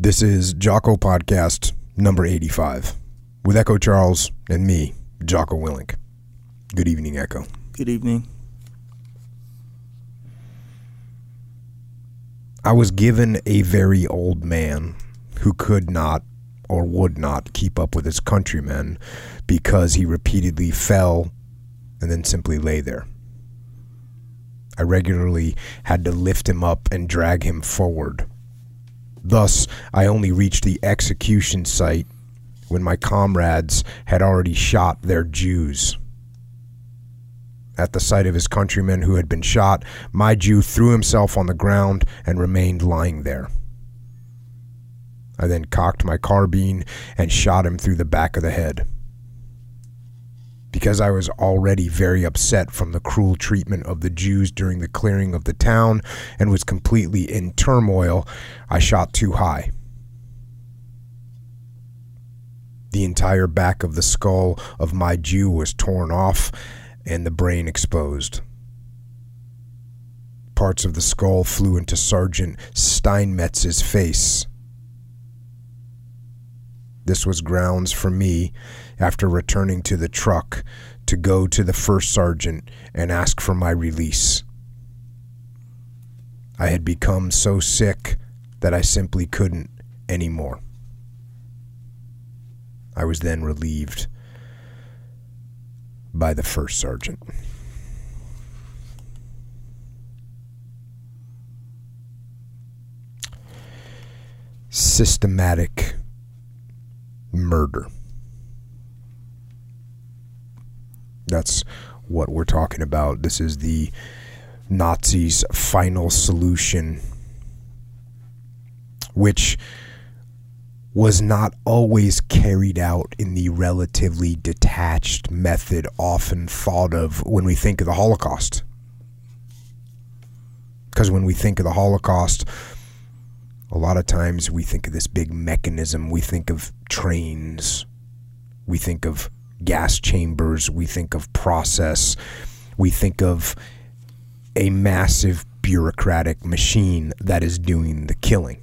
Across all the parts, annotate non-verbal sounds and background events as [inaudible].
This is Jocko Podcast number 85 with Echo Charles and me, Jocko Willink. Good evening, Echo. Good evening. I was given a very old man who could not or would not keep up with his countrymen because he repeatedly fell and then simply lay there. I regularly had to lift him up and drag him forward. Thus, I only reached the execution site when my comrades had already shot their Jews. At the sight of his countrymen who had been shot, my Jew threw himself on the ground and remained lying there. I then cocked my carbine and shot him through the back of the head. Because I was already very upset from the cruel treatment of the Jews during the clearing of the town and was completely in turmoil, I shot too high. The entire back of the skull of my Jew was torn off and the brain exposed. Parts of the skull flew into Sergeant Steinmetz's face. This was grounds for me, after returning to the truck, to go to the first sergeant and ask for my release. I had become so sick that I simply couldn't anymore. I was then relieved by the first sergeant. Systematic murder. That's what we're talking about. This is the Nazis' final solution, which was not always carried out in the relatively detached method often thought of when we think of the Holocaust. Because when we think of the Holocaust, a lot of times we think of this big mechanism. We think of trains. We think of gas chambers. We think of process. We think of a massive bureaucratic machine that is doing the killing.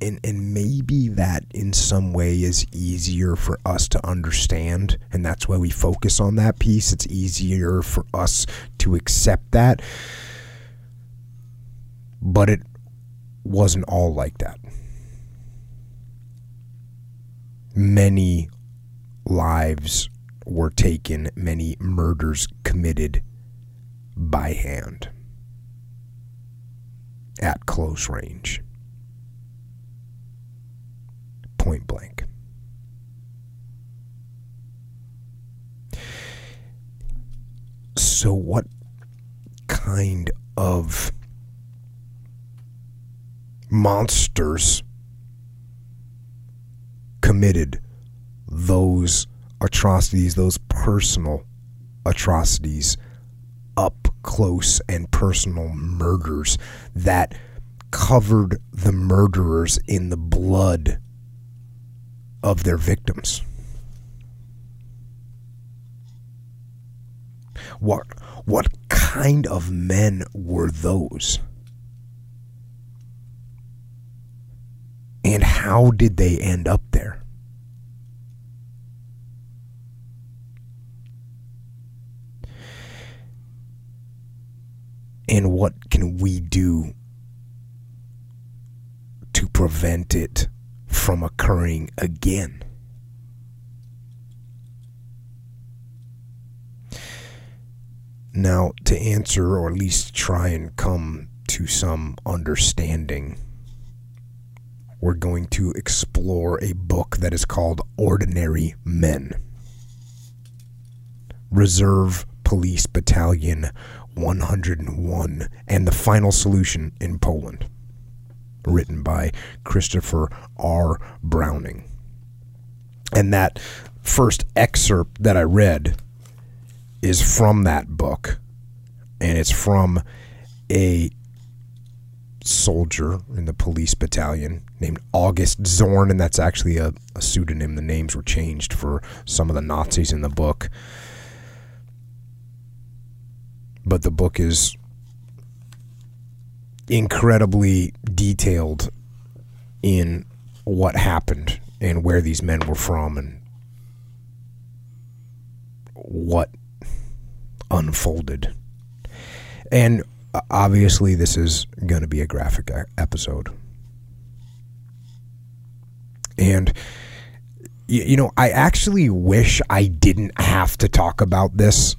And, and maybe that in some way is easier for us to understand, and that's why we focus on that piece. It's easier for us to accept that but it wasn't all like that. Many lives were taken, many murders committed by hand at close range, point blank. So, what kind of monsters committed those atrocities, those personal atrocities, up close and personal murders that covered the murderers in the blood of their victims. What what kind of men were those? And how did they end up there? And what can we do to prevent it from occurring again? Now, to answer or at least try and come to some understanding we're going to explore a book that is called Ordinary Men. Reserve Police Battalion 101 and the Final Solution in Poland. Written by Christopher R. Browning. And that first excerpt that I read is from that book. And it's from a soldier in the police battalion named August Zorn, and that's actually a, a, pseudonym. The names were changed for some of the Nazis in the book. But the book is incredibly detailed in what happened and where these men were from and what unfolded. And Uh, obviously, this is going to be a graphic episode. And, you know, I actually wish I didn't have to talk about this.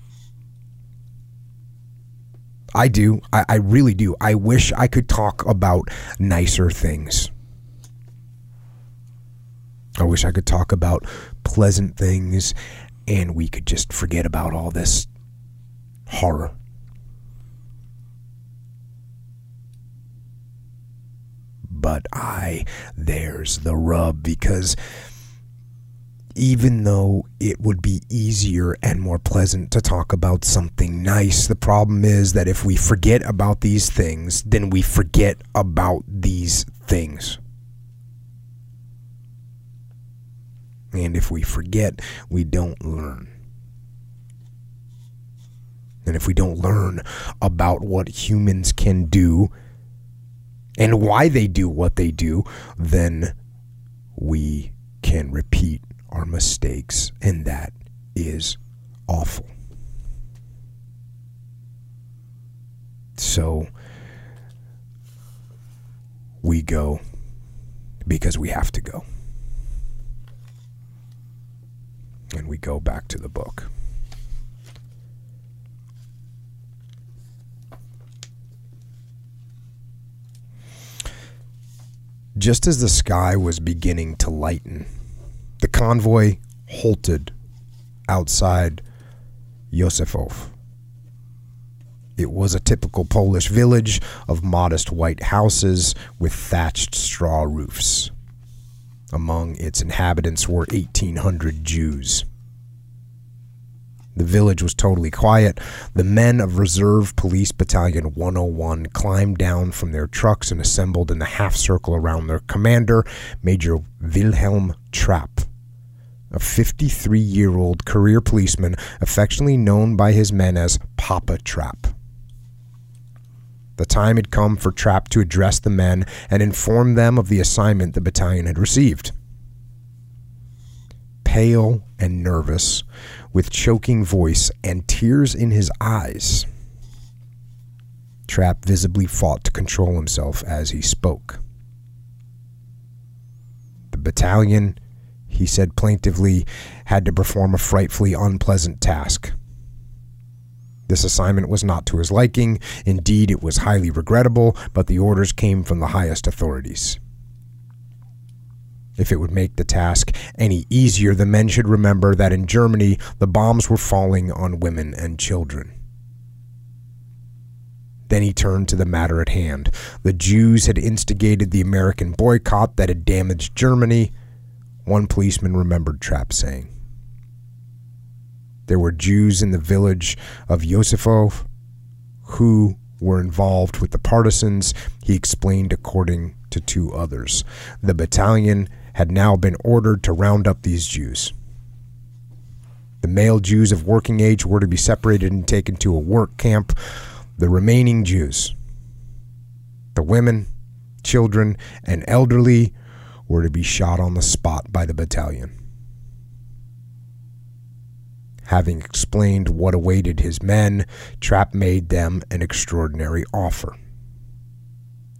I do. I, I really do. I wish I could talk about nicer things. I wish I could talk about pleasant things and we could just forget about all this horror. But I, there's the rub because even though it would be easier and more pleasant to talk about something nice, the problem is that if we forget about these things, then we forget about these things. And if we forget, we don't learn. And if we don't learn about what humans can do and why they do what they do, then we can repeat our mistakes, and that is awful. So we go because we have to go. And we go back to the book. Just as the sky was beginning to lighten, the convoy halted outside Józefów. It was a typical Polish village of modest white houses with thatched straw roofs. Among its inhabitants were 1,800 Jews. The village was totally quiet. The men of Reserve Police Battalion 101 climbed down from their trucks and assembled in the half circle around their commander, Major Wilhelm Trapp, a 53 year old career policeman affectionately known by his men as Papa Trapp. The time had come for Trapp to address the men and inform them of the assignment the battalion had received. Pale and nervous, with choking voice and tears in his eyes. Trapp visibly fought to control himself as he spoke. The battalion, he said plaintively, had to perform a frightfully unpleasant task. This assignment was not to his liking. Indeed, it was highly regrettable, but the orders came from the highest authorities. If it would make the task any easier, the men should remember that in Germany the bombs were falling on women and children. Then he turned to the matter at hand. The Jews had instigated the American boycott that had damaged Germany, one policeman remembered Trapp saying. There were Jews in the village of Józefów who were involved with the partisans, he explained according to two others. The battalion had now been ordered to round up these Jews. The male Jews of working age were to be separated and taken to a work camp. The remaining Jews, the women, children, and elderly, were to be shot on the spot by the battalion. Having explained what awaited his men, Trapp made them an extraordinary offer.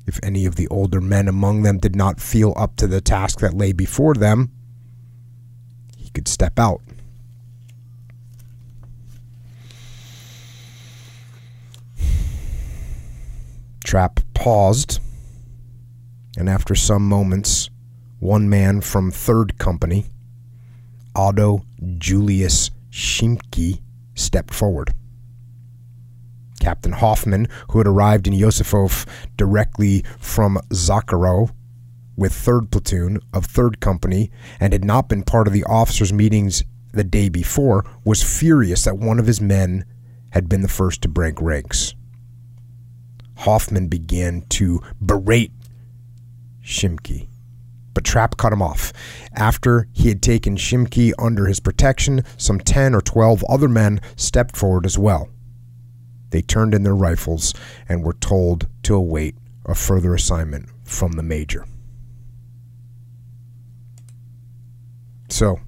If any of the older men among them did not feel up to the task that lay before them, he could step out. Trapp paused, and after some moments, one man from Third Company, Otto Julius Schimke, stepped forward. Captain Hoffman, who had arrived in Józefów directly from Zakrzów with 3rd Platoon of 3rd Company and had not been part of the officers' meetings the day before, was furious that one of his men had been the first to break ranks. Hoffman began to berate Schimke, but Trapp cut him off. After he had taken Schimke under his protection, some 10 or 12 other men stepped forward as well. They turned in their rifles and were told to await a further assignment from the major. So,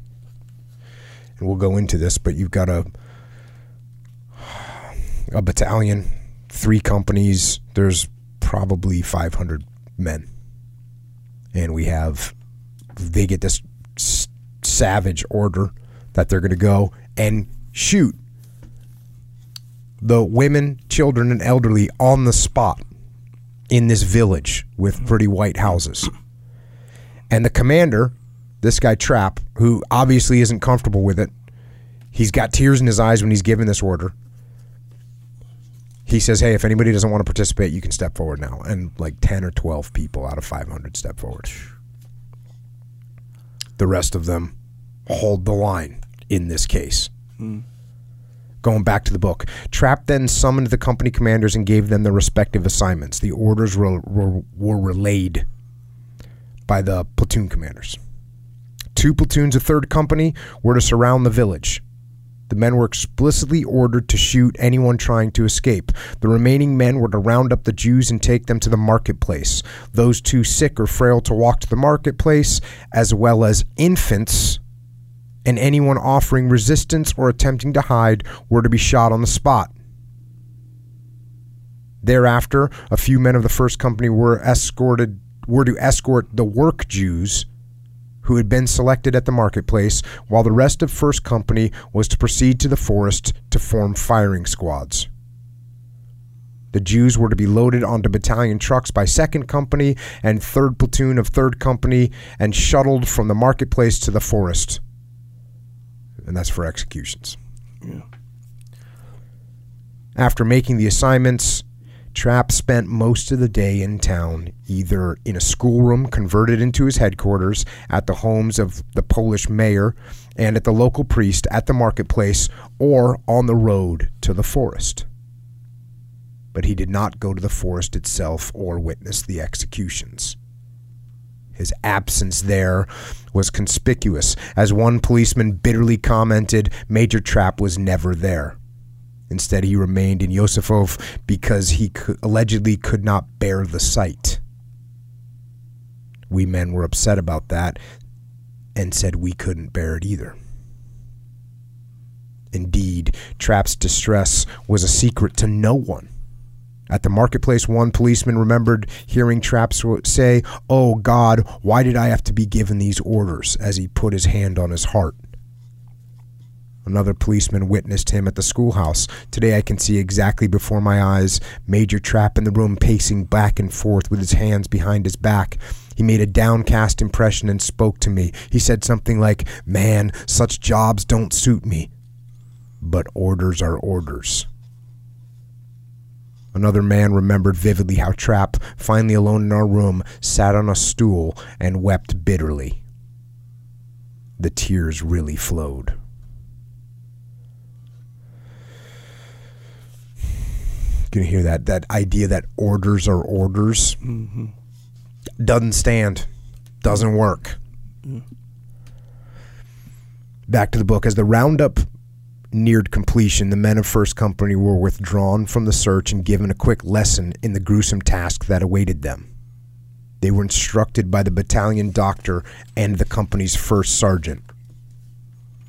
and we'll go into this, but you've got a a battalion, three companies. There's probably 500 men, and we have they get this savage order that they're going to go and shoot the women, children, and elderly on the spot in this village with pretty white houses. And the commander, this guy Trapp, who obviously isn't comfortable with it, he's got tears in his eyes when he's given this order. He says, Hey, if anybody doesn't want to participate, you can step forward now. And like 10 or 12 people out of 500 step forward. The rest of them hold the line in this case. Hmm. Going back to the book, Trapp then summoned the company commanders and gave them their respective assignments. The orders were, were, were relayed by the platoon commanders. Two platoons of Third Company were to surround the village. The men were explicitly ordered to shoot anyone trying to escape. The remaining men were to round up the Jews and take them to the marketplace. Those too sick or frail to walk to the marketplace, as well as infants and anyone offering resistance or attempting to hide were to be shot on the spot. Thereafter, a few men of the first company were escorted were to escort the work Jews who had been selected at the marketplace, while the rest of first company was to proceed to the forest to form firing squads. The Jews were to be loaded onto battalion trucks by second company and third platoon of third company and shuttled from the marketplace to the forest and that's for executions. After making the assignments, Trapp spent most of the day in town, either in a schoolroom converted into his headquarters, at the homes of the Polish mayor and at the local priest at the marketplace, or on the road to the forest. But he did not go to the forest itself or witness the executions. His absence there was conspicuous. As one policeman bitterly commented, Major Trapp was never there. Instead, he remained in Józefów because he allegedly could not bear the sight. We men were upset about that and said we couldn't bear it either. Indeed, Trapp's distress was a secret to no one. At the marketplace, one policeman remembered hearing Traps say, Oh God, why did I have to be given these orders? as he put his hand on his heart. Another policeman witnessed him at the schoolhouse. Today I can see exactly before my eyes Major Trapp in the room pacing back and forth with his hands behind his back. He made a downcast impression and spoke to me. He said something like, Man, such jobs don't suit me. But orders are orders. Another man remembered vividly how Trapp, finally alone in our room, sat on a stool and wept bitterly. The tears really flowed. Can you can hear that that idea that orders are orders mm-hmm. doesn't stand, doesn't work. Mm-hmm. Back to the book as the roundup neared completion, the men of First Company were withdrawn from the search and given a quick lesson in the gruesome task that awaited them. They were instructed by the battalion doctor and the company's first sergeant.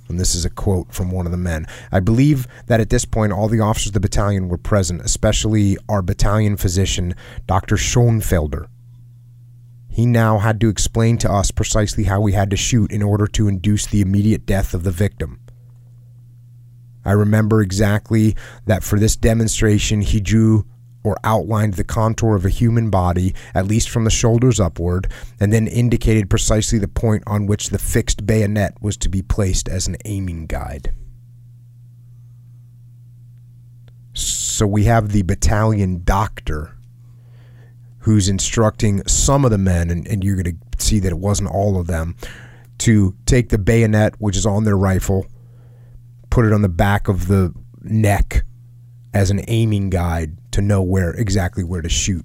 And this is a quote from one of the men. I believe that at this point all the officers of the battalion were present, especially our battalion physician, Dr. Schoenfelder. He now had to explain to us precisely how we had to shoot in order to induce the immediate death of the victim. I remember exactly that for this demonstration, he drew or outlined the contour of a human body, at least from the shoulders upward, and then indicated precisely the point on which the fixed bayonet was to be placed as an aiming guide. So we have the battalion doctor who's instructing some of the men, and, and you're going to see that it wasn't all of them, to take the bayonet, which is on their rifle, put it on the back of the neck as an aiming guide to know where exactly where to shoot.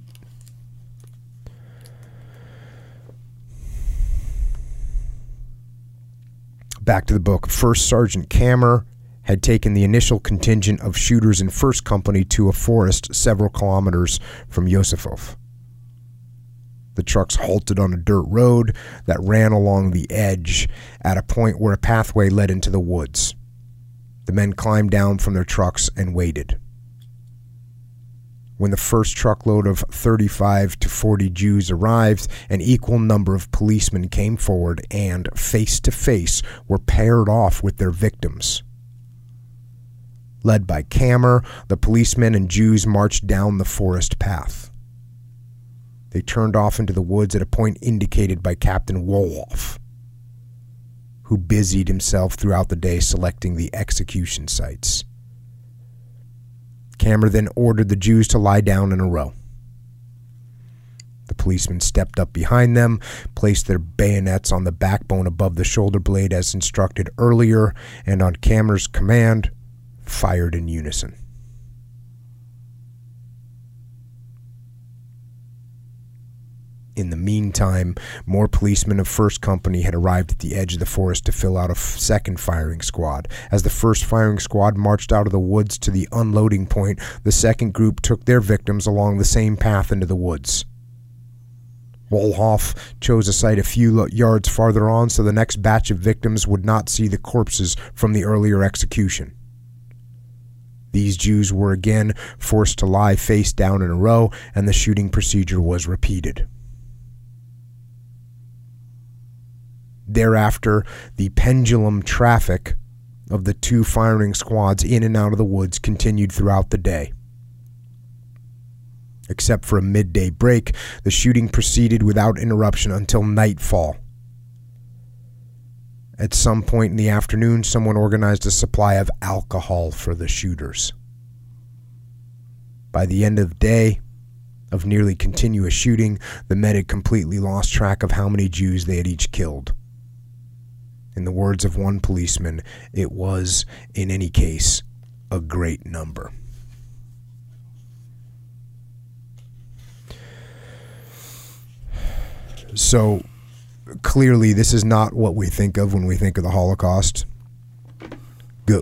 Back to the book. First Sergeant Kammer had taken the initial contingent of shooters in First Company to a forest several kilometers from Józefów. The trucks halted on a dirt road that ran along the edge at a point where a pathway led into the woods. The men climbed down from their trucks and waited. When the first truckload of 35 to 40 Jews arrived, an equal number of policemen came forward and, face to face, were paired off with their victims. Led by Kammer, the policemen and Jews marched down the forest path. They turned off into the woods at a point indicated by Captain Wohlauf, who busied himself throughout the day selecting the execution sites. Kammer then ordered the Jews to lie down in a row. The policemen stepped up behind them, placed their bayonets on the backbone above the shoulder blade as instructed earlier, and on Kammer's command, fired in unison. In the meantime, more policemen of 1st Company had arrived at the edge of the forest to fill out a second firing squad. As the first firing squad marched out of the woods to the unloading point, the second group took their victims along the same path into the woods. Wohlauf chose a site a few yards farther on so the next batch of victims would not see the corpses from the earlier execution. These Jews were again forced to lie face down in a row, and the shooting procedure was repeated. Thereafter, the pendulum traffic of the two firing squads in and out of the woods continued throughout the day. Except for a midday break, the shooting proceeded without interruption until nightfall. At some point in the afternoon, someone organized a supply of alcohol for the shooters. By the end of the day, of nearly continuous shooting, the men had completely lost track of how many Jews they had each killed. In the words of one policeman, it was, in any case, a great number. So, clearly, this is not what we think of when we think of the Holocaust.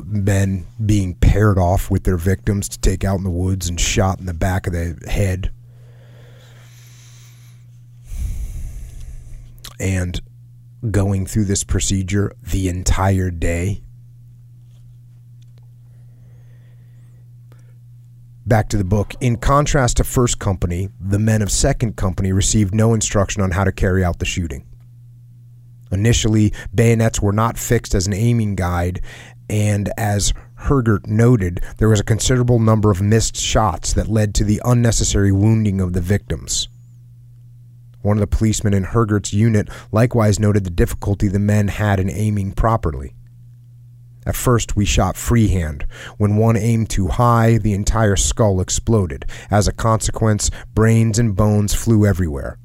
Men being paired off with their victims to take out in the woods and shot in the back of the head. And going through this procedure the entire day. Back to the book. In contrast to First Company, the men of Second Company received no instruction on how to carry out the shooting. Initially, bayonets were not fixed as an aiming guide, and as Hergert noted, there was a considerable number of missed shots that led to the unnecessary wounding of the victims. One of the policemen in Hergert's unit likewise noted the difficulty the men had in aiming properly. At first, we shot freehand. When one aimed too high, the entire skull exploded. As a consequence, brains and bones flew everywhere.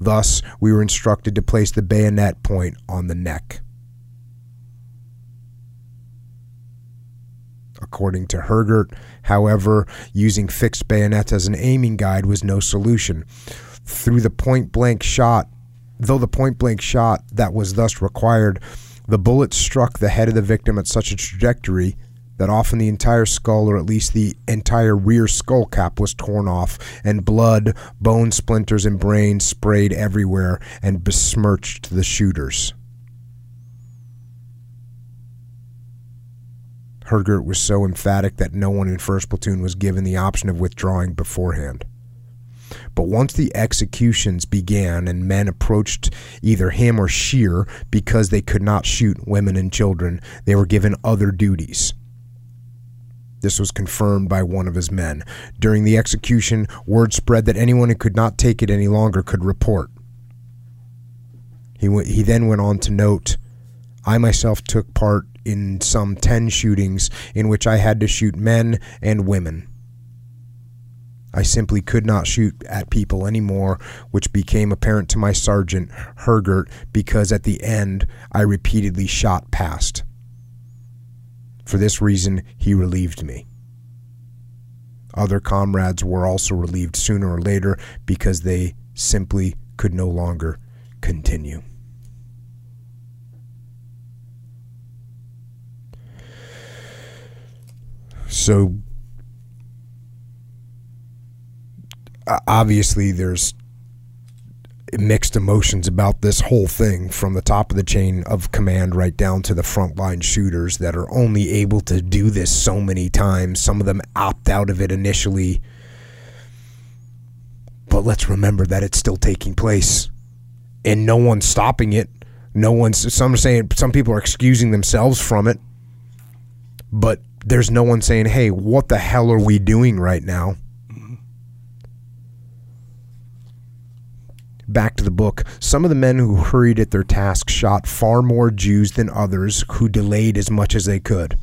Thus, we were instructed to place the bayonet point on the neck. According to Hergert, however, using fixed bayonets as an aiming guide was no solution through the point blank shot, though the point blank shot that was thus required, the bullet struck the head of the victim at such a trajectory that often the entire skull, or at least the entire rear skull cap, was torn off, and blood, bone splinters, and brain sprayed everywhere and besmirched the shooters. Hergert was so emphatic that no one in First Platoon was given the option of withdrawing beforehand. But once the executions began and men approached either him or Scheer because they could not shoot women and children, they were given other duties. This was confirmed by one of his men. During the execution, word spread that anyone who could not take it any longer could report. He, w- he then went on to note I myself took part in some 10 shootings in which I had to shoot men and women. I simply could not shoot at people anymore, which became apparent to my sergeant, Hergert, because at the end I repeatedly shot past. For this reason, he relieved me. Other comrades were also relieved sooner or later because they simply could no longer continue. So obviously there's mixed emotions about this whole thing from the top of the chain of command right down to the frontline shooters that are only able to do this so many times. Some of them opt out of it initially. But let's remember that it's still taking place and no one's stopping it. No one's some are saying some people are excusing themselves from it. But there's no one saying, "Hey, what the hell are we doing right now?" Back to the book. Some of the men who hurried at their task shot far more Jews than others who delayed as much as they could.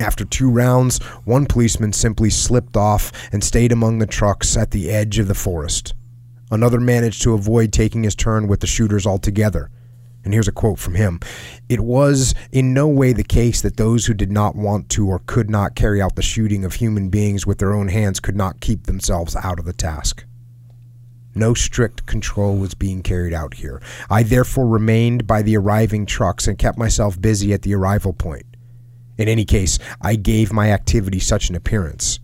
After two rounds, one policeman simply slipped off and stayed among the trucks at the edge of the forest. Another managed to avoid taking his turn with the shooters altogether. And here's a quote from him It was in no way the case that those who did not want to or could not carry out the shooting of human beings with their own hands could not keep themselves out of the task. No strict control was being carried out here. I therefore remained by the arriving trucks and kept myself busy at the arrival point. In any case, I gave my activity such an appearance.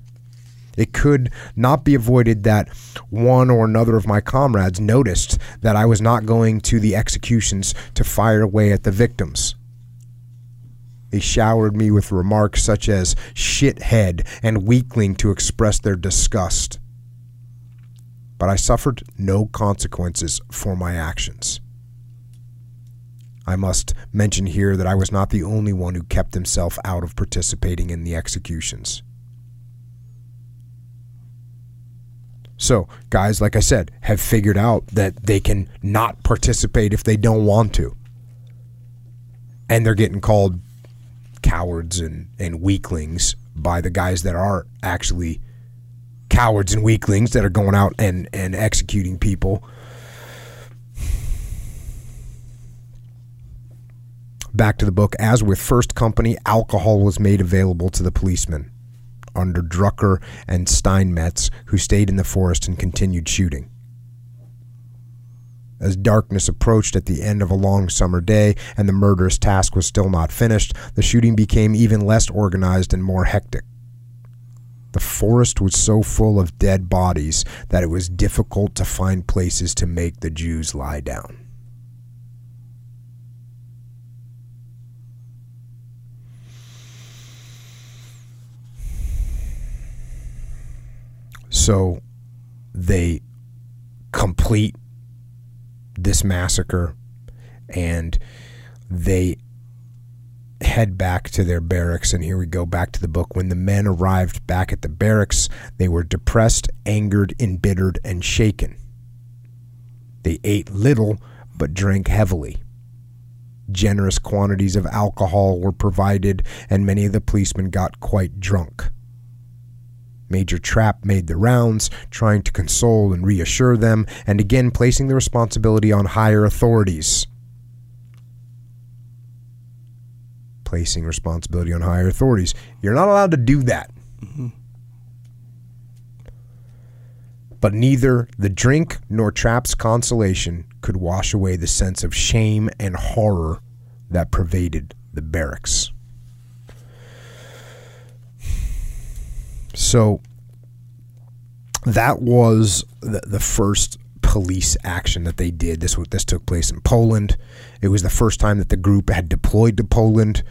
It could not be avoided that one or another of my comrades noticed that I was not going to the executions to fire away at the victims. They showered me with remarks such as shithead and weakling to express their disgust. But I suffered no consequences for my actions. I must mention here that I was not the only one who kept himself out of participating in the executions. So, guys, like I said, have figured out that they can not participate if they don't want to. And they're getting called cowards and, and weaklings by the guys that are actually cowards and weaklings that are going out and, and executing people. Back to the book. As with First Company, alcohol was made available to the policemen under Drucker and Steinmetz, who stayed in the forest and continued shooting. As darkness approached at the end of a long summer day and the murderous task was still not finished, the shooting became even less organized and more hectic. The forest was so full of dead bodies that it was difficult to find places to make the Jews lie down. So they complete this massacre and they head back to their barracks. And here we go back to the book. When the men arrived back at the barracks, they were depressed, angered, embittered, and shaken. They ate little but drank heavily. Generous quantities of alcohol were provided, and many of the policemen got quite drunk. Major Trapp made the rounds, trying to console and reassure them, and again placing the responsibility on higher authorities. Placing responsibility on higher authorities. You're not allowed to do that. Mm-hmm. But neither the drink nor Trapp's consolation could wash away the sense of shame and horror that pervaded the barracks. So that was the, the first police action that they did. This this took place in Poland. It was the first time that the group had deployed to Poland.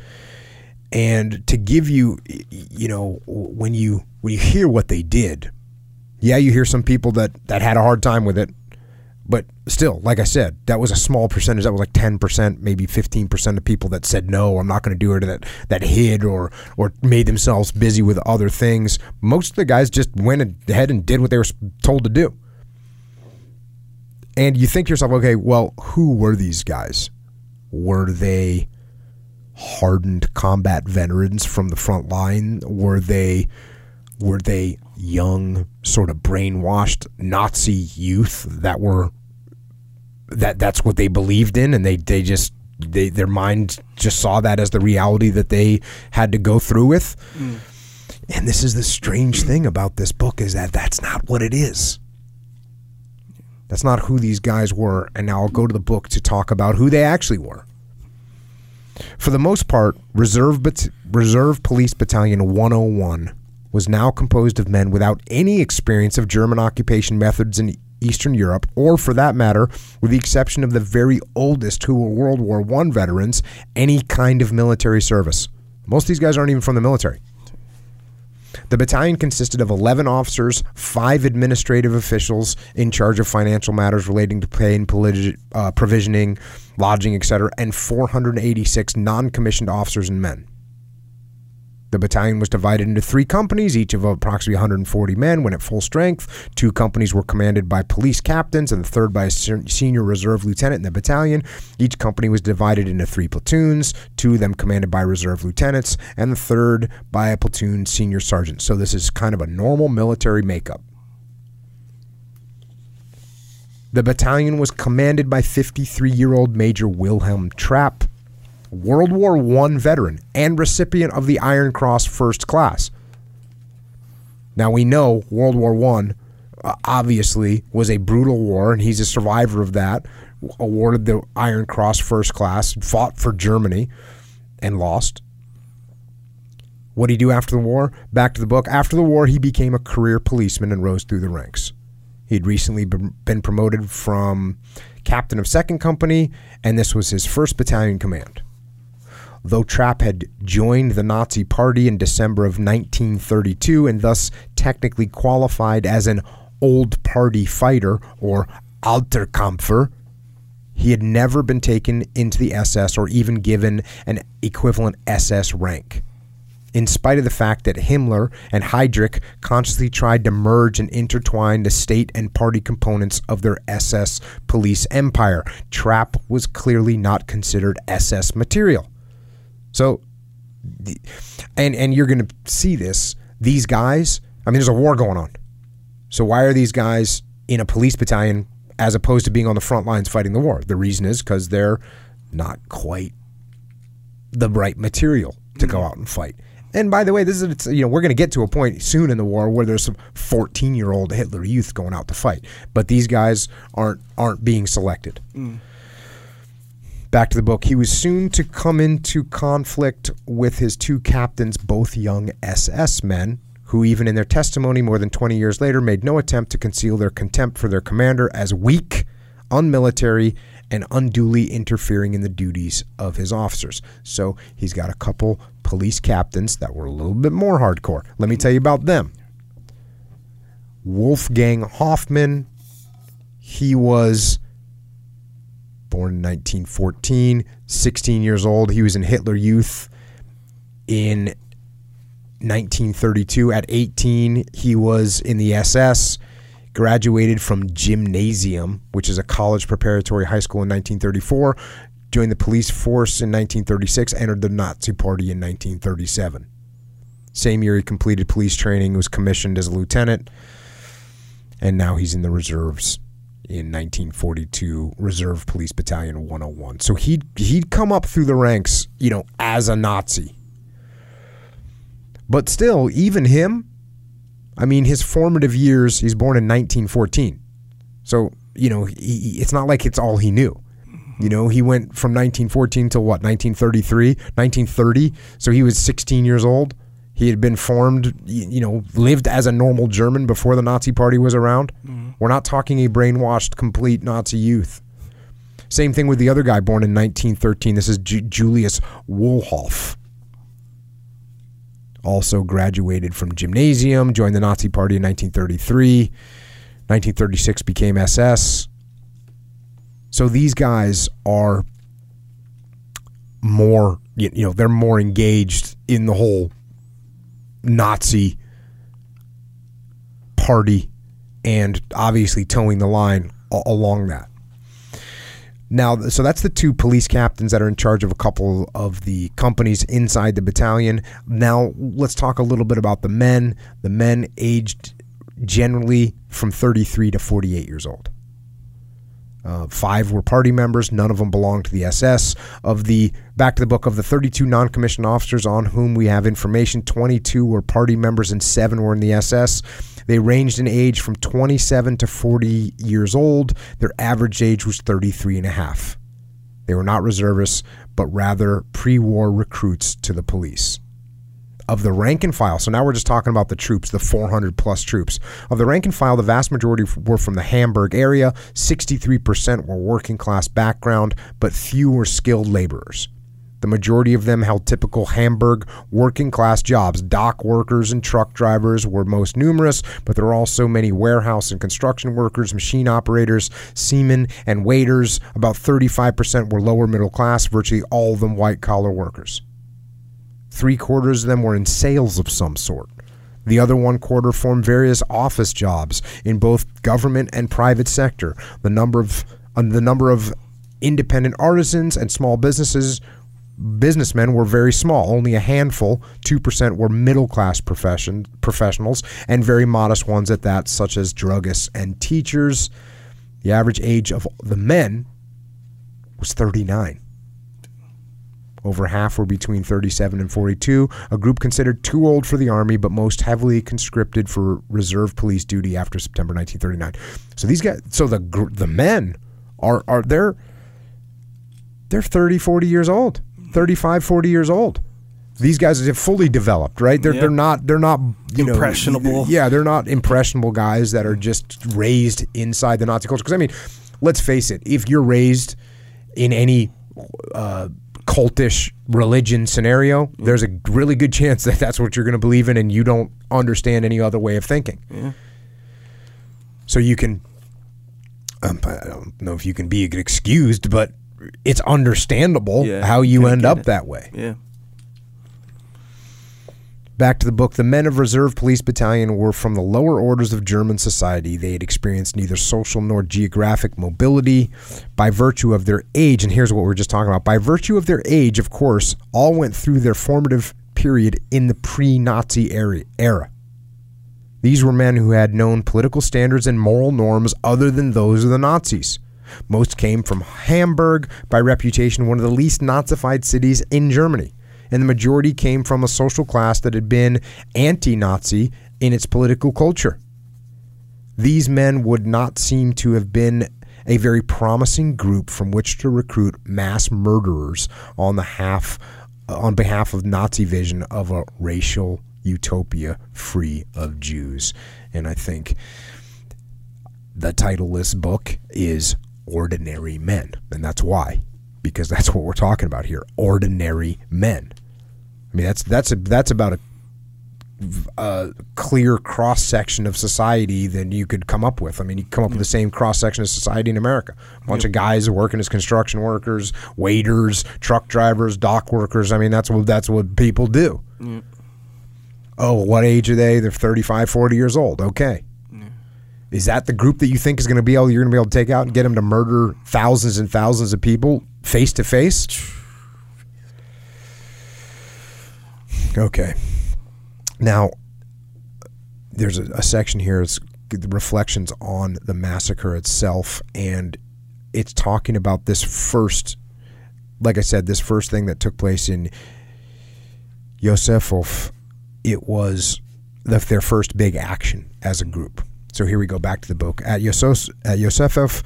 And to give you, you know, when you when you hear what they did, yeah, you hear some people that that had a hard time with it. But still, like I said, that was a small percentage. That was like ten percent, maybe fifteen percent of people that said no, I'm not going to do it. That that hid or or made themselves busy with other things. Most of the guys just went ahead and did what they were told to do. And you think to yourself, okay, well, who were these guys? Were they hardened combat veterans from the front line? Were they were they young, sort of brainwashed Nazi youth that were that that's what they believed in, and they they just they their mind just saw that as the reality that they had to go through with. Mm. And this is the strange thing about this book is that that's not what it is. That's not who these guys were. And now I'll go to the book to talk about who they actually were. For the most part, Reserve, Reserve Police Battalion 101 was now composed of men without any experience of German occupation methods in Eastern Europe, or for that matter, with the exception of the very oldest who were World War I veterans, any kind of military service. Most of these guys aren't even from the military. The battalion consisted of 11 officers, five administrative officials in charge of financial matters relating to pay and politi- uh, provisioning, lodging, etc., and 486 non commissioned officers and men. The battalion was divided into three companies, each of approximately 140 men when at full strength. Two companies were commanded by police captains, and the third by a senior reserve lieutenant in the battalion. Each company was divided into three platoons, two of them commanded by reserve lieutenants, and the third by a platoon senior sergeant. So this is kind of a normal military makeup. The battalion was commanded by 53 year old Major Wilhelm Trapp World War I veteran and recipient of the Iron Cross First Class. Now we know World War I uh, obviously was a brutal war, and he's a survivor of that. Awarded the Iron Cross First Class, fought for Germany, and lost. What did he do after the war? Back to the book. After the war, he became a career policeman and rose through the ranks. He'd recently been promoted from captain of second company, and this was his first battalion command. Though Trapp had joined the Nazi Party in December of 1932 and thus technically qualified as an old party fighter or Alterkampfer, he had never been taken into the SS or even given an equivalent SS rank. In spite of the fact that Himmler and Heydrich consciously tried to merge and intertwine the state and party components of their SS police empire, Trapp was clearly not considered SS material. So, and and you're going to see this. These guys. I mean, there's a war going on. So why are these guys in a police battalion as opposed to being on the front lines fighting the war? The reason is because they're not quite the right material to go out and fight. And by the way, this is you know we're going to get to a point soon in the war where there's some 14 year old Hitler youth going out to fight, but these guys aren't aren't being selected. Mm. Back to the book. He was soon to come into conflict with his two captains, both young SS men, who, even in their testimony more than 20 years later, made no attempt to conceal their contempt for their commander as weak, unmilitary, and unduly interfering in the duties of his officers. So he's got a couple police captains that were a little bit more hardcore. Let me tell you about them. Wolfgang Hoffman, he was born in 1914, 16 years old. He was in Hitler Youth in 1932. At 18, he was in the SS, graduated from Gymnasium, which is a college preparatory high school in 1934, joined the police force in 1936, entered the Nazi Party in 1937. Same year, he completed police training, was commissioned as a lieutenant, and now he's in the reserves in 1942 Reserve Police Battalion 101. So he'd he'd come up through the ranks, you know, as a Nazi. But still, even him, I mean, his formative years, he's born in 1914. So, you know, he, it's not like it's all he knew. You know, he went from 1914 to what, 1933, 1930. So he was 16 years old. He had been formed, you know, lived as a normal German before the Nazi Party was around. Mm-hmm. We're not talking a brainwashed, complete Nazi youth. Same thing with the other guy born in 1913. This is J- Julius Wohlauf. Also graduated from gymnasium, joined the Nazi Party in 1933. 1936 became SS. So these guys are more, you know, they're more engaged in the whole Nazi party and obviously toeing the line along that. Now, so that's the two police captains that are in charge of a couple of the companies inside the battalion. Now, let's talk a little bit about the men. The men aged generally from 33 to 48 years old. Uh, five were party members. None of them belonged to the SS. Of the back to the book of the 32 non-commissioned officers on whom we have information, 22 were party members and seven were in the SS. They ranged in age from 27 to 40 years old. Their average age was 33 and a half. They were not reservists, but rather pre-war recruits to the police. Of the rank and file, so now we're just talking about the troops, the 400 plus troops. Of the rank and file, the vast majority were from the Hamburg area. 63% were working class background, but few were skilled laborers. The majority of them held typical Hamburg working class jobs. Dock workers and truck drivers were most numerous, but there were also many warehouse and construction workers, machine operators, seamen, and waiters. About 35% were lower middle class, virtually all of them white collar workers. Three quarters of them were in sales of some sort. The other one quarter formed various office jobs in both government and private sector. The number of uh, the number of independent artisans and small businesses businessmen were very small. Only a handful, two percent, were middle class profession professionals, and very modest ones at that, such as druggists and teachers. The average age of the men was 39. Over half were between 37 and 42, a group considered too old for the Army, but most heavily conscripted for reserve police duty after September 1939. So these guys, so the the men are are they're they're 30, 40 years old, 35, 40 years old. These guys are fully developed, right? They're Yep. they're not they're not you know Impressionable. yeah, they're not impressionable guys that are just raised inside the Nazi culture. Because I mean, let's face it, if you're raised in any uh, cultish religion scenario, there's a really good chance that that's what you're going to believe in, and you don't understand any other way of thinking. So you can, um, I don't know if you can be excused, but it's understandable Yeah, how you end up it. that way. Yeah. Back to the book. The men of Reserve Police Battalion were from the lower orders of German society. They had experienced neither social nor geographic mobility by virtue of their age. And here's what we we're just talking about. By virtue of their age, of course, all went through their formative period in the pre Nazi era. These were men who had known political standards and moral norms other than those of the Nazis. Most came from Hamburg, by reputation one of the least Nazified cities in Germany, and the majority came from a social class that had been anti Nazi in its political culture. These men would not seem to have been a very promising group from which to recruit mass murderers on the half uh, on behalf of Nazi vision of a racial utopia free of Jews. And I think the title of this book is Ordinary Men. And that's why. Because that's what we're talking about here. Ordinary men. I mean that's that's a, that's about a a clear cross section of society than you could come up with. I mean, you come up with the same cross section of society in America. A bunch of guys working as construction workers, waiters, truck drivers, dock workers. I mean, that's what that's what people do. Oh, what age are they? They're 35, 40 years old. Okay. Is that the group that you think is going to be able you're going to be able to take out and get them to murder thousands and thousands of people face to face? Okay. Now, there's a, a section here. It's reflections on the massacre itself, and it's talking about this first, like I said, this first thing that took place in Józefów. It was the, their first big action as a group. So here we go back to the book. At, Yosef, at Józefów,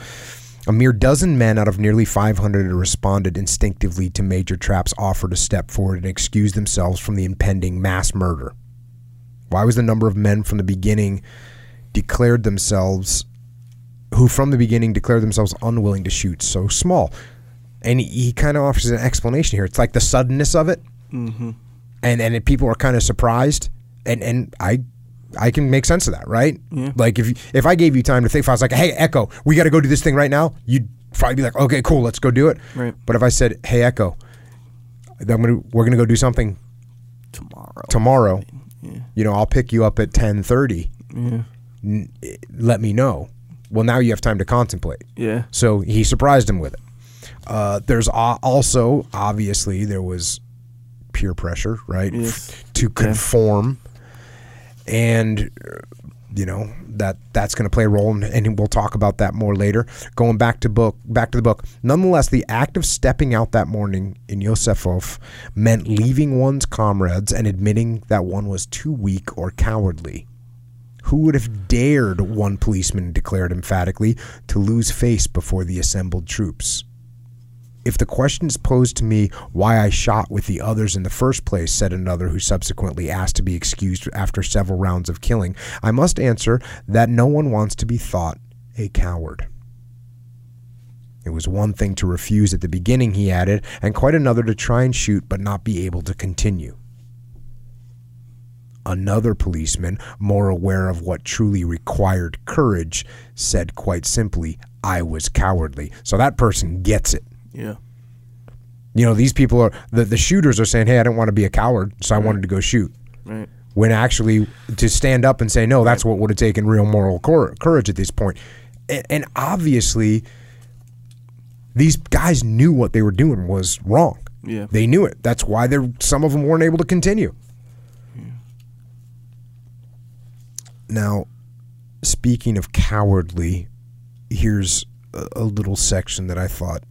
a mere dozen men out of nearly 500 had responded instinctively to Major Trapp's offer to step forward and excuse themselves from the impending mass murder. Why was the number of men from the beginning declared themselves, who from the beginning declared themselves unwilling to shoot, so small? And he, he kind of offers an explanation here. It's like the suddenness of it, mm-hmm. and and people are kind of surprised, and and I. I can make sense of that, right? Like if you- if I gave you time to think, if I was like, "Hey, Echo, we got to go do this thing right now," you'd probably be like, "Okay, cool, let's go do it." Right. But if I said, "Hey, Echo, I'm gonna we're gonna go do something Tomorrow. tomorrow," you know, I'll pick you up at ten thirty. Yeah. Let me know. Well, now you have time to contemplate. Yeah. So he surprised him with it. Uh, there's also obviously there was peer pressure, right, Yes. To conform, and you know that that's going to play a role, and, and we'll talk about that more later. Going back to book, back to the book. Nonetheless, the act of stepping out that morning in Józefów meant leaving one's comrades and admitting that one was too weak or cowardly. Who would have dared, one policeman declared emphatically, to lose face before the assembled troops? If the question is posed to me why I shot with the others in the first place, said another who subsequently asked to be excused after several rounds of killing, I must answer that no one wants to be thought a coward. It was one thing to refuse at the beginning, he added, and quite another to try and shoot but not be able to continue. Another policeman, more aware of what truly required courage, said quite simply, I was cowardly. So that person gets it. Yeah. You know, these people are the, the shooters are saying, Hey, I didn't want to be a coward, so I wanted to go shoot. Right. When actually to stand up and say, No, that's what would have taken real moral cour- courage at this point. And, and obviously, these guys knew what they were doing was wrong. Yeah. They knew it. That's why they some of them weren't able to continue. Now, speaking of cowardly, here's a, a little section that I thought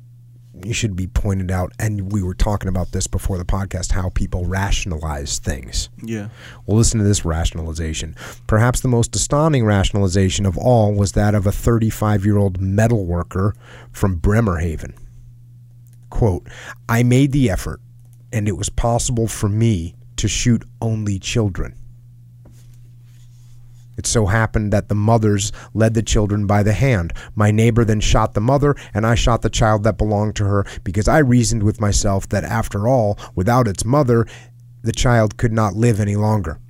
should be pointed out. And we were talking about this before the podcast how people rationalize things. Yeah. Well, listen to this rationalization. Perhaps the most astounding rationalization of all was that of a 35 year old metal worker from Bremerhaven. Quote, I made the effort, and it was possible for me to shoot only children. It so happened that the mothers led the children by the hand. My neighbor then shot the mother, and I shot the child that belonged to her because I reasoned with myself that after all, without its mother, the child could not live any longer.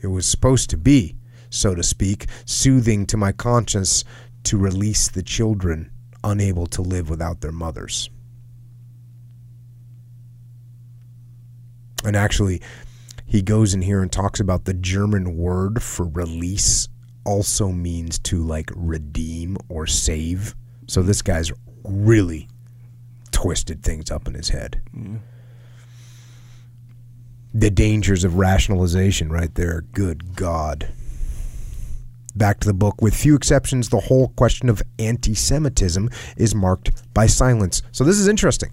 It was supposed to be, so to speak, soothing to my conscience to release the children unable to live without their mothers. And actually, he goes in here and talks about the German word for release also means to like redeem or save. So this guy's really twisted things up in his head. The dangers of rationalization, right there. Good God. Back to the book. With few exceptions, the whole question of anti Semitism is marked by silence. So this is interesting.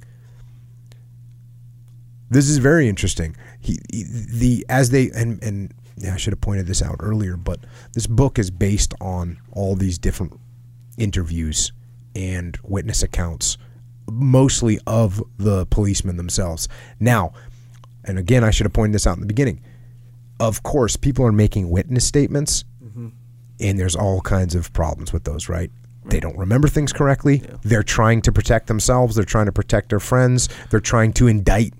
This is very interesting. He, he- the as they and and yeah, I should have pointed this out earlier, but this book is based on all these different interviews and witness accounts, mostly of the policemen themselves. Now, and again, I should have pointed this out in the beginning. Of course, people are making witness statements, mm-hmm. and there's all kinds of problems with those, right? They don't remember things correctly. They're trying to protect themselves. They're trying to protect their friends. They're trying to indict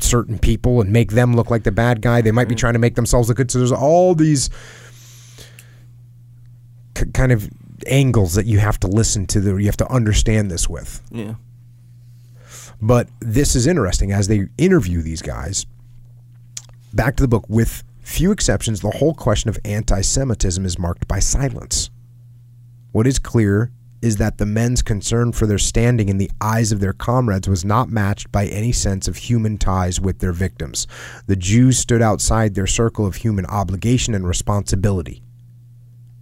certain people and make them look like the bad guy. They might be mm. trying to make themselves look good. So there's all these k- kind of angles that you have to listen to. The, you have to understand this with. Yeah. But this is interesting as they interview these guys. Back to the book, with few exceptions, the whole question of anti Semitism is marked by silence. What is clear is that the men's concern for their standing in the eyes of their comrades was not matched by any sense of human ties with their victims. The Jews stood outside their circle of human obligation and responsibility.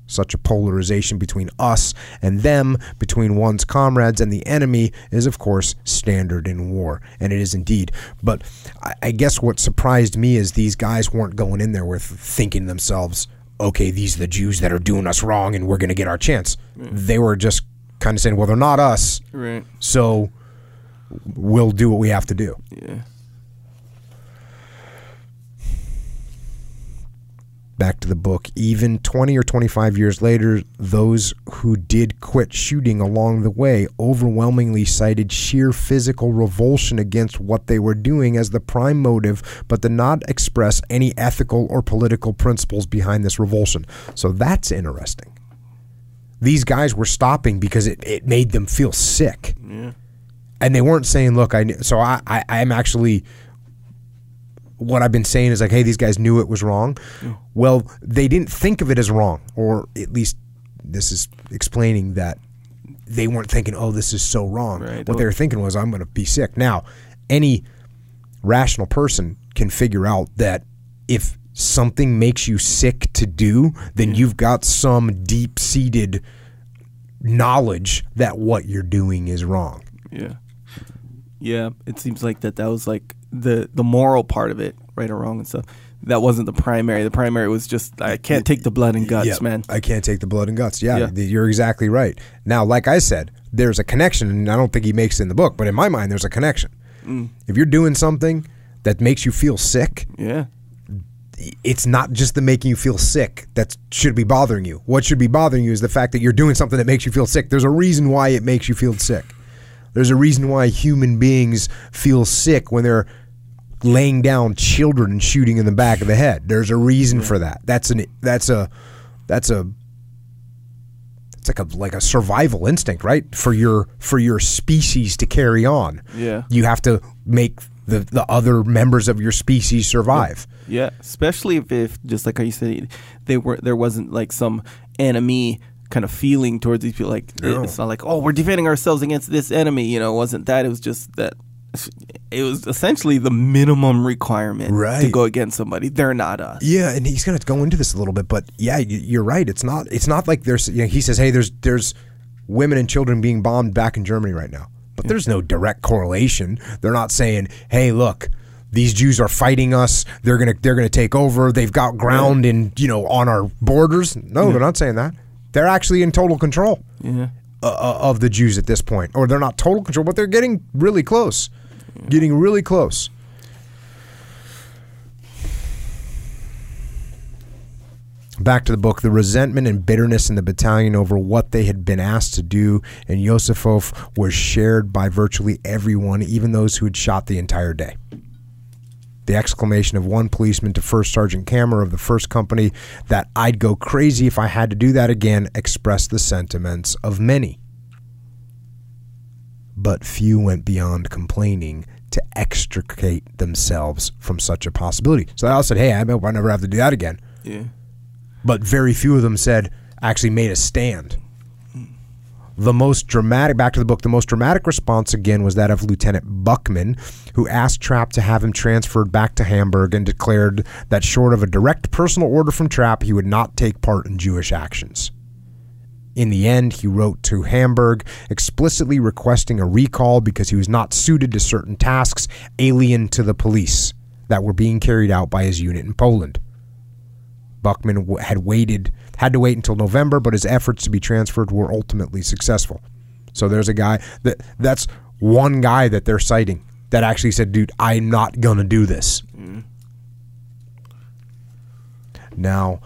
Such a polarization between us and them, between one's comrades and the enemy, is of course standard in war, and it is indeed. But I, guess what surprised me is these guys weren't going in there with thinking themselves, okay, these are the Jews that are doing us wrong and we're going to get our chance. They were just kind of saying, well, they're not us, Right. so we'll do what we have to do. Yeah. Back to the book. Even 20 or 25 years later, those who did quit shooting along the way overwhelmingly cited sheer physical revulsion against what they were doing as the prime motive, but did not express any ethical or political principles behind this revulsion. So that's interesting. These guys were stopping because it, it made them feel sick. Yeah. And they weren't saying, look, I so I, I I'm actually what I've been saying is like, hey, these guys knew it was wrong. Well, they didn't think of it as wrong, or at least this is explaining that they weren't thinking, oh, this is so wrong. Right. What they were thinking was, I'm going to be sick. Now, any rational person can figure out that if something makes you sick to do, then you've got some deep seated knowledge that what you're doing is wrong. Yeah. Yeah. It seems like that that was like the the moral part of it, right or wrong and stuff. That wasn't the primary. The primary was just I can't take the blood and guts, Yeah, man. I can't take the blood and guts. Yeah, Yeah. you're exactly right. Now, like I said, there's a connection, and I don't think he makes it in the book, but in my mind, there's a connection. Mm. If you're doing something that makes you feel sick, Yeah. it's not just the making you feel sick that should be bothering you. What should be bothering you is the fact that you're doing something that makes you feel sick. There's a reason why it makes you feel sick. There's a reason why human beings feel sick when they're laying down children and shooting in the back of the head. There's a reason for that. That's an that's a that's a it's like a like a survival instinct, right? For your for your species to carry on. Yeah. You have to make the the other members of your species survive. Yeah, especially if, if just like how you said, they were there wasn't like some enemy kind of feeling towards these people. Like No. it's not like oh we're defending ourselves against this enemy. You know, it wasn't that. It was just that it was essentially the minimum requirement right. to go against somebody. They're not us. Yeah, and he's going to go into this a little bit, but yeah, you're right. It's not. It's not like there's. You know, he says, "Hey, there's there's women and children being bombed back in Germany right now," but there's no direct correlation. They're not saying, "Hey, look." These Jews are fighting us. They're gonna they're gonna take over. They've got ground in you know on our borders. No, they're not saying that. They're actually in total control Yeah. uh, uh, of the Jews at this point, or they're not total control, but they're getting really close, getting really close. Back to the book, the resentment and bitterness in the battalion over what they had been asked to do in Józefów was shared by virtually everyone, even those who had shot the entire day. The exclamation of one policeman to First Sergeant Kammer of the First Company that I'd go crazy if I had to do that again expressed the sentiments of many. But few went beyond complaining to extricate themselves from such a possibility. So they all said, Hey, I hope I never have to do that again. Yeah. But very few of them said, actually made a stand. The most dramatic, back to the book, the most dramatic response again was that of Lieutenant Buchmann, who asked Trapp to have him transferred back to Hamburg and declared that short of a direct personal order from Trapp, he would not take part in Jewish actions. In the end, he wrote to Hamburg explicitly requesting a recall because he was not suited to certain tasks alien to the police that were being carried out by his unit in Poland. Buchmann had waited had to wait until November, but his efforts to be transferred were ultimately successful. So there's a guy that that's one guy that they're citing that actually said, "Dude, I'm not gonna do this." Now,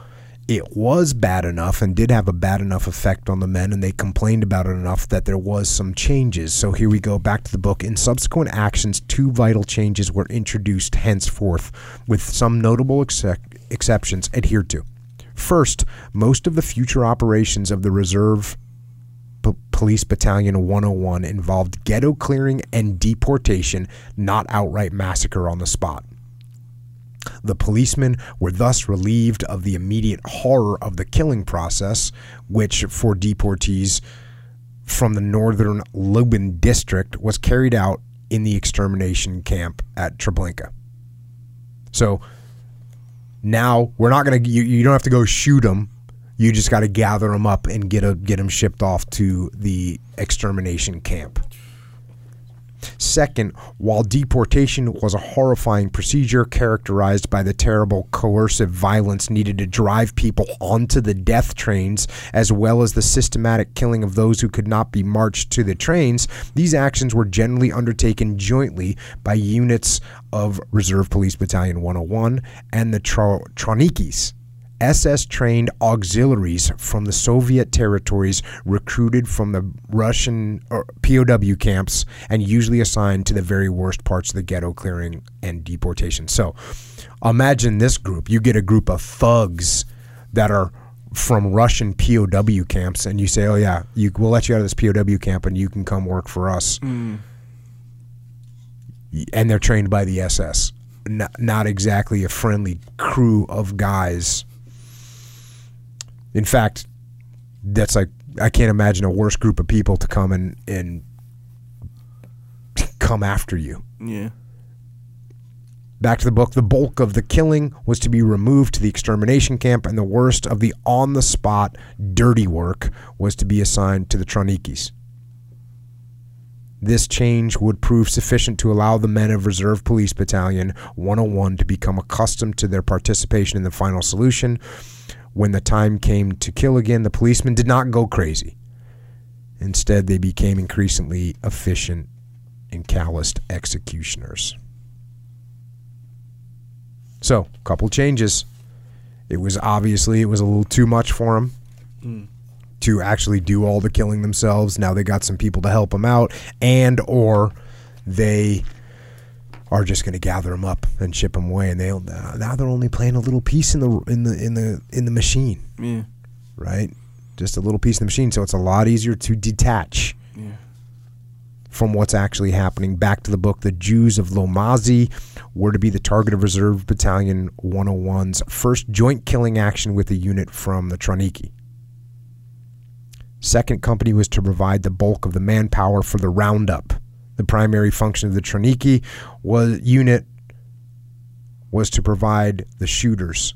it was bad enough and did have a bad enough effect on the men, and they complained about it enough that there was some changes. So here we go back to the book. In subsequent actions, two vital changes were introduced henceforth, with some notable excep- exceptions adhered to. First, most of the future operations of the reserve P- Police Battalion 101 involved ghetto clearing and deportation, not outright massacre on the spot. The policemen were thus relieved of the immediate horror of the killing process, which for deportees from the northern Lublin district was carried out in the extermination camp at Treblinka. So now we're not to you, you don't have to go shoot them. You just got to gather them up and get a, get them shipped off to the extermination camp. Second, while deportation was a horrifying procedure characterized by the terrible coercive violence needed to drive people onto the death trains, as well as the systematic killing of those who could not be marched to the trains, these actions were generally undertaken jointly by units of Reserve Police Battalion 101 and the Tro- Trawnikis. SS trained auxiliaries from the Soviet territories recruited from the Russian POW camps and usually assigned to the very worst parts of the ghetto clearing and deportation. So imagine this group. You get a group of thugs that are from Russian POW camps and you say, "Oh yeah, you we'll let you out of this POW camp and you can come work for us." Mm. And they're trained by the SS. Not, not exactly a friendly crew of guys in fact, that's like I can't imagine a worse group of people to come and and come after you. Yeah. Back to the book. The bulk of the killing was to be removed to the extermination camp, and the worst of the on the spot dirty work was to be assigned to the Trawnikis. This change would prove sufficient to allow the men of Reserve Police Battalion 101 to become accustomed to their participation in the final solution. When the time came to kill again, the policemen did not go crazy. Instead, they became increasingly efficient and calloused executioners. So, a couple changes. It was obviously it was a little too much for them hmm. to actually do all the killing themselves. Now they got some people to help them out, and or they are just going to gather them up and ship them away. And they now they're only playing a little piece in the in the in the in the machine, Yeah. right? Just a little piece in the machine, so it's a lot easier to detach Yeah. from what's actually happening. Back to the book, the Jews of Łomazy were to be the target of Reserve Battalion 101's first joint killing action with a unit from the Trawniki. Second company was to provide the bulk of the manpower for the roundup. The primary function of the Trawniki was unit was to provide the shooters,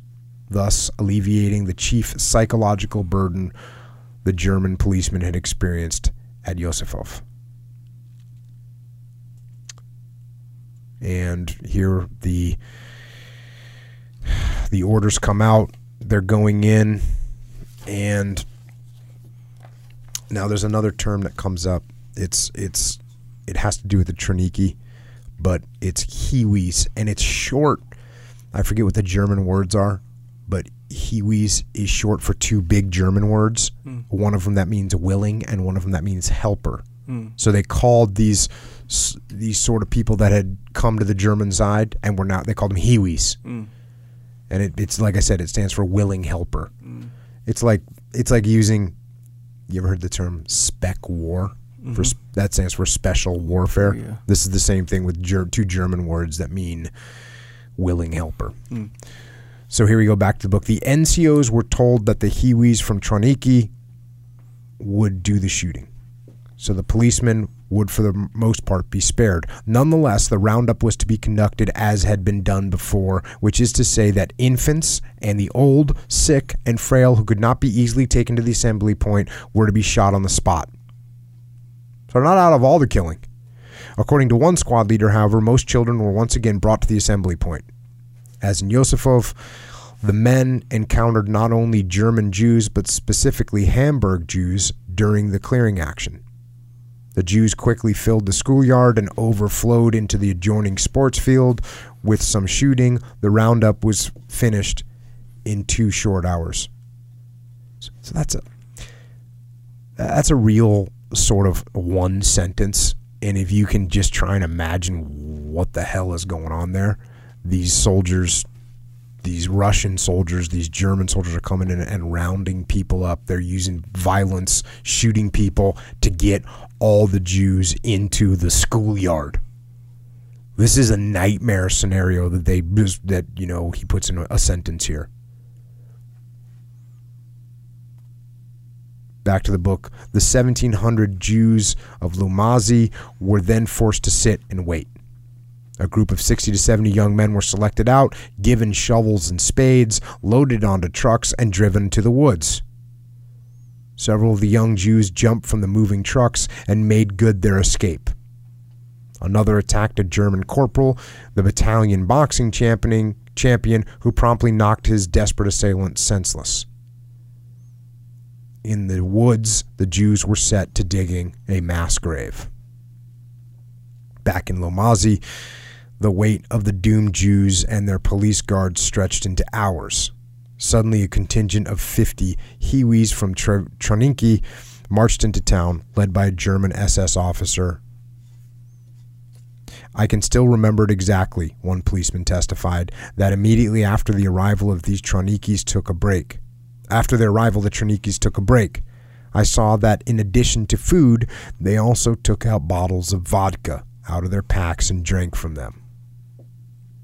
thus alleviating the chief psychological burden the German policemen had experienced at Józefów. and here the the orders come out they're going in and now there's another term that comes up it's it's it has to do with the Trawniki but it's Hiwis and it's short I forget what the German words are but Hiwis is short for two big German words hmm. one of them that means willing and one of them that means helper hmm. so they called these these sort of people that had come to the German side and were not. They called them Hiwis, hmm. and it, it's like I said, it stands for willing helper. It's like it's like using. You ever heard the term spec war? For mm-hmm. s that stands for special warfare. Yeah. This is the same thing with ger- two German words that mean willing helper. Hmm. So here we go back to the book. The NCOs were told that the Hiwis from Trawniki would do the shooting. So the policemen would, for the most part, be spared. Nonetheless, the roundup was to be conducted as had been done before, which is to say that infants and the old, sick, and frail who could not be easily taken to the assembly point were to be shot on the spot. So not out of all the killing. According to one squad leader, however, most children were once again brought to the assembly point. As in Józefów, the men encountered not only German Jews but specifically Hamburg Jews during the clearing action. The Jews quickly filled the schoolyard and overflowed into the adjoining sports field. With some shooting, the roundup was finished in two short hours. So that's a that's a real sort of one sentence. And if you can just try and imagine what the hell is going on there, these soldiers these Russian soldiers, these German soldiers are coming in and rounding people up. They're using violence, shooting people to get all the Jews into the schoolyard. This is a nightmare scenario that they that you know he puts in a sentence here. Back to the book. The 1700 Jews of Łomazy were then forced to sit and wait. A group of 60 to 70 young men were selected out, given shovels and spades, loaded onto trucks, and driven to the woods. Several of the young Jews jumped from the moving trucks and made good their escape. Another attacked a German corporal, the battalion boxing championing, champion, who promptly knocked his desperate assailant senseless. In the woods, the Jews were set to digging a mass grave. Back in Łomazy, the weight of the doomed Jews and their police guards stretched into hours. Suddenly, a contingent of 50 Hiwis from Tr- Trawniki marched into town, led by a German SS officer. I can still remember it exactly, one policeman testified, that immediately after the arrival of these Trawnikis took a break. After their arrival, the Trawnikis took a break. I saw that in addition to food, they also took out bottles of vodka out of their packs and drank from them.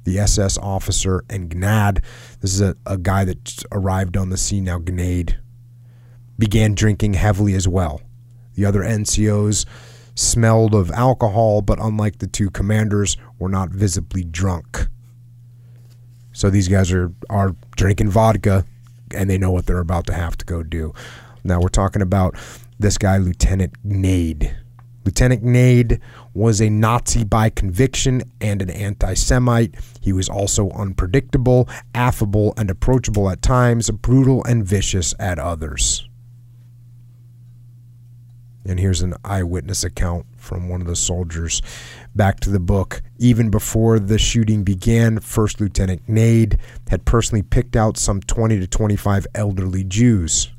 The SS officer and Gnad, this is a, a guy that arrived on the scene now, Gnade, began drinking heavily as well. The other NCOs smelled of alcohol, but unlike the two commanders, were not visibly drunk. So these guys are, are drinking vodka and they know what they're about to have to go do. Now we're talking about this guy, Lieutenant Gnade. Lieutenant Gnade was a Nazi by conviction and an anti Semite. He was also unpredictable, affable, and approachable at times, brutal and vicious at others. And here's an eyewitness account from one of the soldiers. Back to the book. Even before the shooting began, First Lieutenant Gnade had personally picked out some 20 to 25 elderly Jews.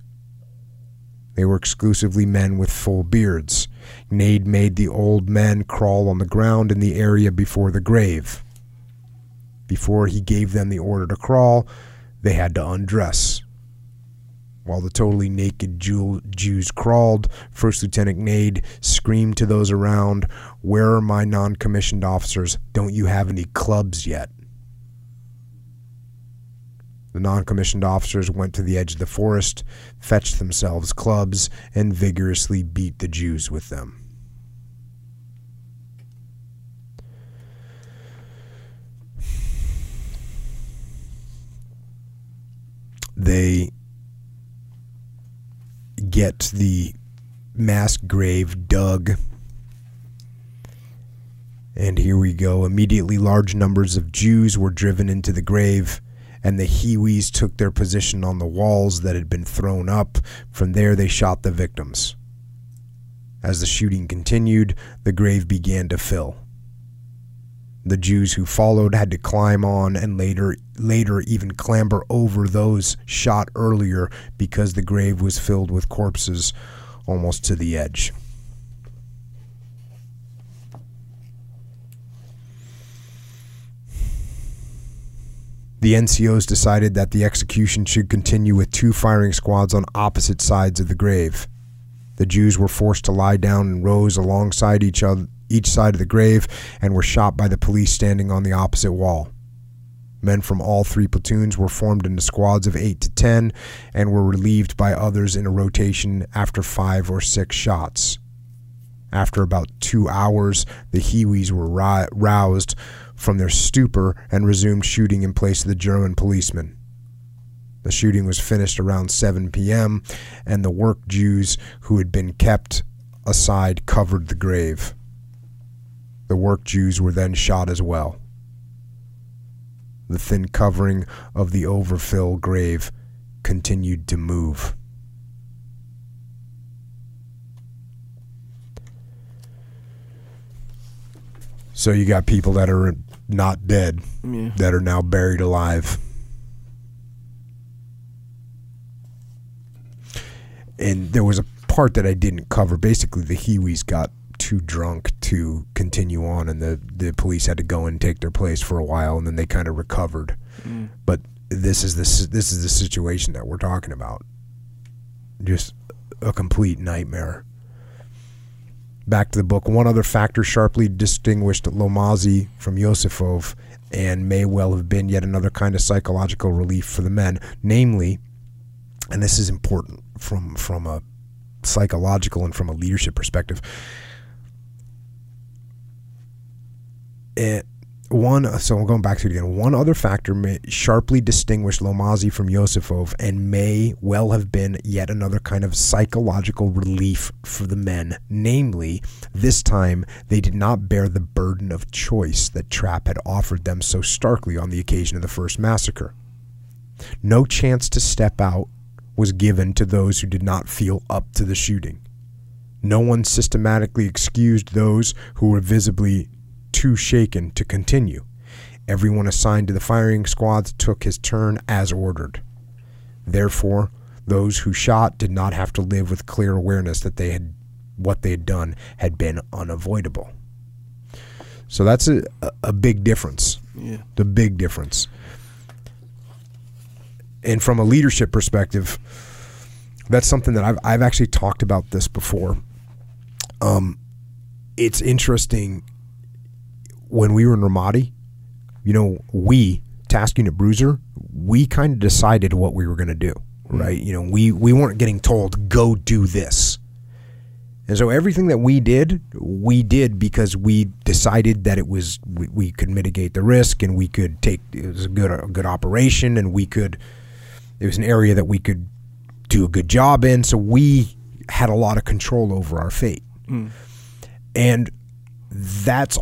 They were exclusively men with full beards. Gnade made the old men crawl on the ground in the area before the grave. Before he gave them the order to crawl, they had to undress. While the totally naked Jew- Jews crawled, First Lieutenant Gnade screamed to those around, Where are my non commissioned officers? Don't you have any clubs yet? The non commissioned officers went to the edge of the forest, fetched themselves clubs, and vigorously beat the Jews with them. They get the mass grave dug. And here we go. Immediately, large numbers of Jews were driven into the grave, and the Hiwis took their position on the walls that had been thrown up. From there, they shot the victims. As the shooting continued, the grave began to fill. The Jews who followed had to climb on and later later even clamber over those shot earlier because the grave was filled with corpses almost to the edge. The NCOs decided that the execution should continue with two firing squads on opposite sides of the grave. The Jews were forced to lie down in rows alongside each other each side of the grave and were shot by the police standing on the opposite wall. Men from all three platoons were formed into squads of 8 to 10 and were relieved by others in a rotation after 5 or 6 shots. After about 2 hours, the Hiwis were roused from their stupor and resumed shooting in place of the German policemen. The shooting was finished around 7 p.m., and the work Jews who had been kept aside covered the grave. The work Jews were then shot as well. The thin covering of the overfill grave continued to move. So you got people that are not dead Yeah. that are now buried alive. And there was a part that I didn't cover. Basically, the Hiwis got too drunk to continue on, and the, the police had to go and take their place for a while, and then they kind of recovered. Mm. But this is the this is the situation that we're talking about. Just a complete nightmare. Back to the book. One other factor sharply distinguished Łomazy from Józefów and may well have been yet another kind of psychological relief for the men, namely, and this is important from from a psychological and from a leadership perspective. It, one, uh, so I'm going back to it again. One other factor may sharply distinguished Łomazy from Józefów and may well have been yet another kind of psychological relief for the men. Namely, this time they did not bear the burden of choice that Trapp had offered them so starkly on the occasion of the first massacre. No chance to step out was given to those who did not feel up to the shooting. No one systematically excused those who were visibly too shaken to continue. Everyone assigned to the firing squads took his turn as ordered. Therefore, those who shot did not have to live with clear awareness that they had what they had done had been unavoidable. So that's a, a- big difference. Yeah. The big difference. And from a leadership perspective, that's something that I've I've actually talked about this before. Um, it's interesting when we were in Ramadi, you know, we task unit bruiser, we kind of decided what we were going to do, mm. right? You know, we we weren't getting told go do this. And so everything that we did, we did because we decided that it was we, we could mitigate the risk and we could take it was a good a good operation and we could it was an area that we could do a good job in. So we had a lot of control over our fate. Mm. And that's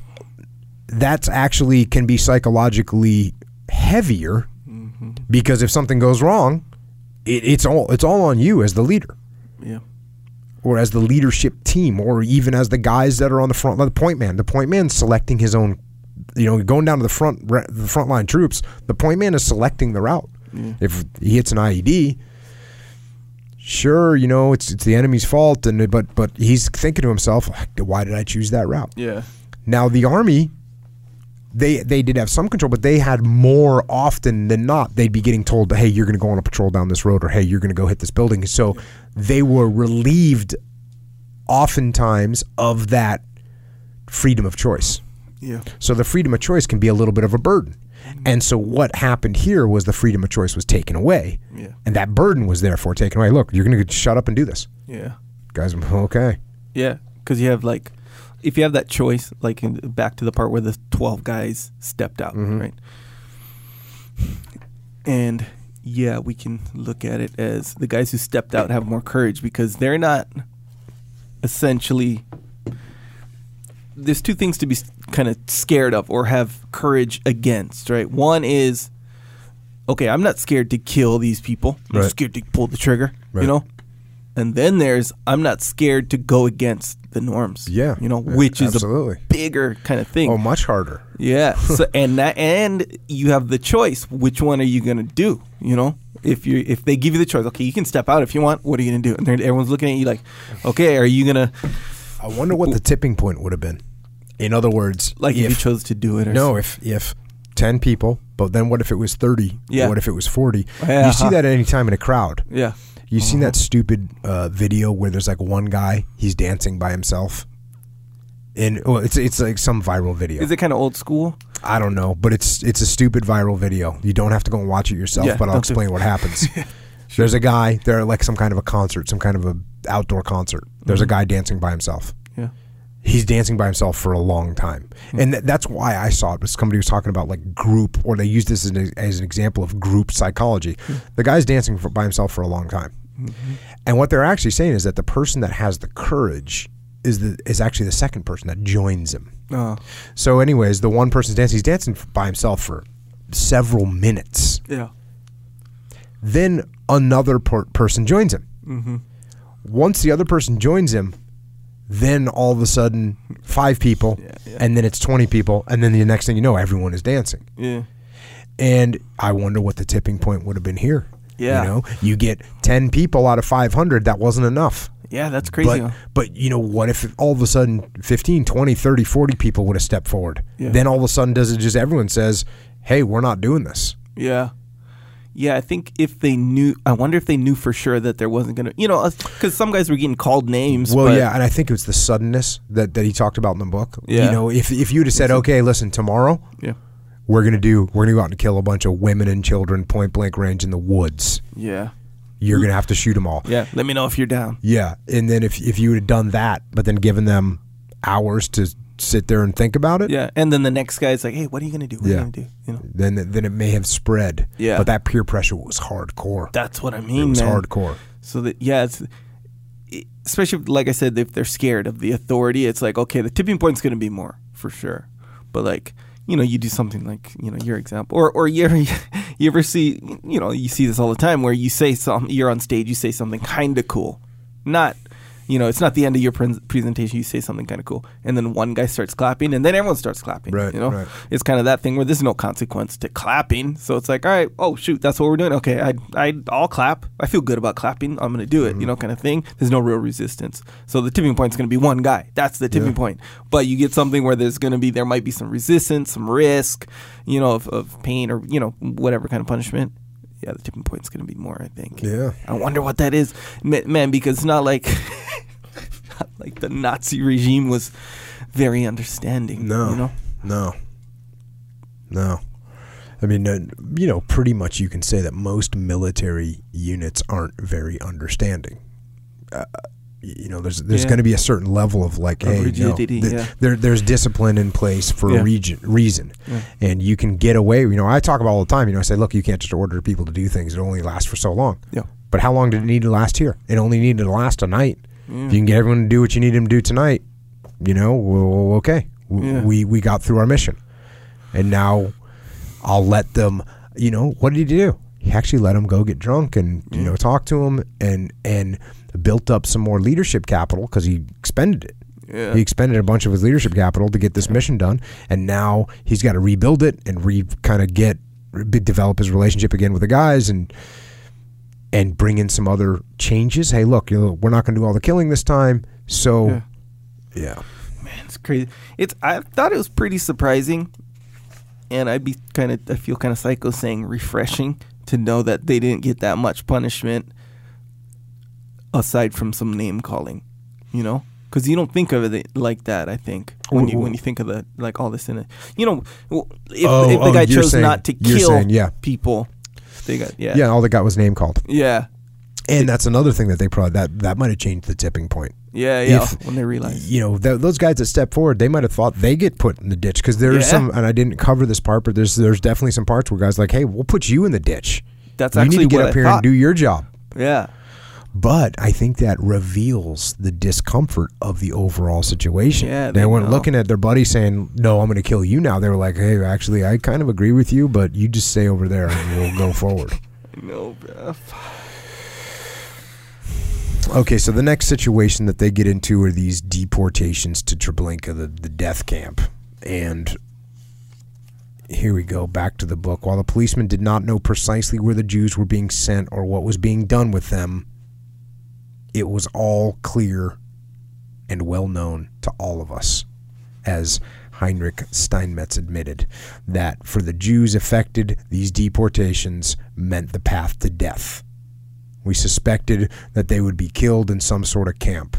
that's actually can be psychologically heavier mm-hmm. because if something goes wrong, it, it's all it's all on you as the leader. Yeah. or as the leadership team, or even as the guys that are on the front, line the point man. The point man selecting his own, you know, going down to the front, the front line troops. The point man is selecting the route. If he hits an IED, sure, you know, it's it's the enemy's fault, and but but he's thinking to himself, why did I choose that route? Yeah. Now the army, they they did have some control, but they had more often than not. They'd be getting told, "Hey, you're going to go on a patrol down this road," or "Hey, you're going to go hit this building." So they were relieved, oftentimes, of that freedom of choice. Yeah. So the freedom of choice can be a little bit of a burden. Mm-hmm. And so what happened here was the freedom of choice was taken away, Yeah. and that burden was therefore taken away. Look, you're going to shut up and do this, Yeah. guys. [laughs] Okay. Yeah, because you have like, if you have that choice, like in, back to the part where the twelve guys stepped out, mm-hmm. right? And yeah, we can look at it as the guys who stepped out have more courage because they're not essentially. There's two things to be kind of scared of or have courage against, right? One is, okay, I'm not scared to kill these people. I'm Right. scared to pull the trigger, Right. you know? And then there's I'm not scared to go against the norms. Yeah. You know, which is absolutely. a bigger kind of thing. Oh, much harder. Yeah. [laughs] So and that and you have the choice. Which one are you gonna do? You know, if you if they give you the choice, okay, you can step out if you want. What are you gonna do? And then everyone's looking at you like, okay, are you gonna I wonder what the tipping point would have been. In other words, like if, you chose to do it? Or no, if if ten people, but then what if it was thirty? Yeah. What if it was forty? Yeah. You see that any time in a crowd. yeah, You seen Uh-huh. that stupid uh, video where there's like one guy he's dancing by himself. And well, it's it's like some viral video. is it kind of old school? I don't know, but it's it's a stupid viral video. You don't have to go and watch it yourself, Yeah, but I'll don't do explain what happens. [laughs] There's a guy. They're at like some kind of a concert, some kind of a outdoor concert. There's a Mm-hmm. guy dancing by himself. Yeah, he's dancing by himself for a long time and th- that's why i saw it was somebody was talking about like group or they use this as an, as an example of group psychology the guy's dancing for, by himself for a long time and what they're actually saying is that the person that has the courage is the is actually the second person that joins him oh, so anyways the one person's dancing he's dancing by himself for several minutes yeah, then another per- person joins him. Mm-hmm. Once the other person joins him, then all of a sudden five people, Yeah, yeah. and then it's twenty people, and then the next thing you know, everyone is dancing. yeah, And I wonder what the tipping point would have been here. Yeah. you know, you get ten people out of five hundred. That wasn't enough. yeah. That's crazy. But, but you know what if all of a sudden 15 20 30 40 people would have stepped forward Yeah. then all of a sudden does it just everyone says hey we're not doing this Yeah. Yeah, I think if they knew, I wonder if they knew for sure that there wasn't going to, you know, because some guys were getting called names. Well, yeah, and I think it was the suddenness that, that he talked about in the book. Yeah. You know, if if you'd have said, okay, listen, tomorrow Yeah. We're gonna do we're gonna go out and kill a bunch of women and children point blank range in the woods. Yeah. You're gonna have to shoot them all. Yeah. Let me know if you're down. Yeah, and then if if you would have done that, but then given them hours to sit there and think about it, Yeah. And then the next guy's like, hey, what are you going to do? What are you to do? You know, then then it may have spread. Yeah. but that peer pressure was hardcore. that's what I mean. it was man. hardcore. So that, yeah, it's, especially like I said, if they're scared of the authority, it's like, okay, the tipping point's going to be more for sure. But like, you know, you do something like, you know, your example, or, or you ever, [laughs] you ever see, you know, you see this all the time where you say something, you're on stage, you say something kind of cool. Not, you know, it's not the end of your pre- presentation, you say something kind of cool. And then one guy starts clapping and then everyone starts clapping. Right, You know, right. it's kind of that thing where there's no consequence to clapping. So it's like, all right, oh shoot, that's what we're doing. Okay, I I I'll clap. I feel good about clapping. I'm gonna do it. You mm-hmm. know, kind of thing. There's no real resistance. So the tipping point is gonna be one guy. That's the tipping Yeah. point. But you get something where there's gonna be there might be some resistance, some risk, you know, of, of pain or you know whatever kind of punishment. Yeah, the tipping point's gonna be more. I think. Yeah. I wonder what that is, man. Because it's not like. [laughs] not like the Nazi regime was very understanding. No, you know. no, no. I mean, uh, you know, pretty much you can say that most military units aren't very understanding. Uh, you know, there's there's Yeah. going to be a certain level of like, Of hey, no, rigidity, th- yeah. there there's discipline in place for Yeah. a region reason, and you can get away. You know, I talk about all the time. You know, I say, look, you can't just order people to do things. It only lasts for so long. Yeah. But how long did it need to last here? It only needed to last a night. If you can get everyone to do what you need them to do tonight, you know, well, okay, W- Yeah. we we got through our mission, and now I'll let them. You know, what did he do? he actually let them go get drunk and you know talk to him and and built up some more leadership capital because he expended it. Yeah. He expended a bunch of his leadership capital to get this mission done, and now he's got to rebuild it and re kind of get re- develop his relationship again with the guys and and bring in some other changes. Hey, look, you know, we're not going to do all the killing this time, so Yeah. yeah. Man, it's crazy. It's I thought it was pretty surprising, and I'd be kind of I feel kind of psycho saying refreshing to know that they didn't get that much punishment aside from some name calling, you know. Because you don't think of it like that, I think when you when you think of the like all this in it, you know, if, Oh, if the oh, guy chose saying- not to kill saying, yeah. people, they got yeah yeah, all they got was name called, yeah and that's another thing that they probably that that might have changed the tipping point. yeah yeah If- when they realize you know th- those guys that step forward they might have thought they get put in the ditch because there's Yeah. some and i didn't cover this part but there's there's definitely some parts where guys are like hey we'll put you in the ditch that's you need to get up I here thought. and do your job yeah but i think that reveals the discomfort of the overall situation Yeah, they, they weren't know. looking at their buddy saying no i'm going to kill you now they were like hey actually i kind of agree with you but you just stay over there and we'll go forward [laughs] no bruh. Okay, so the next situation that they get into are these deportations to Treblinka, the, the death camp. And here we go, back to the book. While the policemen did not know precisely where the Jews were being sent or what was being done with them, it was all clear and well known to all of us, as Heinrich Steinmetz admitted, that for the Jews affected, these deportations meant the path to death. We suspected that they would be killed in some sort of camp.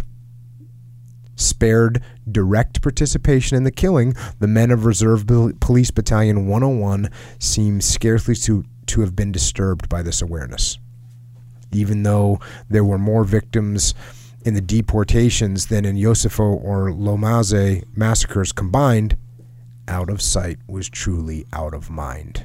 Spared direct participation in the killing, the men of Reserve Police Battalion 101 seem scarcely to, to have been disturbed by this awareness. Even though there were more victims in the deportations than in Józefów or Łomazy massacres combined, out of sight was truly out of mind.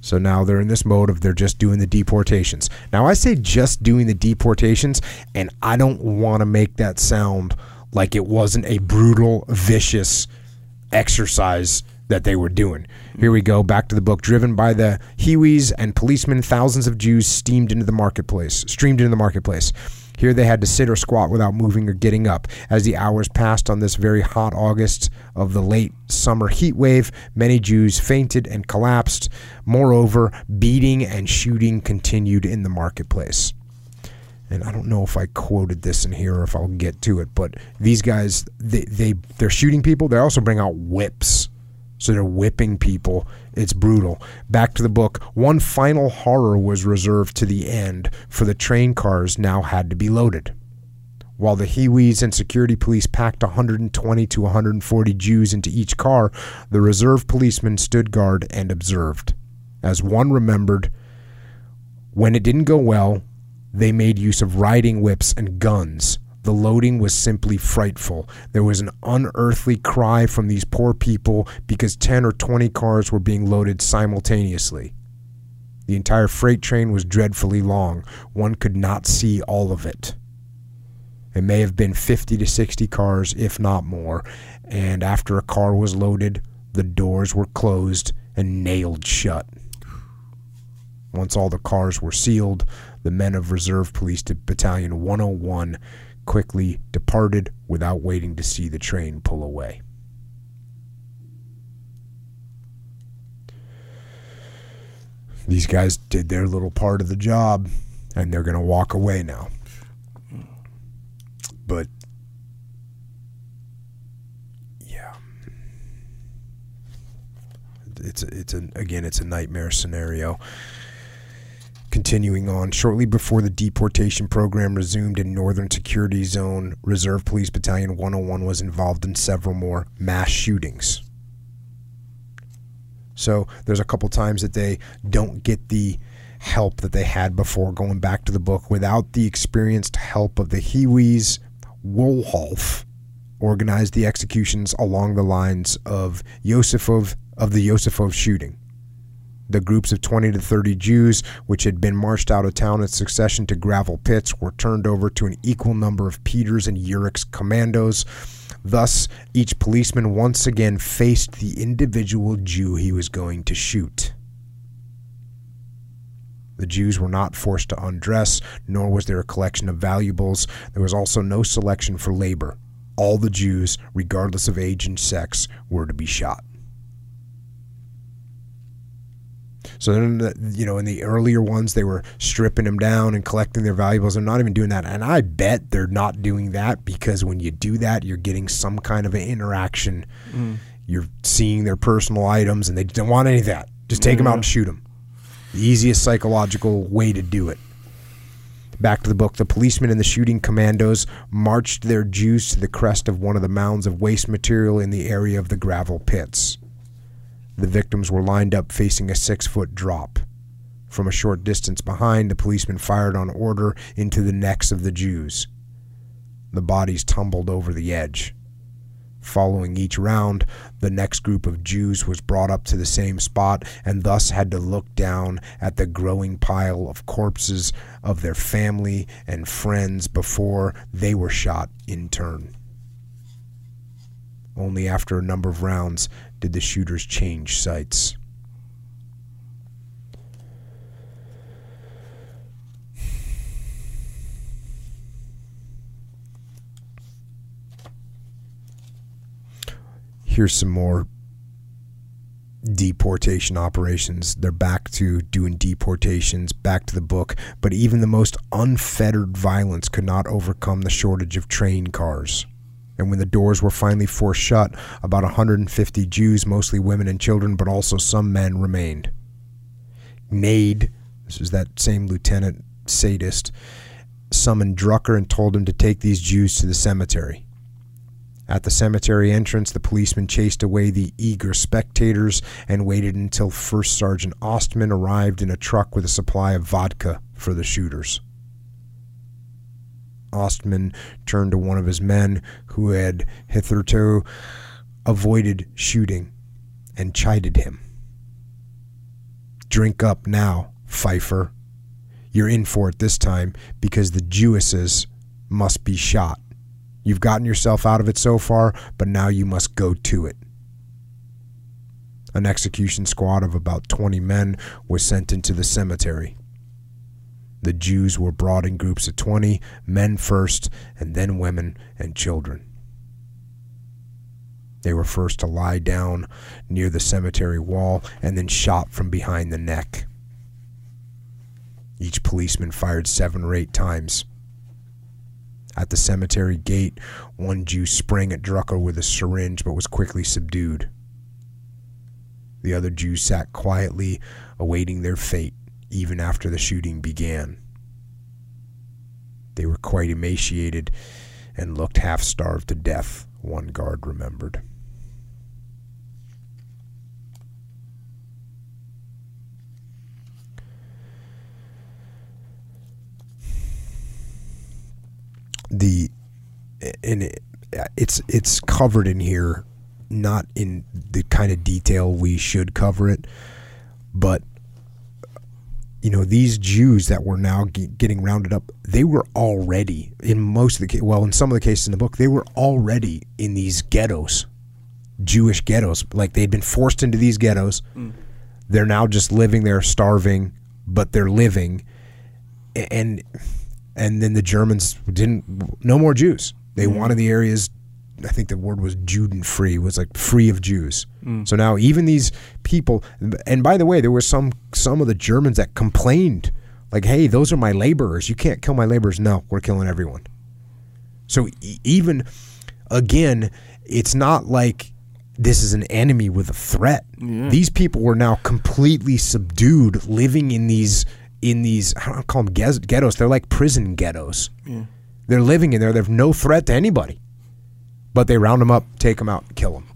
So now they're in this mode of they're just doing the deportations. Now I say just doing the deportations, and I don't want to make that sound like it wasn't a brutal, vicious exercise that they were doing. Here we go, back to the book. Driven by the Hiwis and policemen, thousands of Jews steamed into the marketplace, streamed into the marketplace. Here they had to sit or squat without moving or getting up. As the hours passed on this very hot August of the late summer heat wave, many Jews fainted and collapsed. Moreover, beating and shooting continued in the marketplace. And I don't know if I quoted this in here or if I'll get to it, but these guys they, they they're shooting people. They also bring out whips. So they're whipping people. It's brutal. Back to the book. One final horror was reserved to the end, for the train cars now had to be loaded. While the Hiwis and security police packed 120 to 140 Jews into each car, the reserve policemen stood guard and observed. As one remembered, when it didn't go well, they made use of riding whips and guns. The loading was simply frightful. There was an unearthly cry from these poor people because 10 or 20 cars were being loaded simultaneously. The entire freight train was dreadfully long. One could not see all of it. It may have been 50 to 60 cars, if not more, and after a car was loaded, the doors were closed and nailed shut. Once all the cars were sealed, the men of Reserve Police Battalion 101 quickly departed without waiting to see the train pull away. These guys did their little part of the job, and they're going to walk away now. But, yeah. It's it's a, again, it's a nightmare scenario. Continuing on, shortly before the deportation program resumed in Northern Security Zone, Reserve Police Battalion 101 was involved in several more mass shootings. So there's a couple times that they don't get the help that they had before going back to the book without the experienced help of the Hiwis. Wohlauf organized the executions along the lines of Józefów of the Józefów shooting. The groups of 20 to 30 Jews, which had been marched out of town in succession to gravel pits, were turned over to an equal number of Peters and Urich's commandos. Thus, each policeman once again faced the individual Jew he was going to shoot. The Jews were not forced to undress, nor was there a collection of valuables. There was also no selection for labor. All the Jews, regardless of age and sex, were to be shot. So then, the, you know, in the earlier ones, they were stripping them down and collecting their valuables. They're not even doing that, and I bet they're not doing that because when you do that, you're getting some kind of an interaction. Mm-hmm. You're seeing their personal items, and they don't want any of that. Just take them out and shoot them. The easiest psychological way to do it. Back to the book. The policemen and the shooting commandos marched their Jews to the crest of one of the mounds of waste material in the area of the gravel pits. The victims were lined up facing a six foot drop. From a short distance behind, the policemen fired on order into the necks of the Jews. The bodies tumbled over the edge. Following each round, the next group of Jews was brought up to the same spot and thus had to look down at the growing pile of corpses of their family and friends before they were shot in turn. Only after a number of rounds did the shooters change sights. Here's some more deportation operations. They're back to doing deportations, back to the book. But even the most unfettered violence could not overcome the shortage of train cars. And when the doors were finally forced shut, about 150 Jews, mostly women and children, but also some men, remained. Gnade, this is that same lieutenant sadist, summoned Drucker and told him to take these Jews to the cemetery. At the cemetery entrance, the policeman chased away the eager spectators and waited until First Sergeant Ostmann arrived in a truck with a supply of vodka for the shooters. Ostmann turned to one of his men who had hitherto avoided shooting and chided him. Drink up now, Pfeiffer. You're in for it this time because the Jewesses must be shot. You've gotten yourself out of it so far, but now you must go to it. An execution squad of about 20 men was sent into the cemetery. The Jews were brought in groups of 20, men first, and then women and children. They were first to lie down near the cemetery wall and then shot from behind the neck. Each policeman fired seven or eight times. At the cemetery gate, one Jew sprang at Drucker with a syringe but was quickly subdued. The other Jews sat quietly, awaiting their fate, even after the shooting began. They were quite emaciated and looked half starved to death, one guard remembered. the and it, it's it's covered in here not in the kind of detail we should cover it but you know these Jews that were now ge- getting rounded up they were already in most of the ca- well in some of the cases in the book they were already in these ghettos Jewish ghettos like they'd been forced into these ghettos mm. they're now just living there starving but they're living and and then the Germans didn't no more Jews. They mm-hmm. wanted the areas. I think the word was Juden free was like free of Jews. Mm. So now even these people, and by the way, there were some some of the Germans that complained, like, "Hey, those are my laborers. You can't kill my laborers." No, we're killing everyone. So even again, it's not like this is an enemy with a threat. These people were now completely subdued, living in these in these I don't call them ghettos. They're like prison ghettos. They're living in there. They have no threat to anybody, but they round them up, take them out, kill them.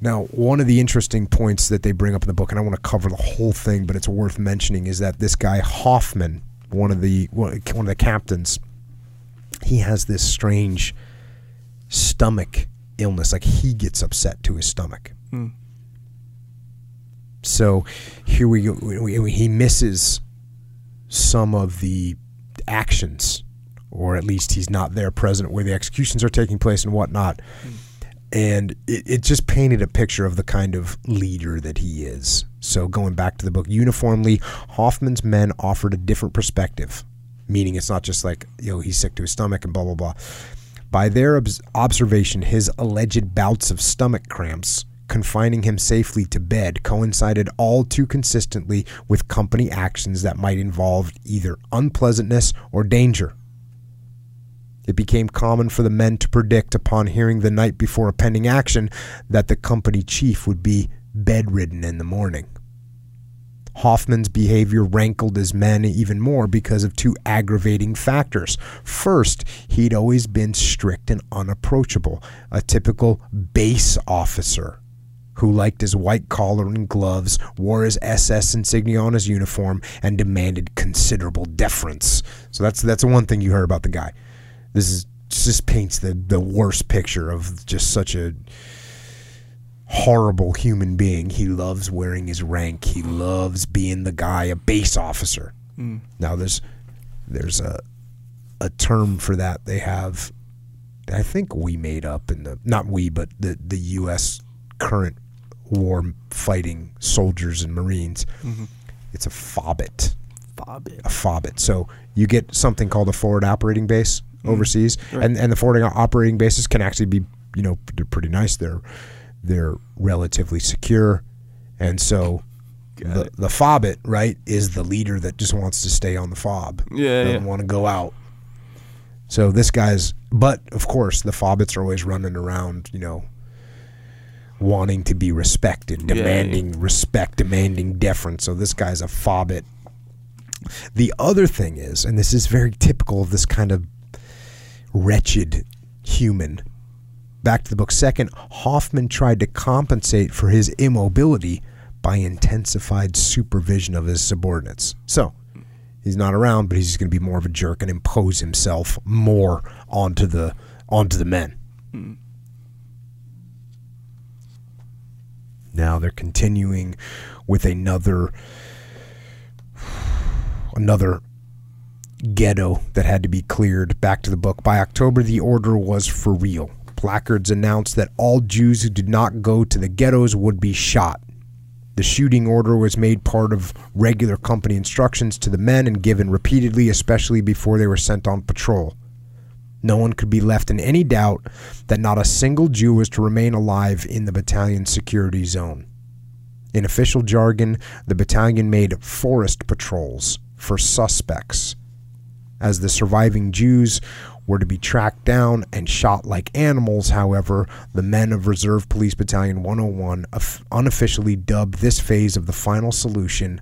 Now, one of the interesting points that they bring up in the book, and I want to cover the whole thing, but it's worth mentioning, is that this guy Hoffman, one of the one of the captains, he has this strange stomach illness. Like he gets upset to his stomach. Hmm. So here we go. He misses some of the actions, or at least he's not there present where the executions are taking place and whatnot. and it, it just painted a picture of the kind of leader that he is. So going back to the book, uniformly, Hoffman's men offered a different perspective, meaning it's not just like, you know, he's sick to his stomach and blah, blah, blah. By their obs- observation, his alleged bouts of stomach cramps confining him safely to bed coincided all too consistently with company actions that might involve either unpleasantness or danger. It became common for the men to predict upon hearing the night before a pending action that the company chief would be bedridden in the morning. Hoffman's behavior rankled his men even more because of two aggravating factors. First, he'd always been strict and unapproachable, a typical base officer who liked his white collar and gloves, wore his SS insignia on his uniform, and demanded considerable deference. So that's that's one thing you heard about the guy. This is just paints the the worst picture of just such a horrible human being. He loves wearing his rank. He loves being the guy, a base officer. Mm. Now there's there's a a term for that they have. I think we made up in the not we, but the the U.S. current war fighting soldiers and Marines. Mm-hmm. It's a FOBIT. Fobbit. A FOBIT. So you get something called a forward operating base Mm-hmm. overseas, Right. and and the forwarding operating bases can actually be you know they're pretty nice. They're they're relatively secure, and so. Got The, it. the FOBIT, right, is the leader that just wants to stay on the FOB. Yeah, Doesn't yeah. want to go out. So this guy's, but of course, the FOBITs are always running around, you know, wanting to be respected, Yeah, yeah. demanding respect, demanding deference. So this guy's a FOBIT. The other thing is, and this is very typical of this kind of wretched human. Back to the book. Second, Hoffman tried to compensate for his immobility by intensified supervision of his subordinates. So he's not around, but he's going to be more of a jerk and impose himself more onto the onto the men. Now they're continuing with another [sighs] another ghetto that had to be cleared. Back to the book. By October, the order was for real. Placards announced that all Jews who did not go to the ghettos would be shot. The shooting order was made part of regular company instructions to the men and given repeatedly, especially before they were sent on patrol. No one could be left in any doubt that not a single Jew was to remain alive in the battalion security zone. In official jargon, the battalion made forest patrols for suspects. As the surviving Jews were to be tracked down and shot like animals, however, the men of Reserve Police Battalion 101 unofficially dubbed this phase of the final solution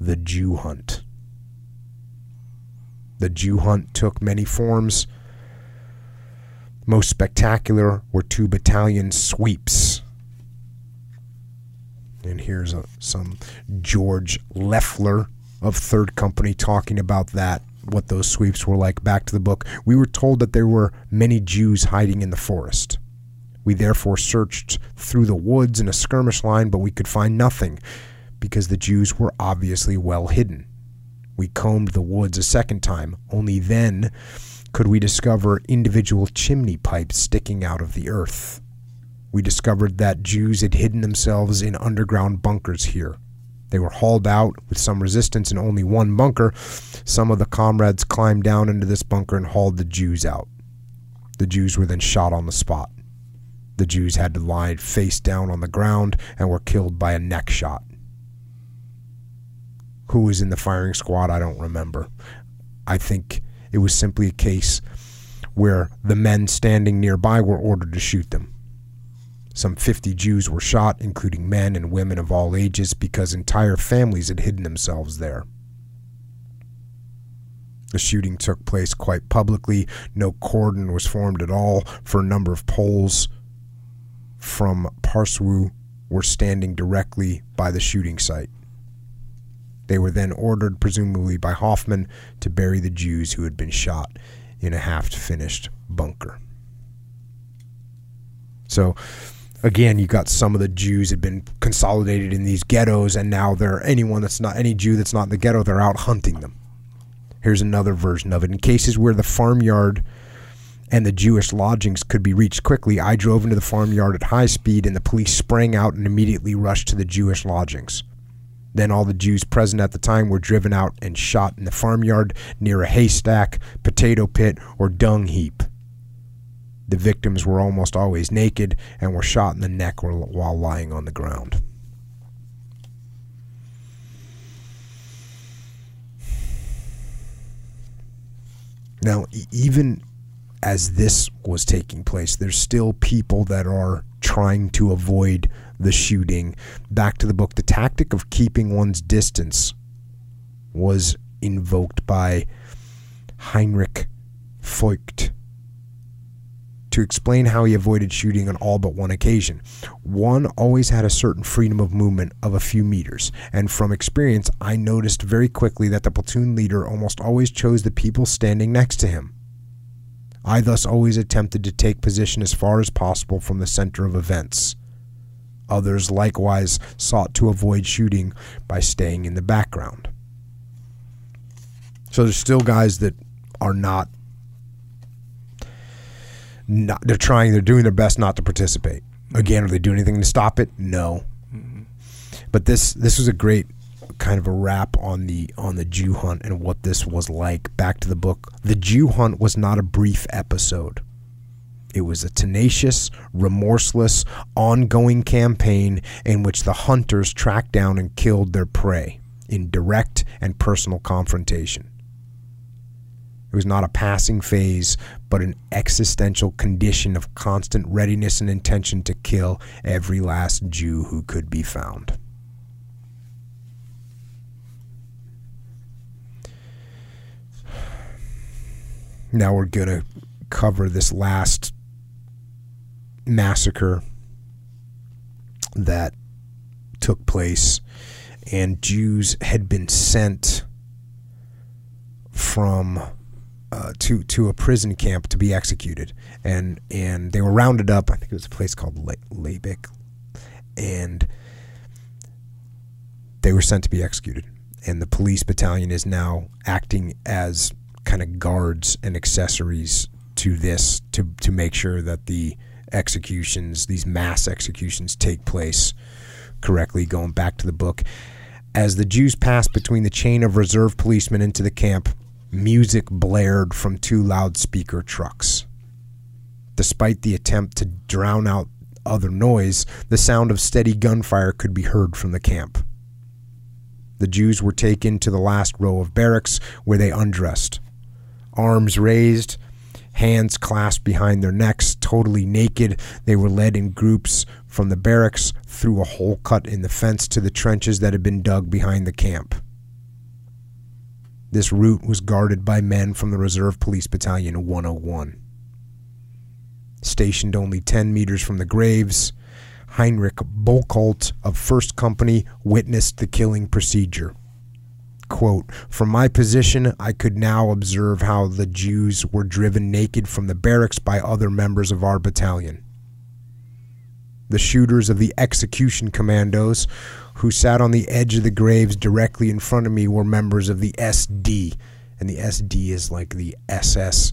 the Jew hunt. The Jew hunt took many forms. Most spectacular were two battalion sweeps. And here's a, some George Leffler of 3rd Company talking about that, what those sweeps were like. Back to the book. We were told that there were many Jews hiding in the forest. We therefore searched through the woods in a skirmish line, but we could find nothing because the Jews were obviously well hidden. We combed the woods a second time. Only then could we discover individual chimney pipes sticking out of the earth. We discovered that Jews had hidden themselves in underground bunkers here. They were hauled out with some resistance in only one bunker. Some of the comrades climbed down into this bunker and hauled the Jews out. The Jews were then shot on the spot. The Jews had to lie face down on the ground and were killed by a neck shot. Who was in the firing squad, I don't remember. I think it was simply a case where the men standing nearby were ordered to shoot them. Some 50 Jews were shot, including men and women of all ages, because entire families had hidden themselves there. The shooting took place quite publicly. No cordon was formed at all, for a number of Poles from Parczew were standing directly by the shooting site. They were then ordered, presumably by Hoffman, to bury the Jews who had been shot in a half finished bunker. So, again, you got some of the Jews had been consolidated in these ghettos, and now they're anyone that's not any Jew that's not in the ghetto, they're out hunting them. Here's another version of it. In cases where the farmyard and the Jewish lodgings could be reached quickly, I drove into the farmyard at high speed, and the police sprang out and immediately rushed to the Jewish lodgings. Then all the Jews present at the time were driven out and shot in the farmyard near a haystack, potato pit, or dung heap. The victims were almost always naked and were shot in the neck while lying on the ground. Now, even as this was taking place, there's still people that are trying to avoid the shooting. Back to the book, the tactic of keeping one's distance was invoked by Heinrich Voigt to explain how he avoided shooting on all but one occasion. One always had a certain freedom of movement of a few meters, and from experience, I noticed very quickly that the platoon leader almost always chose the people standing next to him. I thus always attempted to take position as far as possible from the center of events. Others likewise sought to avoid shooting by staying in the background. So there's still guys that are not not they're trying they're doing their best not to participate. Again, are they doing anything to stop it? No. Mm-hmm. But this this was a great kind of a wrap on the on the Jew hunt and what this was like. Back to the book. The Jew hunt was not a brief episode. It was a tenacious, remorseless, ongoing campaign in which the hunters tracked down and killed their prey in direct and personal confrontation. It was not a passing phase, but an existential condition of constant readiness and intention to kill every last Jew who could be found. Now we're going to cover this last massacre that took place, and Jews had been sent from uh, to to a prison camp to be executed, and and they were rounded up. I think it was a place called Le- and they were sent to be executed. And the police battalion is now acting as kind of guards and accessories to this to to make sure that the executions, these mass executions, take place correctly. Going back to the book, as the Jews passed between the chain of reserve policemen into the camp, music blared from two loudspeaker trucks. Despite the attempt to drown out other noise, the sound of steady gunfire could be heard from the camp. The Jews were taken to the last row of barracks where they undressed arms raised, hands clasped behind their necks, totally naked. They were led in groups from the barracks through a hole cut in the fence to the trenches that had been dug behind the camp. This route was guarded by men from the Reserve Police Battalion 101. Stationed only 10 meters from the graves, Heinrich Bockholt of 1st Company witnessed the killing procedure. Quote, From my position, I could now observe how the Jews were driven naked from the barracks by other members of our battalion. The shooters of the execution commandos who sat on the edge of the graves directly in front of me were members of the SD. And the SD is like the SS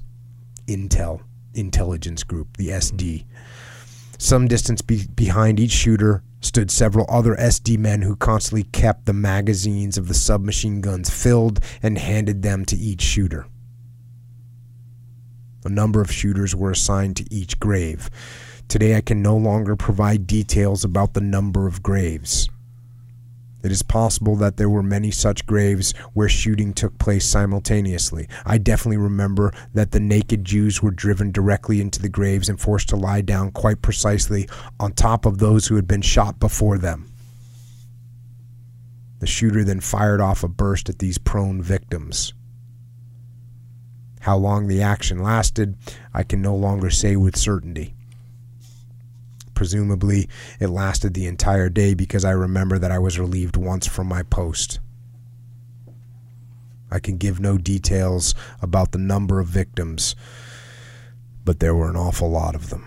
Intel intelligence group, the SD. Some distance be- behind each shooter stood several other SD men who constantly kept the magazines of the submachine guns filled and handed them to each shooter. A number of shooters were assigned to each grave. Today I can no longer provide details about the number of graves. It is possible that there were many such graves where shooting took place simultaneously. I definitely remember that the naked Jews were driven directly into the graves and forced to lie down quite precisely on top of those who had been shot before them. The shooter then fired off a burst at these prone victims. How long the action lasted, I can no longer say with certainty. Presumably, it lasted the entire day because I remember that I was relieved once from my post. I can give no details about the number of victims, but there were an awful lot of them.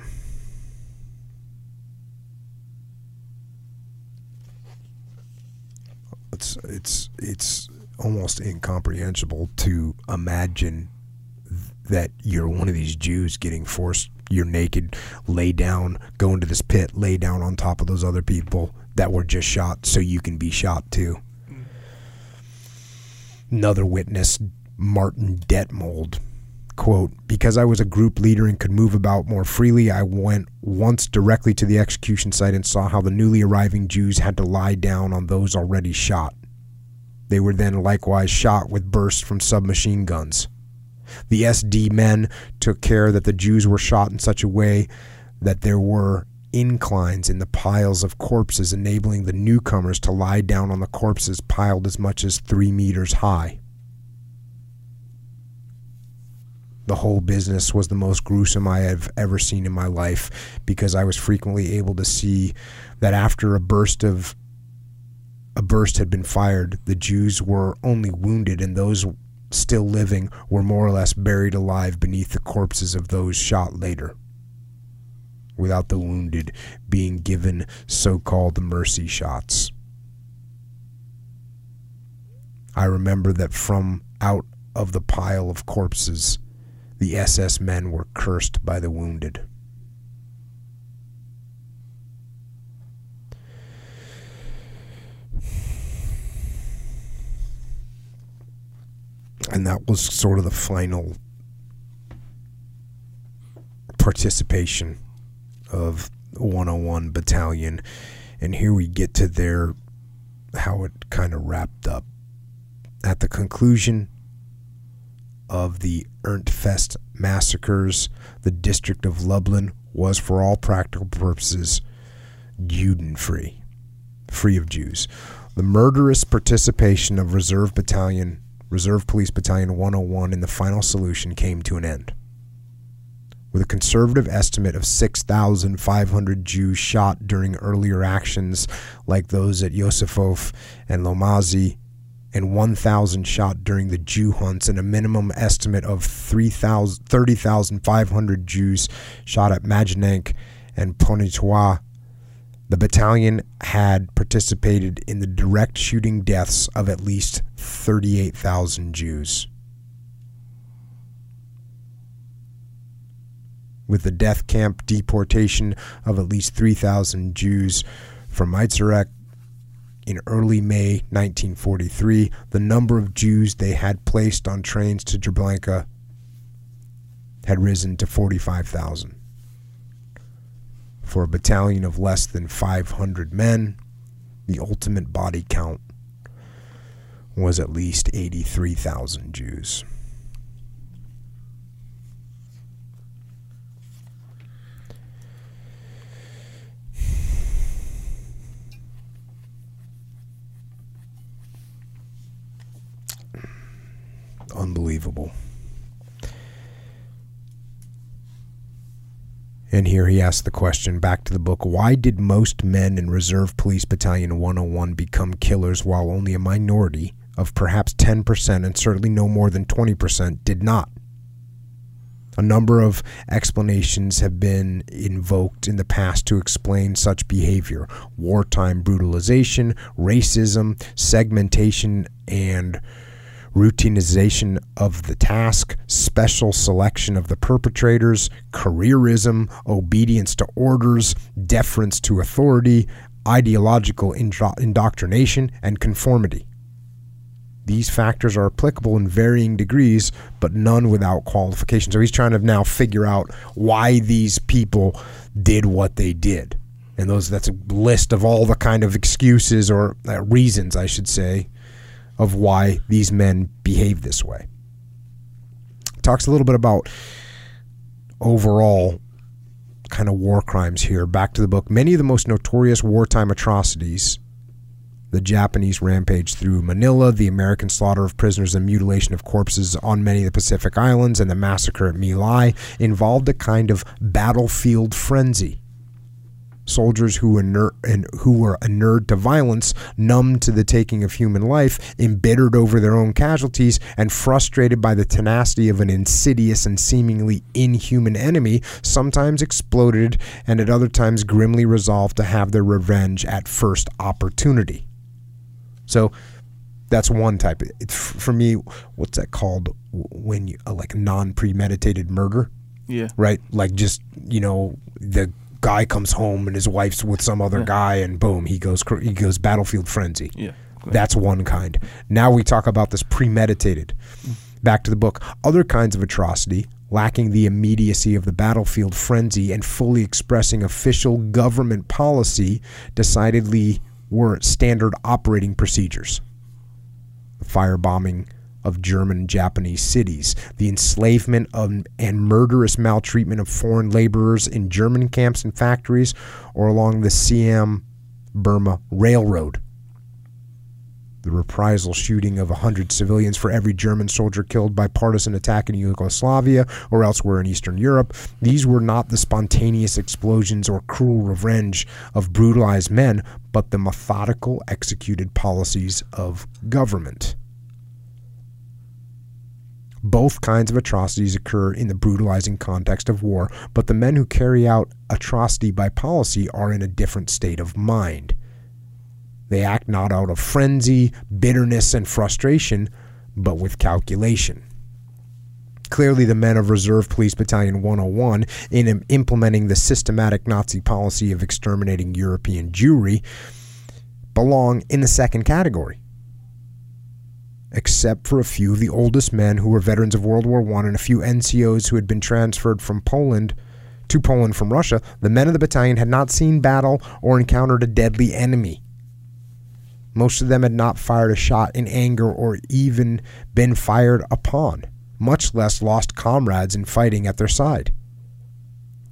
It's it's it's almost incomprehensible to imagine that you're one of these Jews getting forced, you're naked, lay down, go into this pit, lay down on top of those other people that were just shot so you can be shot too. Another witness, Martin Detmold, quote, because I was a group leader and could move about more freely, I went once directly to the execution site and saw how the newly arriving Jews had to lie down on those already shot. They were then likewise shot with bursts from submachine guns. The SD men took care that the Jews were shot in such a way that there were inclines in the piles of corpses, enabling the newcomers to lie down on the corpses piled as much as three meters high. The whole business was the most gruesome I have ever seen in my life because I was frequently able to see that after a burst of a burst had been fired, the Jews were only wounded and those still living were more or less buried alive beneath the corpses of those shot later, without the wounded being given so called mercy shots. I remember that from out of the pile of corpses, the SS men were cursed by the wounded. And that was sort of the final participation of 101 battalion. And here we get to their how it kind of wrapped up. At the conclusion of the Erntefest massacres the district of Lublin was for all practical purposes Juden free free of Jews. The murderous participation of reserve battalion Reserve Police Battalion 101 in the final solution came to an end. With a conservative estimate of 6,500 Jews shot during earlier actions like those at Józefów and Łomazy, and 1,000 shot during the Jew hunts, and a minimum estimate of 30,500 Jews shot at Majdanek and Poniatowa the battalion had participated in the direct shooting deaths of at least 38,000 Jews. With the death camp deportation of at least 3,000 Jews from Eitzerek in early May 1943, the number of Jews they had placed on trains to Treblinka had risen to 45,000 for a battalion of less than 500 men, the ultimate body count was at least 83,000 Jews. Unbelievable. And here he asks the question back to the book why did most men in Reserve Police Battalion 101 become killers while only a minority of perhaps 10% and certainly no more than 20% did not? A number of explanations have been invoked in the past to explain such behavior wartime brutalization, racism, segmentation, and routinization of the task, special selection of the perpetrators, careerism, obedience to orders, deference to authority, ideological indo- indoctrination, and conformity. These factors are applicable in varying degrees, but none without qualification. So he's trying to now figure out why these people did what they did. And those that's a list of all the kind of excuses or uh, reasons, I should say, of why these men behave this way. Talks a little bit about overall kind of war crimes here. Back to the book. Many of the most notorious wartime atrocities the Japanese rampage through Manila, the American slaughter of prisoners and mutilation of corpses on many of the Pacific Islands, and the massacre at My Lai involved a kind of battlefield frenzy soldiers who who were inured to violence, numb to the taking of human life, embittered over their own casualties, and frustrated by the tenacity of an insidious and seemingly inhuman enemy, sometimes exploded and at other times grimly resolved to have their revenge at first opportunity. So, That's one type. It, for me, what's that called when you uh, like non premeditated murder? Yeah. right? Like just you know the guy comes home and his wife's with some other Yeah. guy, and boom, he goes he goes battlefield frenzy. Yeah. That's one kind. Now we talk about this premeditated. Back to the book. Other kinds of atrocity, lacking the immediacy of the battlefield frenzy and fully expressing official government policy, decidedly were standard operating procedures. The firebombing of German and Japanese cities, the enslavement of, and murderous maltreatment of foreign laborers in German camps and factories or along the Siam Burma Railroad the reprisal shooting of 100 civilians for every German soldier killed by partisan attack in Yugoslavia or elsewhere in Eastern Europe. These were not the spontaneous explosions or cruel revenge of brutalized men, but the methodical executed policies of government. Both kinds of atrocities occur in the brutalizing context of war, but the men who carry out atrocity by policy are in a different state of mind. They act not out of frenzy, bitterness, and frustration, but with calculation. Clearly, the men of Reserve Police Battalion 101, in implementing the systematic Nazi policy of exterminating European Jewry, belong in the second category. Except for a few of the oldest men who were veterans of World War I and a few NCOs who had been transferred from Poland to Poland from Russia, the men of the battalion had not seen battle or encountered a deadly enemy. Most of them had not fired a shot in anger or even been fired upon, much less lost comrades in fighting at their side.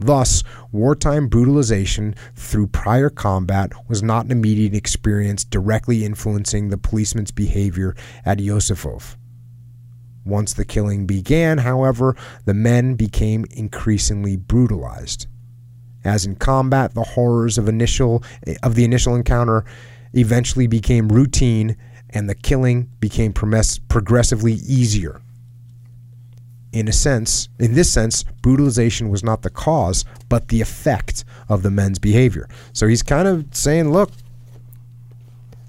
Thus, wartime brutalization through prior combat was not an immediate experience directly influencing the policeman's behavior at Józefów. Once the killing began, however, the men became increasingly brutalized. As in combat, the horrors of initial eh, of the initial encounter eventually became routine and the killing became progressively easier. In a sense, in this sense, brutalization was not the cause, but the effect of the men's behavior. So he's kind of saying, look,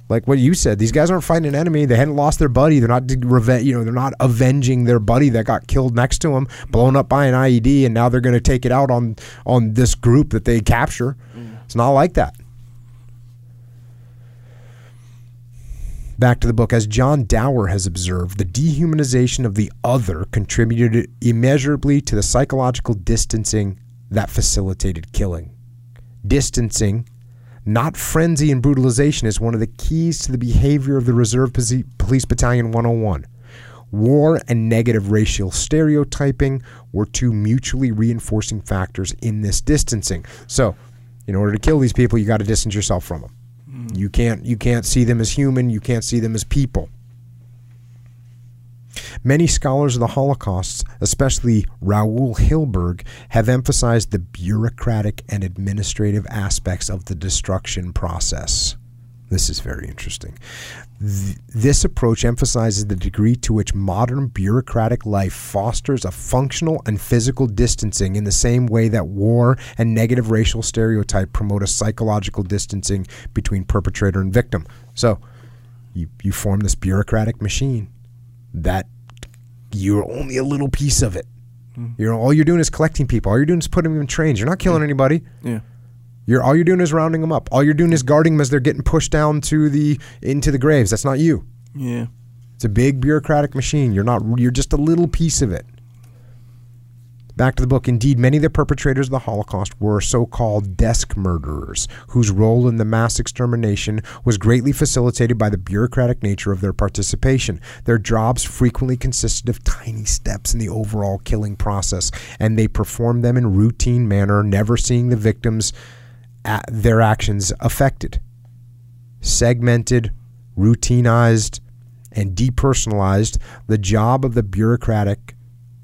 like what you said, these guys aren't fighting an enemy. They hadn't lost their buddy. They're not reve- you know, they're not avenging their buddy that got killed next to them, blown up by an IED, and now they're going to take it out on on this group that they capture. Mm. It's not like that. Back to the book. As John Dower has observed, the dehumanization of the other contributed immeasurably to the psychological distancing that facilitated killing. Distancing, not frenzy and brutalization, is one of the keys to the behavior of the Reserve Police Battalion 101. War and negative racial stereotyping were two mutually reinforcing factors in this distancing. So, in order to kill these people, you got to distance yourself from them. You can't you can't see them as human, you can't see them as people. Many scholars of the Holocaust, especially Raoul Hilberg, have emphasized the bureaucratic and administrative aspects of the destruction process. This is very interesting. Th- this approach emphasizes the degree to which modern bureaucratic life fosters a functional and physical distancing in the same way that war and negative racial stereotype promote a psychological distancing between perpetrator and victim. So, you, you form this bureaucratic machine that you're only a little piece of it. Mm. You're all you're doing is collecting people. All you're doing is putting them in trains. You're not killing anybody. Yeah. You're all you're doing is rounding them up. All you're doing is guarding them as they're getting pushed down to the into the graves. That's not you. Yeah. It's a big bureaucratic machine. You're not. You're just a little piece of it. Back to the book. Indeed, many of the perpetrators of the Holocaust were so-called desk murderers, whose role in the mass extermination was greatly facilitated by the bureaucratic nature of their participation. Their jobs frequently consisted of tiny steps in the overall killing process, and they performed them in routine manner, never seeing the victims their actions affected. Segmented, routinized, and depersonalized, the job of the bureaucratic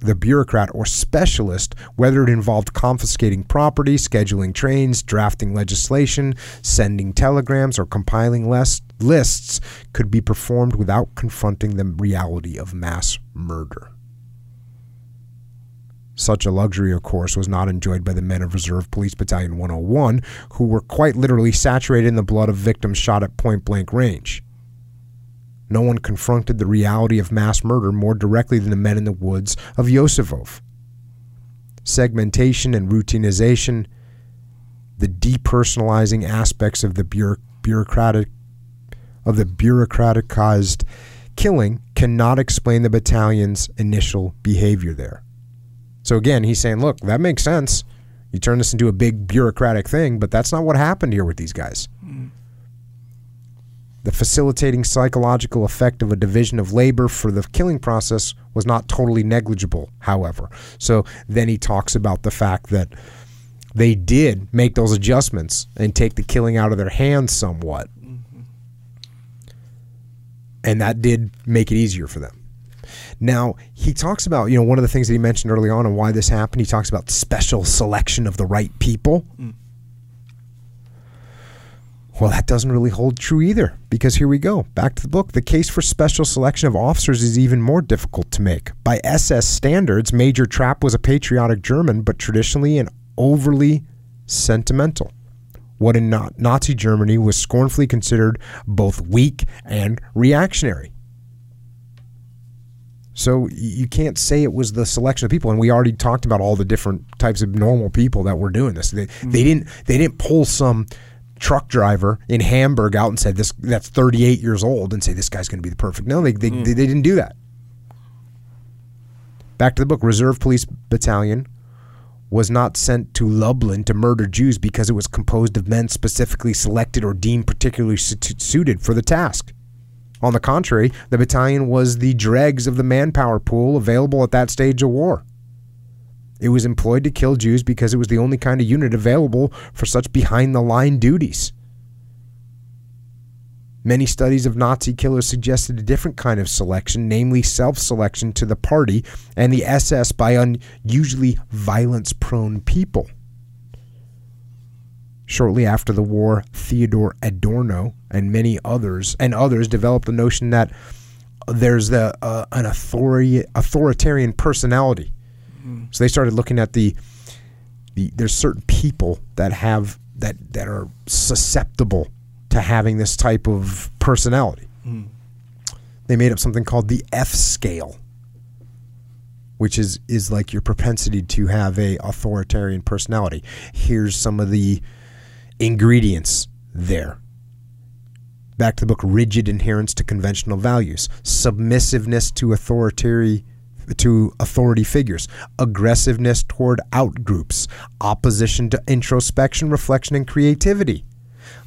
the bureaucrat or specialist, whether it involved confiscating property, scheduling trains, drafting legislation, sending telegrams, or compiling lists, could be performed without confronting the reality of mass murder. Such a luxury, of course, was not enjoyed by the men of Reserve Police Battalion 101, who were quite literally saturated in the blood of victims shot at point blank range. No one confronted the reality of mass murder more directly than the men in the woods of Józefów. Segmentation and routinization, the depersonalizing aspects of the bureaucratic of the bureaucraticized killing cannot explain the battalion's initial behavior there. So again, he's saying, look, that makes sense. You turn this into a big bureaucratic thing, but that's not what happened here with these guys. The facilitating psychological effect of a division of labor for the killing process was not totally negligible, however. So then he talks about the fact that they did make those adjustments and take the killing out of their hands somewhat. Mm-hmm. And that did make it easier for them. Now, he talks about, you know, one of the things that he mentioned early on and why this happened, he talks about special selection of the right people. Mm. Well, that doesn't really hold true either, because here we go. Back to the book. The case for special selection of officers is even more difficult to make. By SS standards, Major Trapp was a patriotic German, but traditionally an overly sentimental. What in Nazi Germany was scornfully considered both weak and reactionary. So you can't say it was the selection of people, and we already talked about all the different types of normal people that were doing this. They, they mm-hmm. didn't they didn't pull some truck driver in Hamburg out and said this that's 38 years old and say this guy's going to be the perfect. No, they they, they they didn't do that. Back to the book. Reserve Police Battalion was not sent to Lublin to murder Jews because it was composed of men specifically selected or deemed particularly su- suited for the task. On the contrary, the battalion was the dregs of the manpower pool available at that stage of war. It was employed to kill Jews because it was the only kind of unit available for such behind the line duties. Many studies of Nazi killers suggested a different kind of selection, namely self selection to the party and the SS by unusually violence prone people. Shortly after the war, Theodore Adorno and many others and others developed the notion that there's the uh, an authoritarian personality. So they started looking at the, the there's certain people that have that that are susceptible to having this type of personality. They made up something called the F scale, which is is like your propensity to have a authoritarian personality. Here's some of the ingredients there. Back to the book rigid adherence to conventional values, submissiveness to authoritarian to authority figures, aggressiveness toward outgroups, opposition to introspection, reflection, and creativity,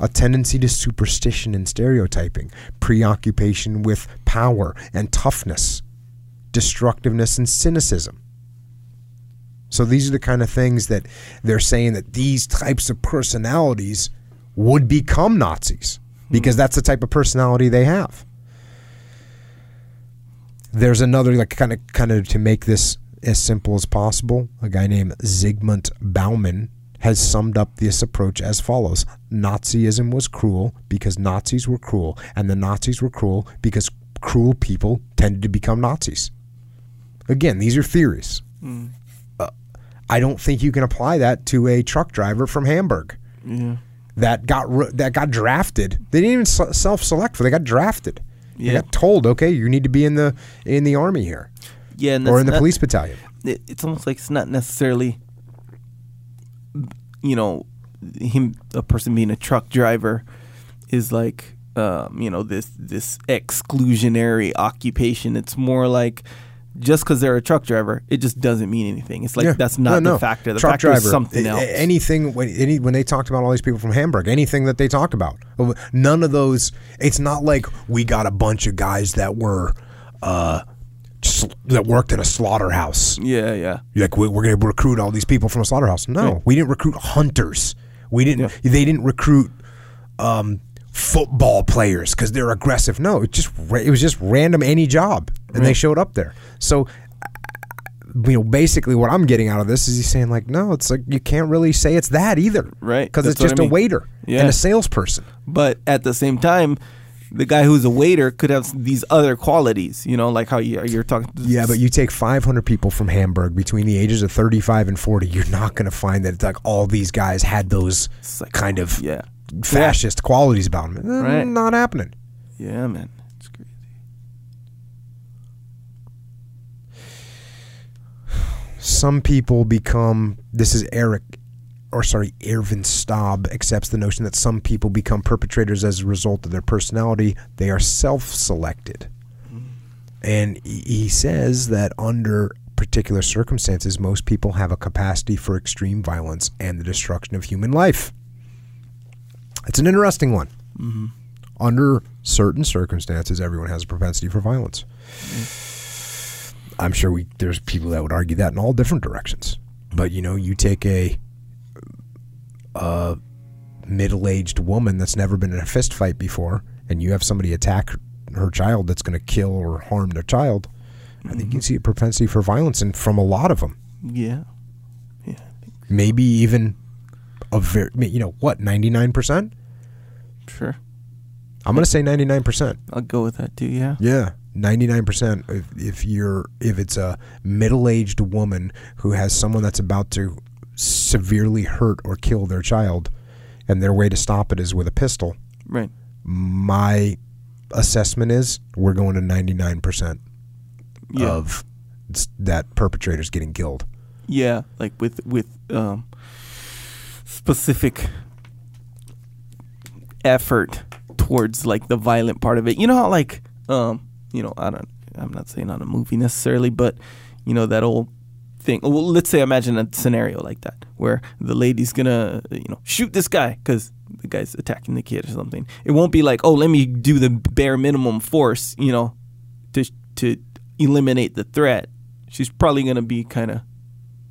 a tendency to superstition and stereotyping, preoccupation with power and toughness, destructiveness and cynicism. So these are the kind of things that they're saying that these types of personalities would become Nazis because that's the type of personality they have. There's another like kind of kind of to make this as simple as possible a guy named zygmunt bauman has summed up this approach as follows. Nazism was cruel because nazis were cruel and the nazis were cruel because cruel people tended to become nazis. Again these are theories. Uh, i don't think you can apply that to a truck driver from hamburg. Yeah. that got that got drafted. They didn't even self-select for they got drafted. They Yeah. got told okay you need to be in the in the army here. Yeah, and or in the not- police battalion. it, it's almost like it's not necessarily you know him a person being a truck driver is like um, you know this this exclusionary occupation. It's more like just because they're a truck driver it just doesn't mean anything it's like Yeah. that's not No, no. the factor the Truck factor is something else Anything when any, when they talked about all these people from Hamburg, anything that they talk about, none of those. It's not like we got a bunch of guys that were uh, that worked at a slaughterhouse. yeah yeah Like we, we're going to recruit all these people from a slaughterhouse. No, Right. we didn't recruit hunters. We didn't. They didn't recruit um, football players because they're aggressive. No, it just it was just random any job, and they showed up there. So. You know, basically, what I'm getting out of this is he's saying like, no, it's like you can't really say it's that either, Right, Because it's just I a mean. waiter Yeah. and a salesperson. but at the same time the guy who's a waiter could have these other qualities you know like how you, you're talking Yeah, but you take 500 people from Hamburg between the ages of 35 and 40, you're not going to find that like all these guys had those like, kind of yeah fascist yeah. qualities about him. Eh, right. Not happening. Yeah, man. It's crazy. Some people become this is Eric or sorry, Ervin Staub accepts the notion that some people become perpetrators as a result of their personality. They are self-selected. Mm. And he says that under particular circumstances, most people have a capacity for extreme violence and the destruction of human life. It's an interesting one. Under certain circumstances, everyone has a propensity for violence. I'm sure we there's people that would argue that in all different directions. But you know, you take a a middle-aged woman that's never been in a fist fight before, and you have somebody attack her child that's going to kill or harm their child. I think you mm-hmm. see a propensity for violence, and from a lot of them, Yeah. Yeah. maybe even a very, you know, what, ninety nine percent? Sure. I'm going to say ninety nine percent. I'll go with that too. Yeah. Yeah, ninety nine percent. If if you're if it's a middle aged woman who has someone that's about to severely hurt or kill their child, and their way to stop it is with a pistol, Right. my assessment is we're going to ninety nine percent Yeah. of that perpetrators getting killed. Yeah, like with with um, specific effort towards like the violent part of it. You know how like um, you know, I don't I'm not saying on a movie necessarily, but you know that old thing. Well, let's say imagine a scenario like that where the lady's gonna you know shoot this guy because the guy's attacking the kid or something. It won't be like oh let me do the bare minimum force you know to to eliminate the threat. She's probably gonna be kind of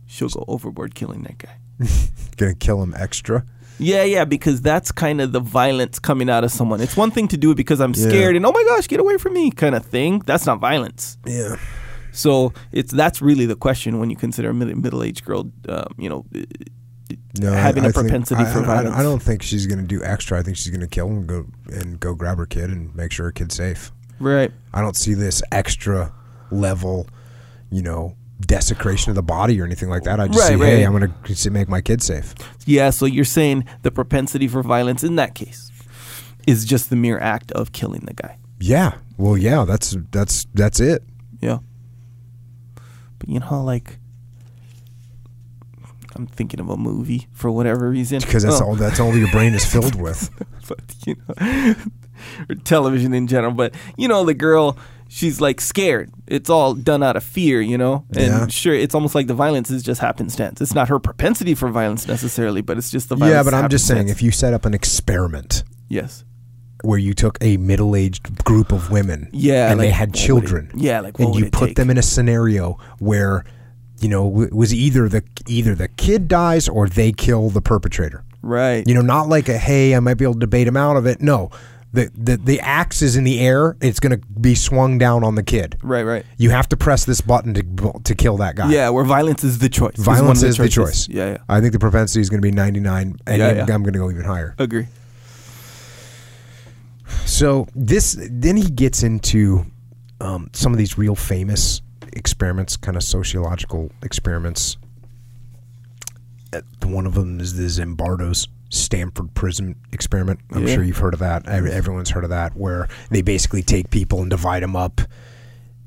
she'll go overboard killing that guy. [laughs] Gonna kill him extra. Yeah, yeah, because that's kind of the violence coming out of someone. It's one thing to do it because I'm Yeah. scared and oh my gosh, get away from me kind of thing. That's not violence. Yeah. So it's that's really the question when you consider a mid- middle-aged girl, um, you know, No, Having a a propensity for violence. I, don't think she's gonna do extra. I think she's gonna kill and go and go grab her kid and make sure her kid's safe. right? I don't see this extra level, you know, desecration of the body or anything like that. I just Right, see, right. hey, I'm going to make my kid safe. Yeah. So you're saying the propensity for violence in that case is just the mere act of killing the guy. Yeah. Well, yeah, that's that's that's it. Yeah. But you know, like, I'm thinking of a movie for whatever reason. Because that's Oh. all that's all your brain is filled with. [laughs] but you know, [laughs] or television in general. But you know, the girl, she's like scared. It's all done out of fear, you know. And Yeah. sure, it's almost like the violence is just happenstance. It's not her propensity for violence necessarily, but it's just the violence. yeah, but I'm just saying, if you set up an experiment yes, where you took a middle-aged group of women, yeah, and they had would it- children, yeah, like and you put take? them in a scenario where, you know, it was either the either the kid dies or they kill the perpetrator. right. You know, not like a hey, I might be able to debate him out of it. No, the the the axe is in the air. It's going to be swung down on the kid. right, right. You have to press this button to to kill that guy. Yeah, where violence is the choice. violence is the choices. choice. Yeah, yeah. I think the propensity is going to be 99, and Yeah, I'm going to go even higher. Agree. So this then he gets into um, some of these real famous experiments, kind of sociological experiments. Uh, One of them is the Zimbardo's Stanford prison experiment. I'm Yeah. sure you've heard of that. Everyone's heard of that, where they basically take people and divide them up,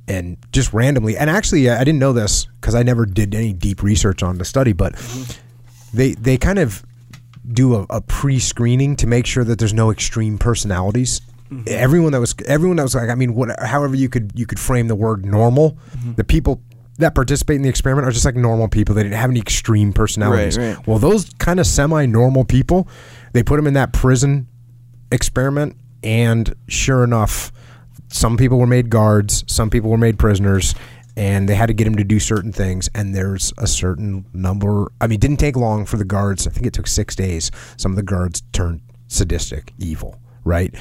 and just randomly. And actually, I didn't know this because I never did any deep research on the study, but mm-hmm. they they kind of do a, a pre-screening to make sure that there's no extreme personalities. Mm-hmm. Everyone that was everyone that was like I mean what however you could you could frame the word normal. Mm-hmm. The people that participate in the experiment are just like normal people. They didn't have any extreme personalities. Right, right. Well, those kind of semi-normal people, they put them in that prison experiment, and sure enough, some people were made guards, some people were made prisoners, and they had to get them to do certain things. And there's a certain number. I mean, it didn't take long for the guards. I think it took six days. Some of the guards turned sadistic, evil, right?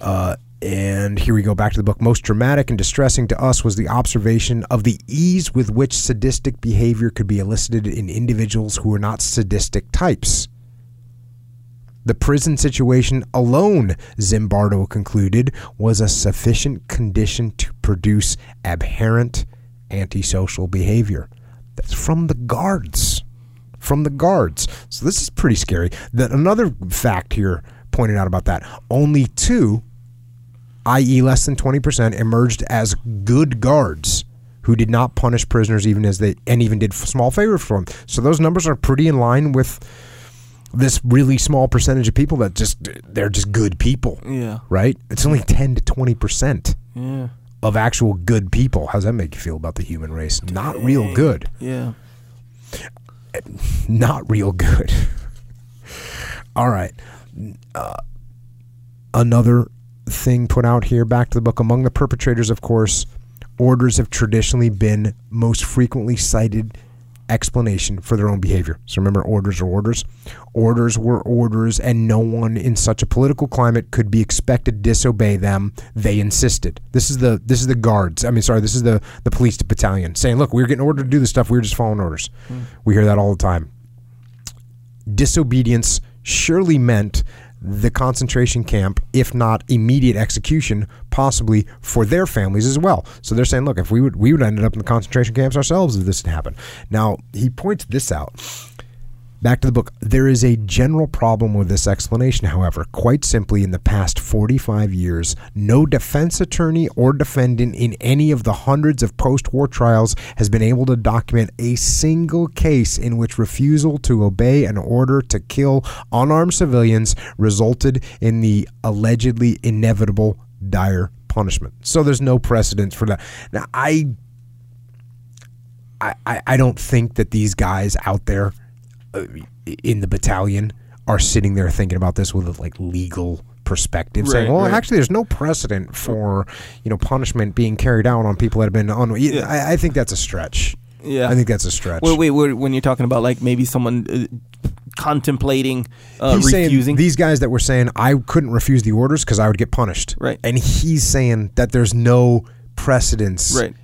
Uh, and here we go back to the book. Most dramatic and distressing to us was the observation of the ease with which sadistic behavior could be elicited in individuals who were not sadistic types. The prison situation alone, Zimbardo concluded, was a sufficient condition to produce aberrant antisocial behavior. That's from the guards. From the guards. So this is pretty scary. That another fact here pointed out about that. Only two, i.e., less than 20%, emerged as good guards who did not punish prisoners even as they and even did small favors for them. So those numbers are pretty in line with this really small percentage of people that just they're just good people, Yeah. right? It's only 10 to 20% Yeah. of actual good people. How's that make you feel about the human race? Not real good. Yeah. [laughs] not real good. [laughs] All right. Uh, another thing put out here back to the book among the perpetrators, of course, orders have traditionally been most frequently cited explanation for their own behavior. So remember, orders are orders. Orders were orders, and no one in such a political climate could be expected to disobey them. They insisted. This is the this is the guards. I mean, sorry, this is the the police battalion saying, "Look, we were getting ordered to do this stuff. We were just following orders." Hmm. We hear that all the time. Disobedience surely meant the concentration camp, if not immediate execution, possibly for their families as well. So they're saying, look, if we would we would ended up in the concentration camps ourselves if this had happened. Now he points this out. Back to the book. There is a general problem with this explanation, however. Quite simply, in the past 45 years, no defense attorney or defendant in any of the hundreds of post war trials has been able to document a single case in which refusal to obey an order to kill unarmed civilians resulted in the allegedly inevitable dire punishment. So there's no precedent for that. Now, I I, I, don't think that these guys out there in the battalion are sitting there thinking about this with a like legal perspective, saying, "Well, right. actually, there's no precedent for you know punishment being carried out on people that have been on." Yeah. I, I think that's a stretch. Yeah. I think that's a stretch. Wait, wait, wait, when you're talking about like maybe someone uh, contemplating uh, he's refusing. saying these guys that were saying I couldn't refuse the orders because I would get punished. Right. And he's saying that there's no precedence. Right.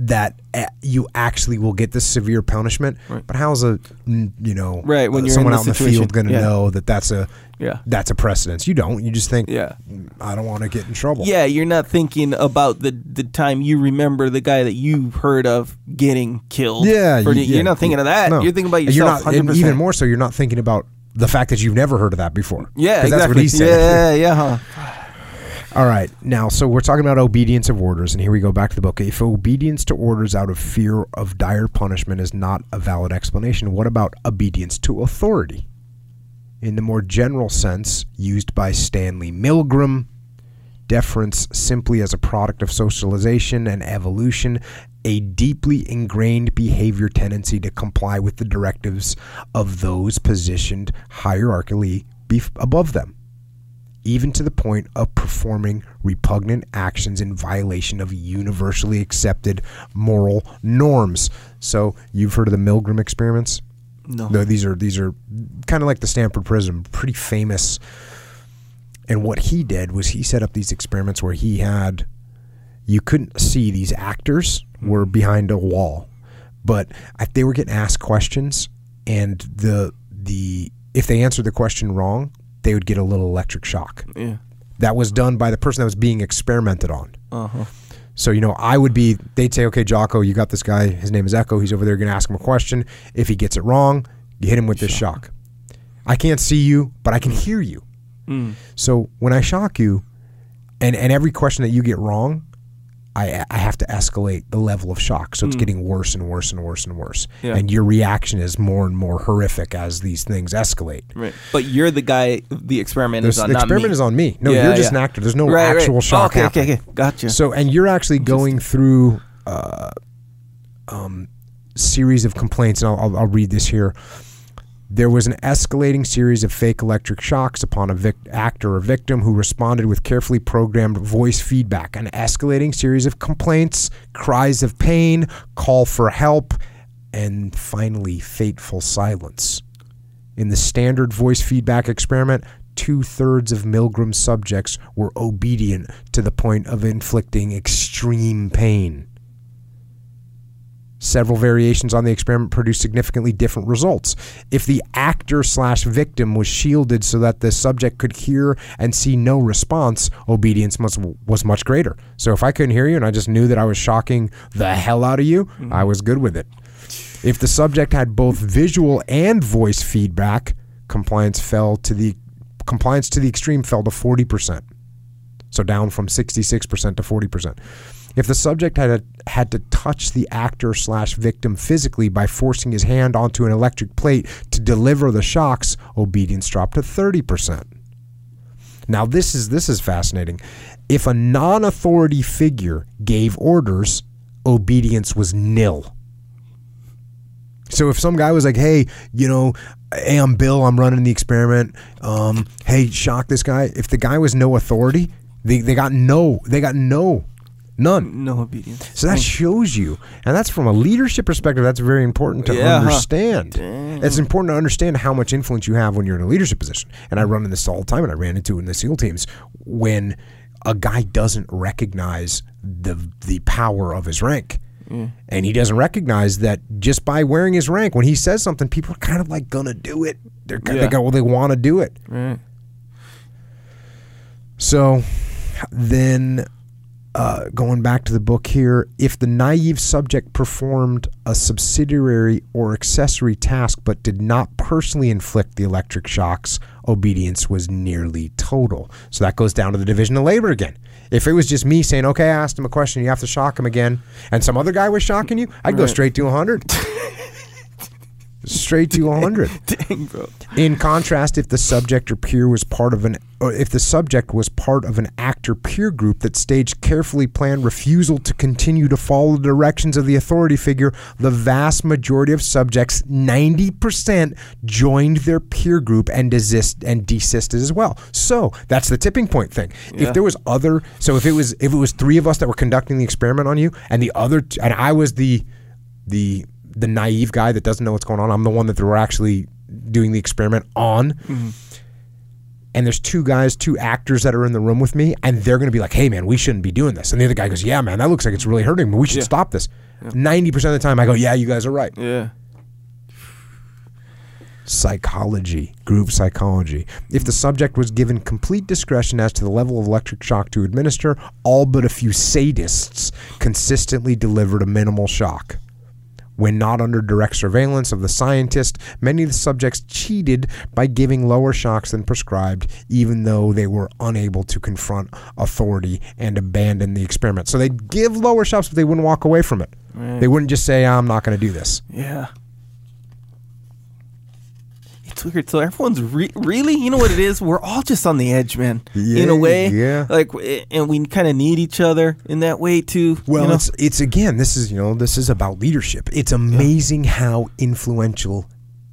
That uh, you actually will get this severe punishment, Right. but how's a mm, you know Right, when uh, you're someone out in the field going to Yeah. know that that's a Yeah. that's a precedence? You don't. You just think Yeah. I don't want to get in trouble. Yeah, you're not thinking about the the time you remember the guy that you heard of getting killed. Yeah, you- you're yeah, not thinking of that. no. You're thinking about yourself. You're not, and 100%. even more so, you're not thinking about the fact that you've never heard of that before. Yeah, exactly. That's what he's saying. Yeah, yeah, huh. [laughs] All right. Now, so we're talking about obedience of orders, and here we go back to the book. If obedience to orders out of fear of dire punishment is not a valid explanation, what about obedience to authority? In the more general sense, used by Stanley Milgram, deference simply as a product of socialization and evolution, a deeply ingrained behavior tendency to comply with the directives of those positioned hierarchically above them even to the point of performing repugnant actions in violation of universally accepted moral norms. So you've heard of the Milgram experiments? No. No, these are these are kind of like the Stanford Prison, pretty famous. And what he did was he set up these experiments where he had you couldn't see these actors were hmm. behind a wall, but they were getting asked questions and the the if they answered the question wrong, they would get a little electric shock. Yeah. That was done by the person that was being experimented on. Uh huh. So, you know, I would be, they'd say, okay, Jocko, you got this guy. His name is Echo. He's over there going to ask him a question. If he gets it wrong, you hit him with this shock. I can't see you, but I can hear you. Mm. So when I shock you, and, and every question that you get wrong, I, I have to escalate the level of shock. So it's getting worse and worse and worse and worse. Yeah. And your reaction is more and more horrific as these things escalate. Right. But you're the guy. The experiment There's, is on. the experiment me. is on me. No, Yeah, you're just yeah. an actor. There's no Right, right. actual shock Okay, happening. okay, okay. Gotcha. So, and you're actually going through uh, um, series of complaints, and I'll, I'll, I'll read this here. There was an escalating series of fake electric shocks upon a vic- actor or victim who responded with carefully programmed voice feedback. An escalating series of complaints, cries of pain, call for help, and finally fateful silence. In the standard voice feedback experiment, two thirds of Milgram's subjects were obedient to the point of inflicting extreme pain. Several variations on the experiment produced significantly different results. If the actor slash victim was shielded so that the subject could hear and see no response, obedience must, was much greater. So if I couldn't hear you and I just knew that I was shocking the hell out of you, mm-hmm. I was good with it. If the subject had both visual and voice feedback, compliance fell to the compliance to the extreme fell to 40%. So down from 66% to 40%. If the subject had had to touch the actor slash victim physically by forcing his hand onto an electric plate to deliver the shocks, obedience dropped to 30%. Now this is this is fascinating. If a non-authority figure gave orders, obedience was nil. So if some guy was like, "Hey, you know, hey, I'm Bill. I'm running the experiment. Um, hey, shock this guy." If the guy was no authority, they, they got no. They got no, none. No obedience. So that mm. shows you, and that's from a leadership perspective. That's very important to Yeah, understand. Dang. It's important to understand how much influence you have when you're in a leadership position. And I run into this all the time, and I ran into it in the SEAL teams when a guy doesn't recognize the the power of his rank. And he doesn't recognize that just by wearing his rank, when he says something, people are kind of like gonna do it. They're kind Yeah. of well, they want to do it. Right. So then, uh, going back to the book here, if the naive subject performed a subsidiary or accessory task but did not personally inflict the electric shocks, obedience was nearly total. So that goes down to the division of labor again. If it was just me saying, okay, I asked him a question, you have to shock him again, and some other guy was shocking you, I'd go straight to 100. [laughs] straight to [laughs] 100. Dang, bro. In contrast, if the subject or peer was part of an, or if the subject was part of an actor peer group that staged carefully planned refusal to continue to follow the directions of the authority figure, the vast majority of subjects, ninety percent, joined their peer group and desist and desisted as well. So that's the tipping point thing. Yeah. If there was other, so if it was if it was three of us that were conducting the experiment on you, and the other, t- and I was the the the naive guy that doesn't know what's going on. I'm the one that they were actually doing the experiment on. Mm-hmm. And there's two guys, two actors that are in the room with me, and they're going to be like, "Hey, man, we shouldn't be doing this." And the other guy goes, "Yeah, man, that looks like it's really hurting, but we should Yeah. stop this." Ninety percent of the time, I go, "Yeah, you guys are right." Yeah. psychology, group psychology. If the subject was given complete discretion as to the level of electric shock to administer, all but a few sadists consistently delivered a minimal shock. When not under direct surveillance of the scientist, many of the subjects cheated by giving lower shocks than prescribed, even though they were unable to confront authority and abandon the experiment. So they'd give lower shocks, but they wouldn't walk away from it. Right. They wouldn't just say, ah, I'm not going to do this. Yeah. It's weird. So everyone's re- really, you know what it is? We're all just on the edge, man. in a way. yeah. Like, and we kind of need each other in that way too. Well, you know? it's it's again. This is you know this is about leadership. It's amazing how influential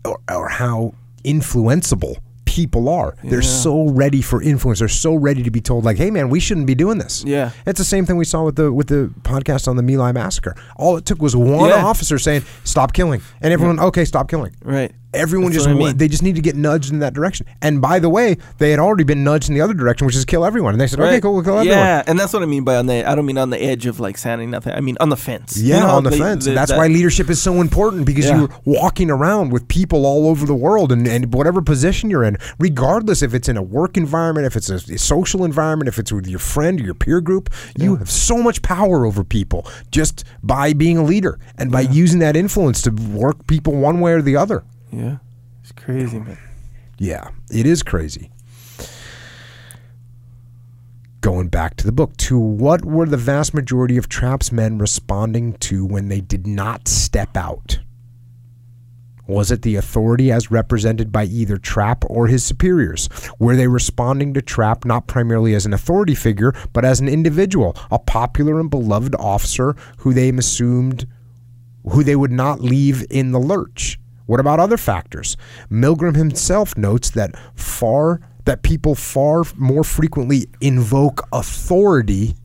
or, or how influenceable people are. They're Yeah. so ready for influence. They're so ready to be told like, "Hey, man, we shouldn't be doing this." Yeah. it's the same thing we saw with the with the podcast on the My Lai massacre. All it took was one Yeah. officer saying, "Stop killing," and everyone, "Okay, stop killing." right. Everyone That's just I mean. they just need to get nudged in that direction. And by the way, they had already been nudged in the other direction, which is kill everyone. And they said, "Okay, cool, we'll kill everyone." Yeah, and that's what I mean by on the. I don't mean on the edge of like saying nothing. I mean on the fence. You Yeah, know on the they- fence. the- That's that- why leadership is so important because Yeah. you're walking around with people all over the world and, and whatever position you're in, regardless if it's in a work environment, if it's a, a social environment, if it's with your friend or your peer group, you have so much power over people just by being a leader and by using that influence to work people one way or the other. Yeah, it's crazy, man. Yeah, it is crazy. Going back to the book, to what were the vast majority of Trapp's men responding to when they did not step out? Was it the authority as represented by either Trapp or his superiors? Were they responding to Trapp not primarily as an authority figure, but as an individual, a popular and beloved officer who they assumed who they would not leave in the lurch. What about other factors? Milgram himself notes that far that people far more frequently invoke authority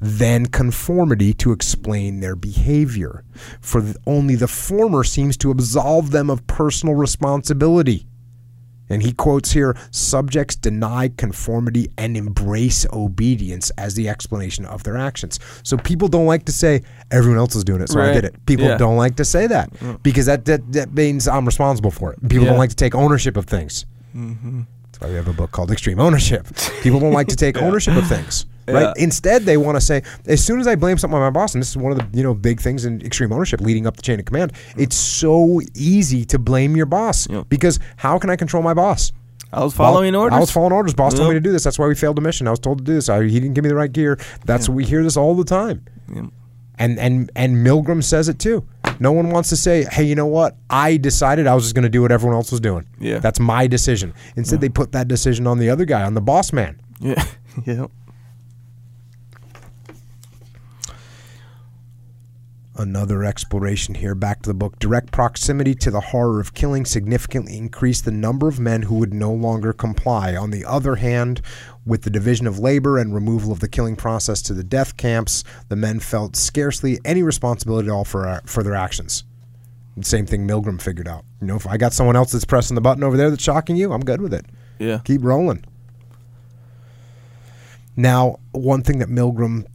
than conformity to explain their behavior. For only the former seems to absolve them of personal responsibility. And he quotes here subjects deny conformity and embrace obedience as the explanation of their actions. So people don't like to say, everyone else is doing it, so I Right. did it. People Yeah. don't like to say that because that, that, that means I'm responsible for it. People Yeah. don't like to take ownership of things. Mm-hmm. That's why we have a book called Extreme Ownership. People don't like to take [laughs] ownership of things. Right? Yeah. Instead, they want to say, as soon as I blame something on my boss, and this is one of the you know big things in extreme ownership leading up the chain of command, mm. it's so easy to blame your boss Yeah. because how can I control my boss? I was following Bo- orders. I was following orders. Boss told me to do this. That's why we failed the mission. I was told to do this. I, he didn't give me the right gear. That's what we hear this all the time. Yep. And and and Milgram says it too. No one wants to say, "Hey, you know what? I decided I was just going to do what everyone else was doing. Yeah. that's my decision." Instead, they put that decision on the other guy, on the boss man. Yeah. [laughs] yeah. Another exploration here. Back to the book. Direct proximity to the horror of killing significantly increased the number of men who would no longer comply. On the other hand, with the division of labor and removal of the killing process to the death camps, the men felt scarcely any responsibility at all for uh, for their actions. Same thing Milgram figured out. You know, if I got someone else that's pressing the button over there that's shocking you, I'm good with it. Yeah. Keep rolling. Now, one thing that Milgram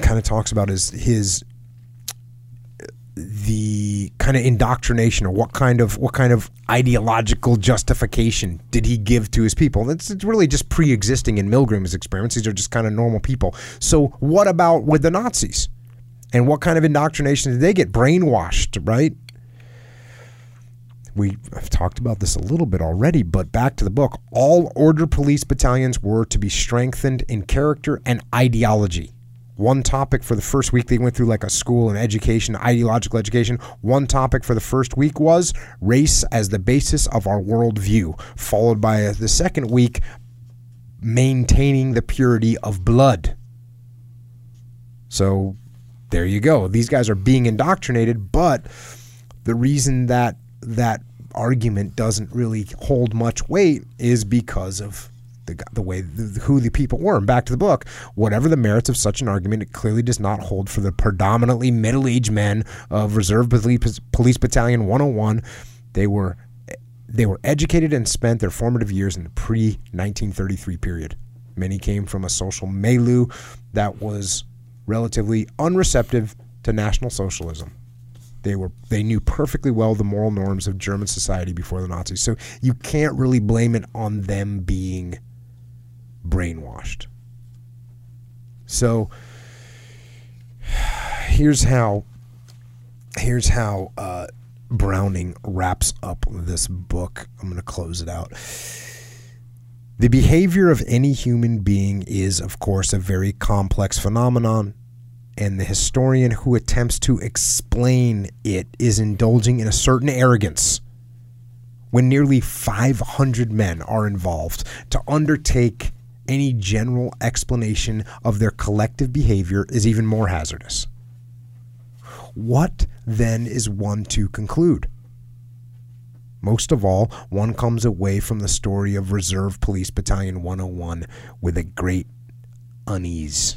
kind of talks about is his the kind of indoctrination or what kind of what kind of ideological justification did he give to his people? It's, it's really just pre-existing in Milgram's experiments. These are just kind of normal people. So, what about with the Nazis? And what kind of indoctrination did they get? Brainwashed, right? we have talked about this a little bit already, but back to the book. All order police battalions were to be strengthened in character and ideology. One topic for the first week, they went through like a school and education, ideological education. One topic for the first week was race as the basis of our worldview, followed by the second week, maintaining the purity of blood. So there you go. These guys are being indoctrinated, but the reason that that argument doesn't really hold much weight is because of the the way the, who the people were. And back to the book, whatever the merits of such an argument, it clearly does not hold for the predominantly middle-aged men of Reserve Police, Battalion 101. They were they were educated and spent their formative years in the pre-1933 period. Many came from a social milieu that was relatively unreceptive to National Socialism. They were they knew perfectly well the moral norms of German society before the Nazis. So you can't really blame it on them being brainwashed. So here's how here's how uh, Browning wraps up this book. I'm going to close it out. The behavior of any human being is, of course, a very complex phenomenon, and the historian who attempts to explain it is indulging in a certain arrogance. When nearly 500 men are involved to undertake any general explanation of their collective behavior is even more hazardous. What then is one to conclude? Most of all, one comes away from the story of Reserve Police Battalion 101 with a great unease.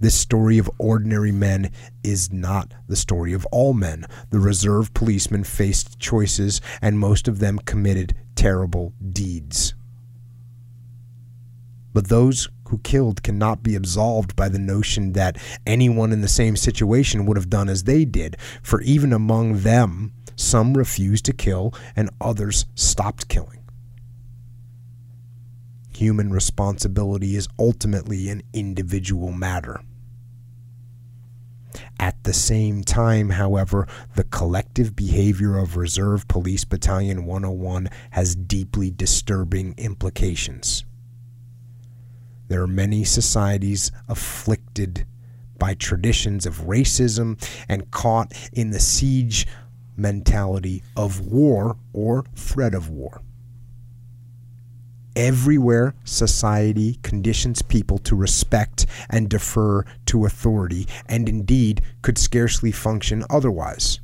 This story of ordinary men is not the story of all men. The reserve policemen faced choices, and most of them committed terrible deeds. But those who killed cannot be absolved by the notion that anyone in the same situation would have done as they did, for even among them, some refused to kill and others stopped killing. Human responsibility is ultimately an individual matter. At the same time, however, the collective behavior of Reserve Police Battalion 101 has deeply disturbing implications. There are many societies afflicted by traditions of racism and caught in the siege mentality of war or threat of war. Everywhere society conditions people to respect and defer to authority, and indeed could scarcely function otherwise.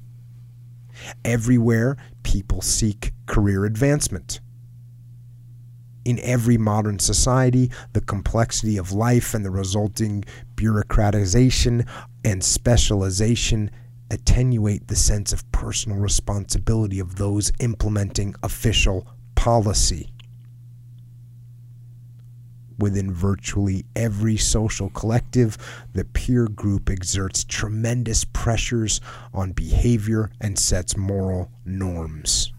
Everywhere people seek career advancement. In every modern society, the complexity of life and the resulting bureaucratization and specialization attenuate the sense of personal responsibility of those implementing official policy. Within virtually every social collective, the peer group exerts tremendous pressures on behavior and sets moral norms.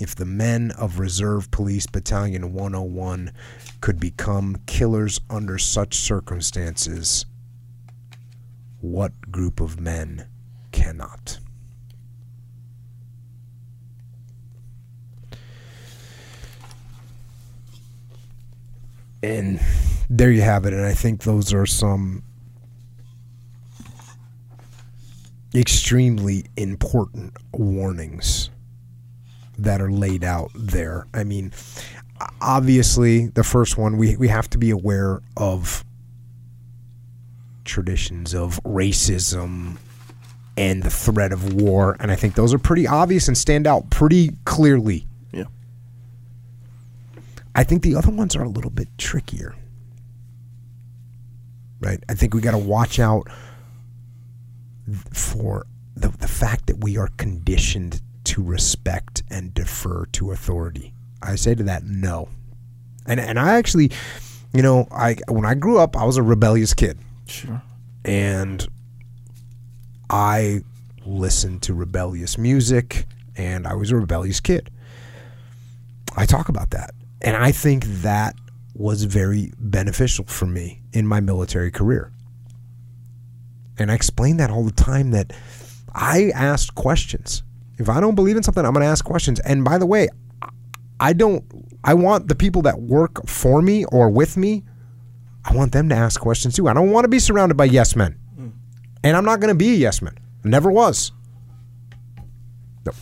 if the men of Reserve Police Battalion 101 could become killers under such circumstances, what group of men cannot? And there you have it. And I think those are some extremely important warnings that are laid out there. I mean, obviously, the first one, we, we have to be aware of traditions of racism and the threat of war. And I think those are pretty obvious and stand out pretty clearly. Yeah. I think the other ones are a little bit trickier. Right? I think we got to watch out for the, the fact that we are conditioned to respect and defer to authority. I say to that, no. And and I actually, you know, I when I grew up, I was a rebellious kid, Sure. and I listened to rebellious music, and I was a rebellious kid. I talk about that, and I think that was very beneficial for me in my military career. And I explain that all the time that I asked questions. If I don't believe in something, I'm going to ask questions. And by the way, I don't I want the people that work for me or with me, I want them to ask questions too. I don't want to be surrounded by yes men. Mm. And I'm not going to be a yes man. Never was. No,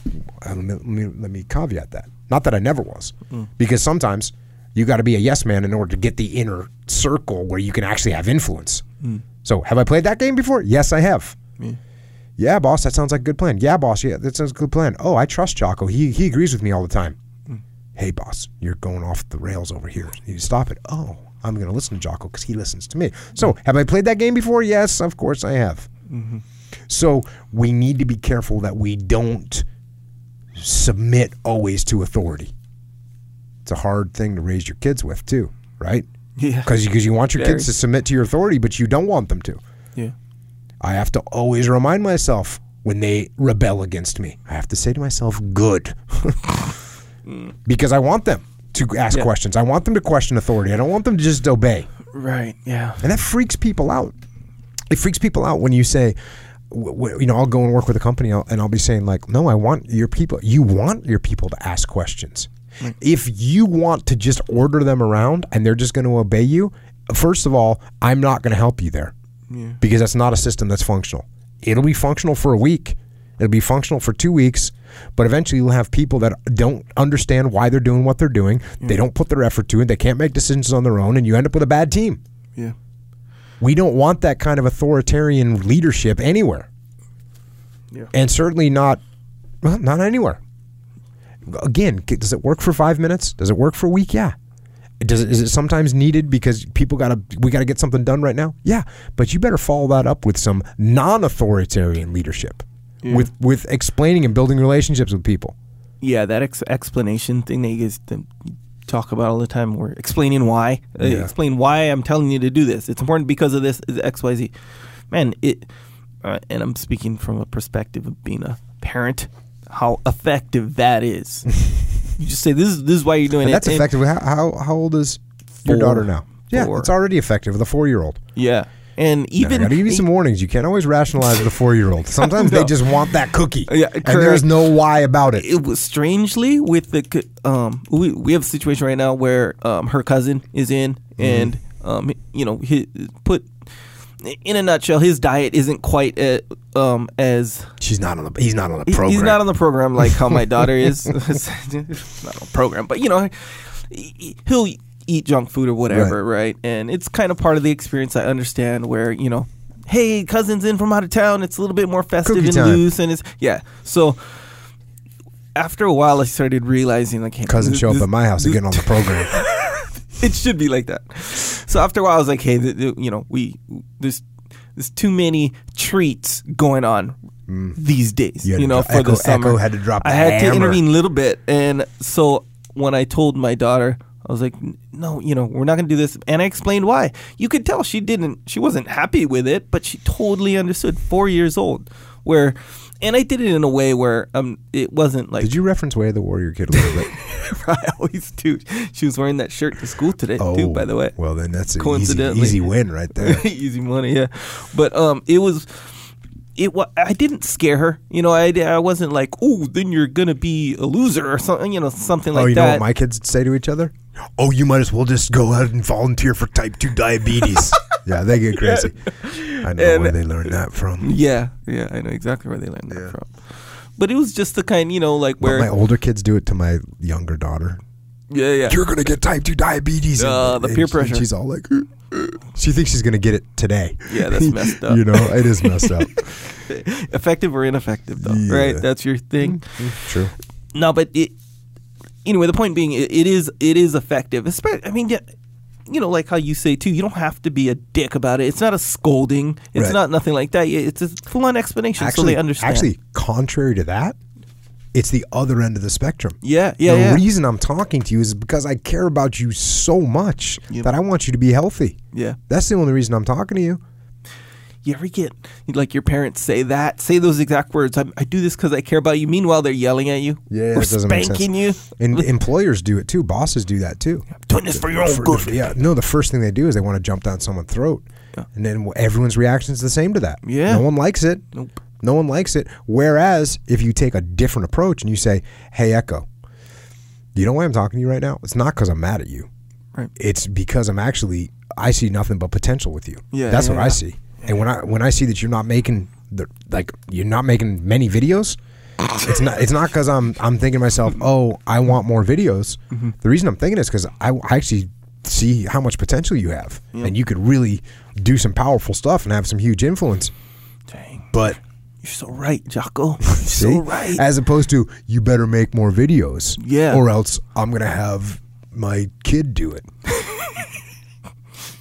uh, Let me, let me, let me caveat that. Not that I never was. Mm. Because sometimes you got to be a yes man in order to get the inner circle where you can actually have influence. Mm. So, have I played that game before? Yes, I have. Yeah. Yeah, boss, that sounds like a good plan. Yeah, boss, yeah, that sounds like a good plan. Oh, I trust Jocko. He he agrees with me all the time. Hmm. Hey, boss, you're going off the rails over here. You need to stop it. Oh, I'm going to listen to Jocko because he listens to me. So, hmm. have I played that game before? Yes, of course I have. Mm-hmm. So, we need to be careful that we don't submit always to authority. It's a hard thing to raise your kids with, too, right? Yeah. Because because you want your Very. kids to submit to your authority, but you don't want them to. Yeah. I have to always remind myself when they rebel against me. I have to say to myself, good. [laughs] [laughs] because I want them to ask Yeah. questions. I want them to question authority. I don't want them to just obey. Right. Yeah. And that freaks people out. It freaks people out when you say, you know, I'll go and work with a company and I'll be saying, like, no, I want your people, you want your people to ask questions. If you want to just order them around and they're just going to obey you, first of all, I'm not going to help you there Yeah. because that's not a system that's functional. It'll be functional for a week. It'll be functional for two weeks, but eventually you'll have people that don't understand why they're doing what they're doing. They don't put their effort to it. They can't make decisions on their own, and you end up with a bad team. Yeah. We don't want that kind of authoritarian leadership anywhere, Yeah. and certainly not, well, not anywhere. Again, does it work for five minutes? Does it work for a week? Yeah. Does it, is it sometimes needed because people got to we got to get something done right now? Yeah, but you better follow that up with some non-authoritarian leadership, Yeah. with with explaining and building relationships with people. Yeah. That ex- explanation thing that you guys talk about all the time, or explaining why, uh, explain why I'm telling you to do this. It's important because of this. Is X Y Z. Man, it. Uh, and I'm speaking from a perspective of being a parent. How effective that is. [laughs] you just say this is this is why you're doing And it. that's and- effective. How, how how old is your Four. daughter now? Yeah, Four. it's already effective with a four year old. Yeah. And Even even I gotta give you some warnings. You can't always rationalize with a four year old. [laughs] Sometimes they just want that cookie, Yeah, and there's no why about it. it was strangely with the um we we have a situation right now where um her cousin is in Mm-hmm. and um you know he put in a nutshell his diet isn't quite uh um as She's not on the. He's not on the program. he's not on the program like how my daughter is [laughs] [laughs] not on program but you know he- he'll eat junk food or whatever right, and it's kind of part of the experience I understand where you know hey cousin's in from out of town it's a little bit more festive Cookie and time. loose and it's yeah so after a while, I started realizing like, hey, Cousin show up at my house and get on the program. [laughs] [laughs] it should be like that. So after a while, I was like, hey, th- th- you know, we there's there's too many treats going on these days. Mm. You You, know, dro- for Echo- the summer, Echo had to drop I had hammer. to intervene a little bit, and so when I told my daughter. I was like, no, you know, we're not going to do this. And I explained why. You could tell she didn't, she wasn't happy with it, but she totally understood. Four years old, where, and I did it in a way where um, it wasn't like Did you reference Way of the Warrior Kid a little bit? [laughs] I always do. She was wearing that shirt to school today too. By the way, Oh, well then that's an easy, easy win right there. [laughs] easy money, yeah. But um, it was it wa- I didn't scare her. You know, I, I wasn't like, oh, then you're gonna be a loser or something. You know, something like that. oh, you that. know what my kids say to each other? Oh, you might as well just go ahead and volunteer for type two diabetes. [laughs] yeah, they get crazy. I know And- where they learned that from. yeah, yeah, I know exactly where they learned Yeah. that from. But it was just the kind, you know, like But where, my older kids do it to my younger daughter. yeah, yeah, You're gonna get type two diabetes. Uh, the peer she- pressure. she's all like, she thinks she's gonna get it today. Yeah, that's [laughs] messed up. you know, it is messed up. [laughs] effective or ineffective, though, Yeah. right? That's your thing. Mm-hmm. True. No, but it, anyway, the point being, it, it is it is effective. Especially, I mean, yeah, you know, like how you say too, you don't have to be a dick about it. It's not a scolding. It's Right. not nothing like that. It's a full on explanation, so they understand. actually, contrary to that, it's the other end of the spectrum. yeah, yeah, the yeah. reason I'm talking to you is because I care about you so much Yep. that I want you to be healthy. yeah. That's the only reason I'm talking to you. You ever get like your parents say that, say those exact words? I, I do this because I care about you. Meanwhile, they're yelling at you, Yeah, or it doesn't make spanking you. And [laughs] employers do it too. Bosses do that too. I'm Doing this for your own good. yeah, no. The first thing they do is they want to jump down someone's throat, Yeah. and then everyone's reaction is the same to that. Yeah. no one likes it. Nope. No one likes it. Whereas if you take a different approach and you say, "Hey, Echo, you know why I'm talking to you right now? It's not because I'm mad at you. Right. It's because I'm actually I see nothing but potential with you. Yeah, that's yeah, what yeah. I see. And when I when I see that you're not making the like you're not making many videos, [laughs] it's not it's not because I'm I'm thinking to myself, oh, I want more videos. Mm-hmm. The reason I'm thinking is because I, I actually see how much potential you have, and you could really do some powerful stuff and have some huge influence. Dang, But you're so right, Jocko. [laughs] You're so right. as opposed to you better make more videos, Yeah. or else I'm gonna have my kid do it.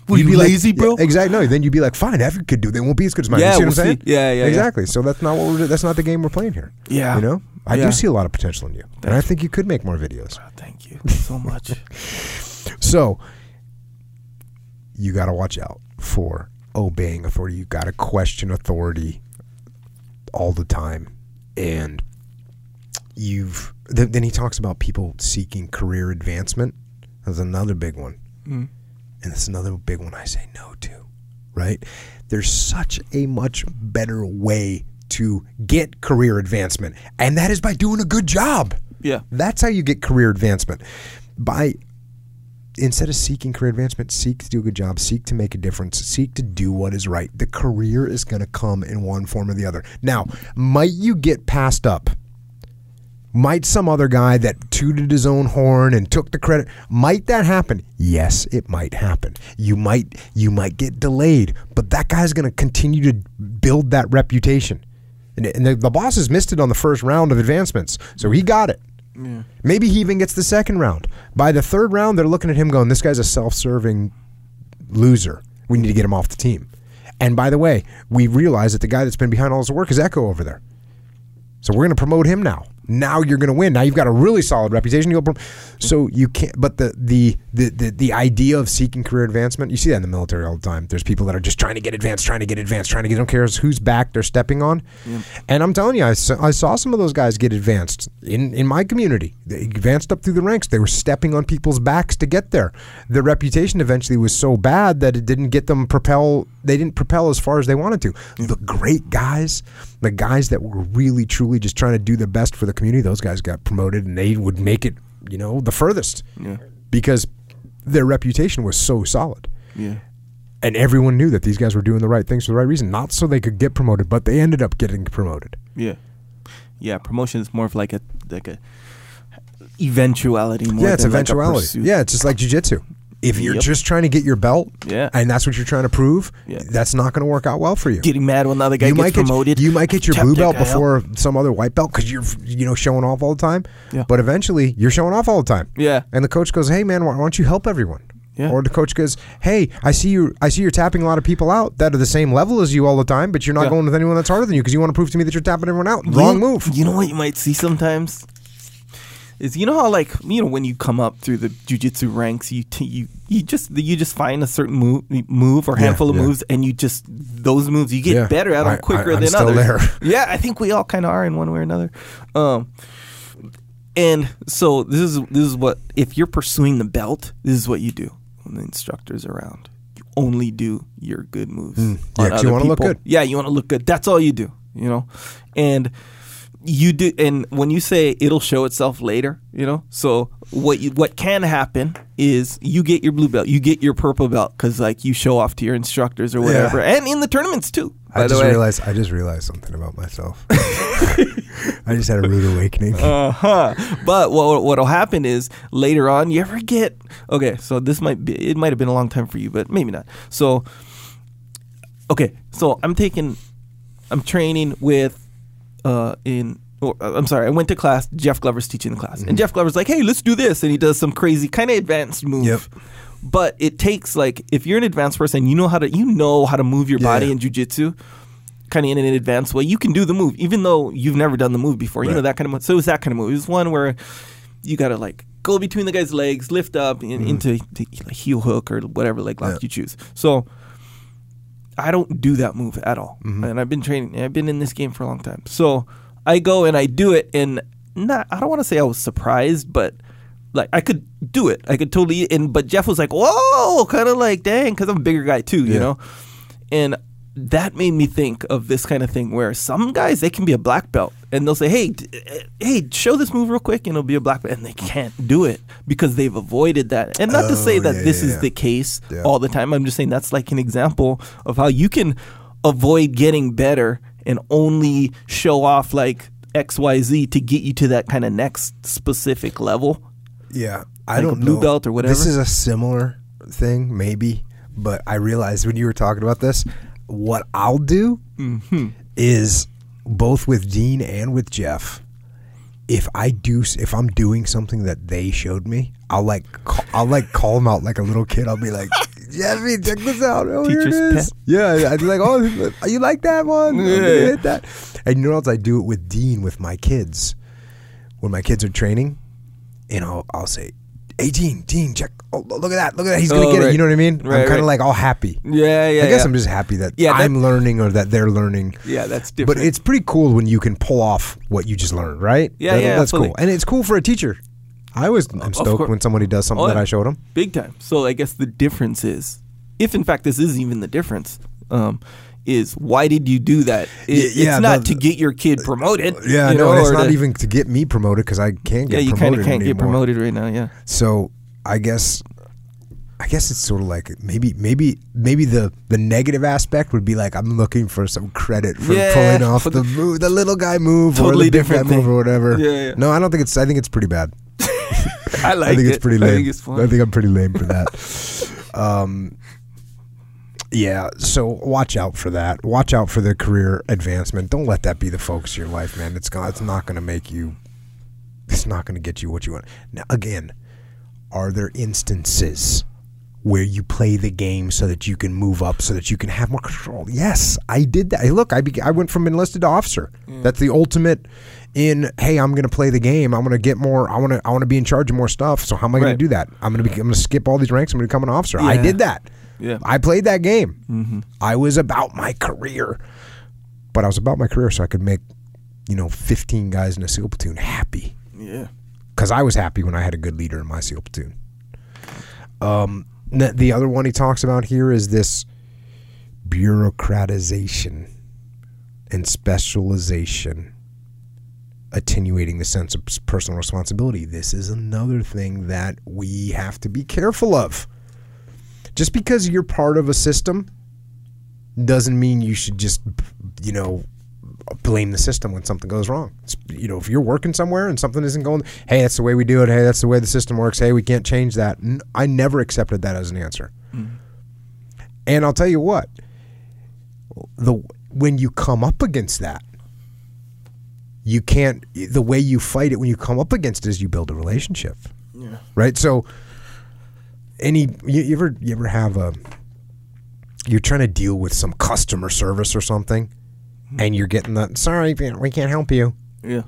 Were You'd you be like- lazy, bro? Yeah, exactly. No, then you'd be like, fine, every kid do. it. They won't be as good as mine. Yeah, you see we'll what I'm see. Yeah, yeah, yeah. Exactly. So that's not what we're. That's not the game we're playing here. Yeah. You know, I Yeah. do see a lot of potential in you, and I think you could make more videos. Oh, thank you so much. [laughs] So you got to watch out for obeying authority. You got to question authority all the time, and you've. Then, then he talks about people seeking career advancement. That's another big one. Mm. And that's another big one I say no to, right? There's such a much better way to get career advancement, and that is by doing a good job. Yeah. That's how you get career advancement. By instead of seeking career advancement, seek to do a good job, seek to make a difference, seek to do what is right. The career is going to come in one form or the other. Now, might you get passed up? Might some other guy that tooted his own horn and took the credit might that happen? Yes, it might happen. You might you might get delayed, but that guy's going to continue to build that reputation. And, the, the bosses missed it on the first round of advancements, so he got it. Maybe he even gets the second round. By the third round, they're looking at him going, "This guy's a self-serving loser. We need to get him off the team." And by the way, we realize that the guy that's been behind all this work is Echo over there. So we're going to promote him now. Now you're going to win. Now you've got a really solid reputation. You'll so you can't. But the, the the the the idea of seeking career advancement, you see that in the military all the time. There's people that are just trying to get advanced, trying to get advanced, trying to get. Don't care whose back they're stepping on. And I'm telling you, I saw, I saw some of those guys get advanced in in my community. They advanced up through the ranks. They were stepping on people's backs to get there. Their reputation eventually was so bad that it didn't get them propel. They didn't propel as far as they wanted to. The great guys, the guys that were really truly just trying to do the best for the community, those guys got promoted and they would make it, you know, the furthest Yeah. because their reputation was so solid. Yeah. And everyone knew that these guys were doing the right things for the right reason, not so they could get promoted, but they ended up getting promoted. Yeah. Yeah. Promotion is more of like a like a eventuality. More yeah, it's than like a eventuality. yeah, it's just like jujitsu. If you're Yep. just trying to get your belt, Yeah. and that's what you're trying to prove, Yeah. that's not going to work out well for you. Getting mad when the other guy you gets might get promoted. you might get your blue belt guy out. before some other white belt because you're you know showing off all the time. Yeah. But eventually, you're showing off all the time. Yeah. And the coach goes, "Hey man, why don't you help everyone?" Yeah. Or the coach goes, "Hey, I see you. I see you're tapping a lot of people out that are the same level as you all the time, but you're not Yeah. going with anyone that's harder than you because you want to prove to me that you're tapping everyone out. You Wrong move." You know what you might see sometimes is you know how like you know when you come up through the jujitsu ranks, you t- you you just you just find a certain move move or Yeah, handful of moves, and you just those moves you get Yeah. better at I- them quicker I- I'm than still others. there. [laughs] Yeah, I think we all kind of are in one way or another. Um, and so this is this is what if you're pursuing the belt, this is what you do when the instructor's around. You only do your good moves. Mm. Yeah, you wanna look good. Yeah, you want to look good. That's all you do. you know, and you do. And when you say it'll show itself later, you know, so what you, what can happen is you get your blue belt, you get your purple belt because like you show off to your instructors or whatever, and in the tournaments too. By I the just way. realized I just realized something about myself. [laughs] I just had a rude awakening. Uh huh. But what what'll happen is later on, you ever get okay? So this might be it might have been a long time for you, but maybe not. So okay, so I'm taking, I'm training with, uh, in. Or, uh, I'm sorry, I went to class. Jeff Glover's teaching the class, and Jeff Glover's like, "Hey, let's do this," and he does some crazy kind of advanced move. Yep. But it takes like if you're an advanced person, you know how to you know how to move your body Yeah. in jujitsu, kind of in an advanced way. You can do the move, even though you've never done the move before. You know that kind of move. So it was that kind of move. It was one where you got to like go between the guy's legs, lift up and into the like, heel hook or whatever leg lock Mm-hmm. Yeah. you choose. So I don't do that move at all, Mm-hmm. and I've been training. I've been in this game for a long time. So I go and I do it, and not. I don't want to say I was surprised, but like I could do it. I could totally. And but Jeff was like, "Whoa!" Kind of like, "Dang," because I'm a bigger guy too, you know. And that made me think of this kind of thing where some guys they can be a black belt and they'll say, "Hey, d- eh, hey, show this move real quick," and it'll be a black belt, and they can't do it because they've avoided that. And not to say Oh, that yeah, this yeah, is yeah. the case all the time. I'm just saying that's like an example of how you can avoid getting better and only show off like X, Y, Z to get you to that kind of next specific level. Yeah, I Like don't blue know. belt or whatever? This is a similar thing, maybe, but I realized when you were talking about this, what I'll do Mm-hmm. is both with Dean and with Jeff. If I do, if I'm doing something that they showed me, I'll like, call, I'll like call them out like a little kid. I'll be like, [laughs] Jeffy, check this out. Oh, here it Teacher's is. pet. Yeah, I'd be like, oh, [laughs] you like that one? Yeah. hit that. And you know what else? I do it with Dean with my kids. When my kids are training, and I'll, I'll say, "Hey, Dean, Dean, check! Oh, look at that! Look at that! He's gonna Oh, get right. it." You know what I mean? Right, I'm kind right. of like all happy. Yeah, yeah. I guess yeah. I'm just happy that Yeah, that- I'm learning or that they're learning. yeah, that's different. But it's pretty cool when you can pull off what you just learned, right? Yeah, That- yeah, that's fully. cool, and it's cool for a teacher. I was I'm stoked when somebody does something Oh, that. I showed them. big time. So I guess the difference is, if in fact this is even the difference, um, is why did you do that? It, Yeah, it's not the- to get your kid promoted. Yeah, you no, know, and it's not to- even to get me promoted because I can't get. Yeah, you kind promoted of can't get promoted right now. Yeah. So I guess I guess it's sort of like maybe maybe maybe the the negative aspect would be like I'm looking for some credit for Yeah, pulling off the move, the little guy move or the different move or whatever. Yeah, yeah. No, I don't think it's I think it's pretty bad. [laughs] I like [laughs] I think it. it's pretty I think it's. I think I'm pretty lame for that. [laughs] um, yeah, so watch out for that. Watch out for the career advancement. Don't let that be the focus of your life, man. It's gonna, it's not going to make you. It's not going to get you what you want. Now, again, are there instances where you play the game so that you can move up, so that you can have more control? Yes, I did that. Hey, look, I I went from enlisted to officer. Mm. That's the ultimate. In hey, I'm going to play the game. I'm going to get more. I want to. I want to be in charge of more stuff. So how am I going Right. to do that? I'm going to be. I'm going to skip all these ranks. I'm going to become an officer. I did that. Yeah. I played that game. I was about my career, but I was about my career so I could make, you know, 15 guys in a SEAL platoon happy Yeah. because I was happy when I had a good leader in my SEAL platoon. Um, the other one he talks about here is this bureaucratization and specialization, attenuating the sense of personal responsibility. This is another thing that we have to be careful of. Just because you're part of a system doesn't mean you should just, you know, blame the system when something goes wrong. It's, you know, if you're working somewhere and something isn't going, hey, that's the way we do it. Hey, that's the way the system works. Hey, we can't change that. N- I never accepted that as an answer. Mm. And I'll tell you what, the when you come up against that, you can't. The way you fight it when you come up against it is you build a relationship, Yeah. right? So, any you, you ever you ever have a you're trying to deal with some customer service or something, hmm. and you're getting the sorry we can't help you, Yeah.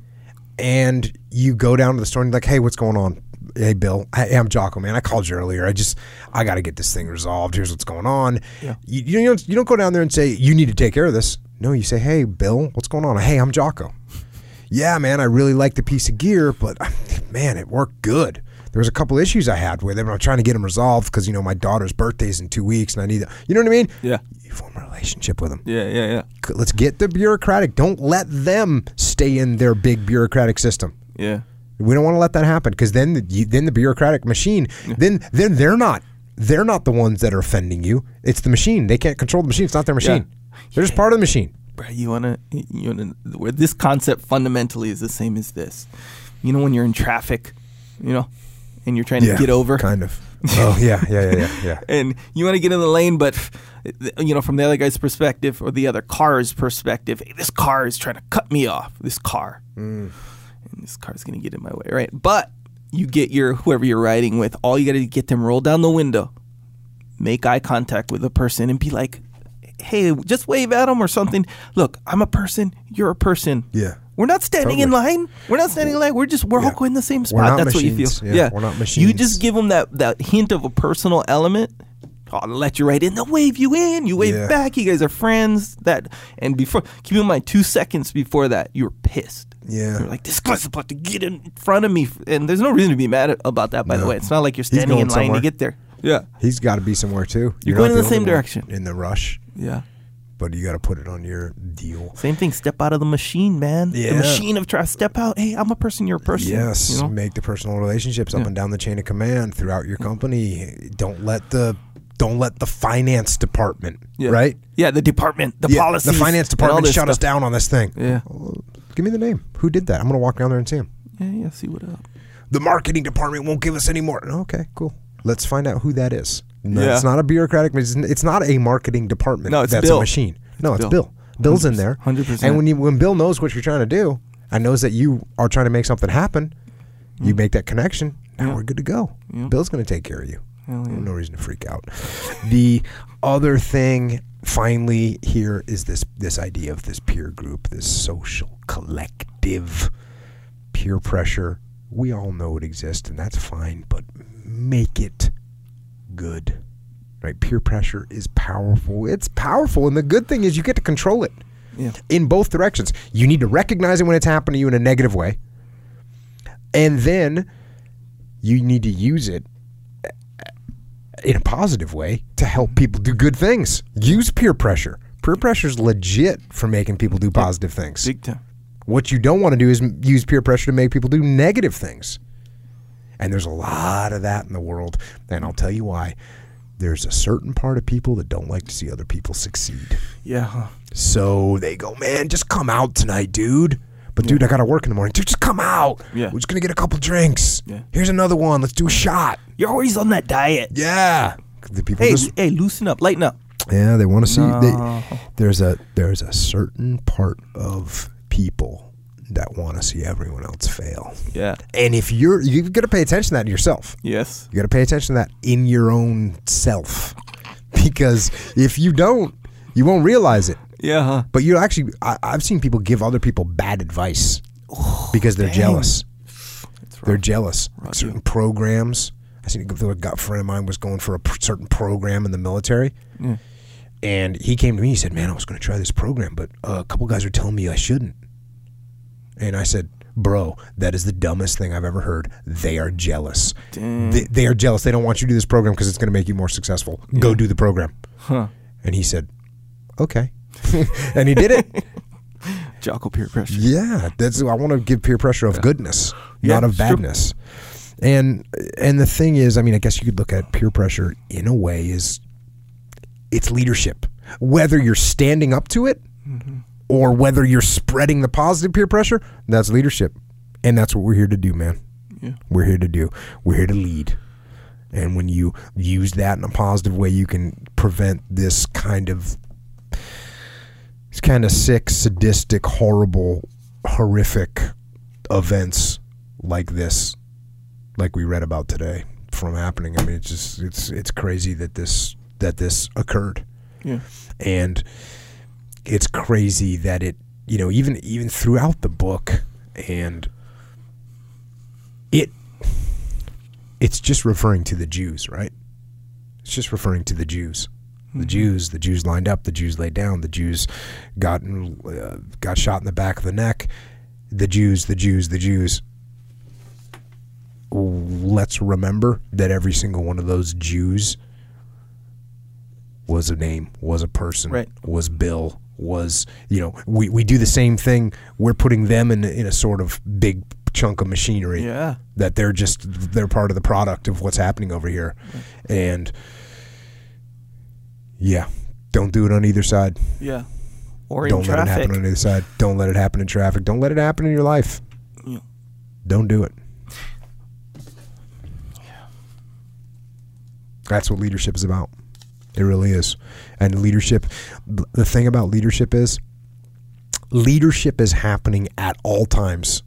and you go down to the store and you're like, hey, what's going on? Hey, Bill. Hey, I'm Jocko, man. I called you earlier. I just, I got to get this thing resolved. Here's what's going on. Yeah. You, you, don't, you don't go down there and say, you need to take care of this. No, you say, hey, Bill, what's going on? Hey, I'm Jocko. [laughs] Yeah, man, I really like the piece of gear, but man, it worked good. There was a couple issues I had with him. I'm trying to get them resolved because you know my daughter's birthday's in two weeks, and I need. You know what I mean? Yeah. You form a relationship with them. Yeah, yeah, yeah. Let's get the bureaucratic. Don't let them stay in their big bureaucratic system. Yeah. We don't want to let that happen because then the, then the bureaucratic machine then then they're not they're not the ones that are offending you. It's the machine. They can't control the machine. It's not their machine. They're just part of the machine. Bro, you wanna you wanna where this concept fundamentally is the same as this. You know when you're in traffic, you know, and you're trying to get over kind of. [laughs] Oh yeah, yeah, yeah, yeah, yeah. [laughs] and you want to get in the lane, but you know, from the other guy's perspective or the other car's perspective, hey, this car is trying to cut me off. This car, Mm. and this car's gonna get in my way, right? But you get your whoever you're riding with. All you got to get them roll down the window, make eye contact with the person, and be like, "Hey, just wave at them or something." Look, I'm a person. You're a person. Yeah. We're not standing in line. We're not standing in line. We're just we're all Yeah. going the same spot. That's what you feel. Yeah, we're not You just give them that that hint of a personal element. Oh, I'll let you right in. They'll wave you in. You wave Yeah. back. You guys are friends. That and before keep in mind, two seconds before that, you were pissed. Yeah. You're like, this guy's about to get in front of me, and there's no reason to be mad at- about that. By the way, it's not like you're standing in line somewhere. to get there. Yeah, He's got to be somewhere too. You're not going in the only same direction. in the rush, yeah. But you got to put it on your deal. Same thing. Step out of the machine, man. Yeah. The machine of trust. Step out. Hey, I'm a person. You're a person. Yes, You know? make the personal relationships up Yeah. and down the chain of command throughout your company. Don't let the don't let the finance department, Yeah. right? Yeah, the department, the Yeah, policies, the finance department shut us down on this thing. Yeah, Well, give me the name. Who did that? I'm gonna walk down there and see him. yeah, yeah. See what up. The marketing department won't give us any more. Okay, cool. Let's find out who that is. No, Yeah. It's not a bureaucratic. It's not a marketing department. No, it's that's Bill. a machine. No, it's Bill. Bill. Bill's in there. 100%. And when you when Bill knows what you're trying to do, and knows that you are trying to make something happen, you make that connection. Now Mm. Yeah. we're good to go. Yeah. Bill's going to take care of you. Hell yeah. No reason to freak out. The other thing, finally, here is this this idea of this peer group, this social collective peer pressure. We all know it exists, and that's fine, but make it good. Right? Peer pressure is powerful. It's powerful, and the good thing is you get to control it Yeah, in both directions. You need to recognize it when it's happening to you in a negative way, and then you need to use it in a positive way to help people do good things. Use peer pressure. Peer pressure is legit for making people do positive things. What you don't want to do is use peer pressure to make people do negative things. And there's a lot of that in the world. And I'll tell you why. There's a certain part of people that don't like to see other people succeed. Yeah. So they go, man, just come out tonight, dude. But dude, I gotta work in the morning. Dude, just come out. Yeah. We're just gonna get a couple drinks. Yeah. Here's another one. Let's do a shot. you're always on that diet. Yeah. The people Hey, just hey, loosen up, lighten up. yeah, they want to see. No. They, there's a there's a certain part of people that want to see everyone else fail. Yeah. And if you're you've got to pay attention to that in yourself. Yes. You got to pay attention to that in your own self, because if you don't, you won't realize it. Yeah. Huh. But you actually, I, I've seen people give other people bad advice because they're dang. jealous. They're jealous. Rough, certain programs. I seen a gut friend of mine was going for a pr- certain program in the military, Yeah. and he came to me. He said, "Man, I was going to try this program, but uh, a couple guys are telling me I shouldn't." And I said, "Bro, that is the dumbest thing I've ever heard. They are jealous. They, they are jealous. They don't want you to do this program because it's going to make you more successful. Go do the program." Huh. And he said, "Okay," [laughs] and he did it. [laughs] Jocko peer pressure. Yeah, that's I want to give peer pressure of goodness, Yeah, not of it's true. badness. And and the thing is, I mean, I guess you could look at peer pressure in a way is it's leadership. Whether you're standing up to it Mm-hmm. Or whether you're spreading the positive peer pressure, that's leadership. And that's what we're here to do, man. Yeah. We're here to do. We're here to lead. And when you use that in a positive way, you can prevent this kind of these kind of sick, sadistic, horrible, horrific events like this, like we read about today, from happening. I mean, it's just it's it's crazy that this that this occurred, Yeah. and it's crazy that it you know even even throughout the book and it it's just referring to the Jews, right? It's just referring to the Jews. The Jews, the Jews lined up, the Jews laid down, the Jews got uh, got shot in the back of the neck. The Jews, the Jews, the Jews. let's remember that every single one of those Jews was a name, was a person, Right. was Bill, was you know we, we do the same thing. We're putting them in in a sort of big chunk of machinery Yeah. that they're just they're part of the product of what's happening over here, and yeah, don't do it on either side. Yeah. Or Don't let it happen on either side. Don't let it happen in traffic. Don't let it happen in your life. Yeah. Don't do it. That's what leadership is about. It really is. And leadership, the thing about leadership is, leadership is happening at all times.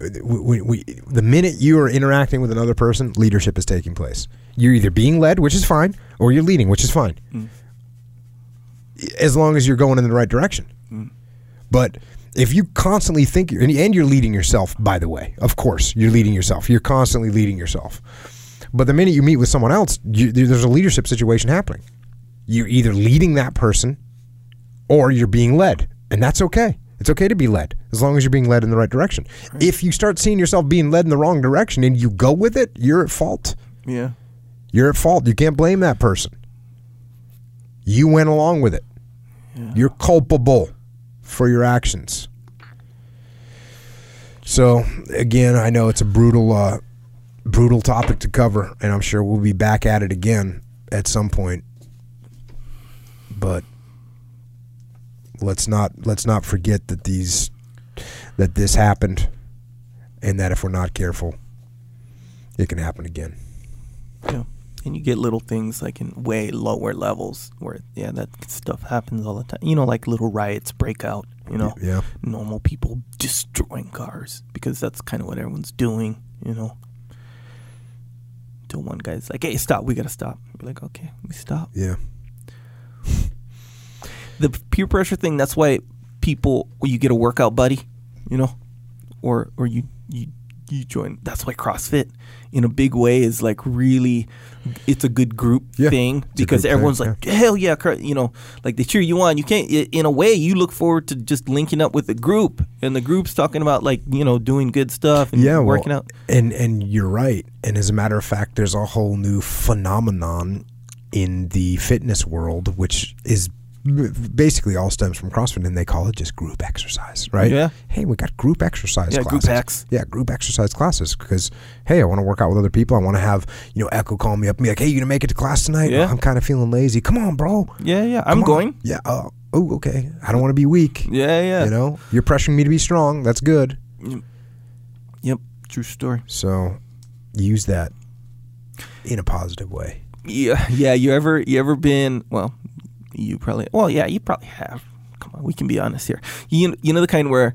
We, we, the minute you are interacting with another person, leadership is taking place. You're either being led, which is fine, or you're leading, which is fine. Mm. As long as you're going in the right direction. Mm. But if you constantly think, and you're leading yourself, by the way, of course, you're leading yourself. You're constantly leading yourself. But the minute you meet with someone else, you, there's a leadership situation happening. You're either leading that person or you're being led. And that's okay. It's okay to be led as long as you're being led in the right direction. If you start seeing yourself being led in the wrong direction and you go with it, you're at fault. Yeah. You're at fault. You can't blame that person. You went along with it. You're culpable for your actions. So again, I know it's a brutal, uh, brutal topic to cover, and I'm sure we'll be back at it again at some point. But let's not let's not forget that these that this happened, and that if we're not careful, it can happen again. Yeah. And you get little things like in way lower levels where, yeah, that stuff happens all the time. You know, like little riots break out, you know, Yeah. normal people destroying cars because that's kind of what everyone's doing, you know. Until one guy's like, hey, stop, we got to stop. Like, okay, we stop. Yeah. [laughs] the peer pressure thing that's why people you get a workout buddy you know or or you you you join that's why crossfit in a big way is like really it's a good group Yeah, thing because everyone's thing, like hell yeah cr-" you know like they cheer you on. You can't in a way you look forward to just linking up with the group and the group's talking about like you know doing good stuff and yeah, well, working out. And and you're right. And as a matter of fact, there's a whole new phenomenon in the fitness world, which is basically all stems from CrossFit, and they call it just group exercise, right? Yeah. Hey, we got group exercise Yeah, group classes. X. Yeah, group exercise classes because hey, I want to work out with other people. I want to have you know Echo call me up and be like, hey, you gonna make it to class tonight? Yeah. I'm kind of feeling lazy. Come on, bro. yeah yeah i'm Come on." going Yeah. Uh, oh, okay. I don't want to be weak. yeah yeah You know, you're pressuring me to be strong. That's good. yep true story So use that in a positive way. Yeah, yeah. You ever you ever been? Well, you probably. Well, yeah, you probably have. Come on, we can be honest here. You you know the kind where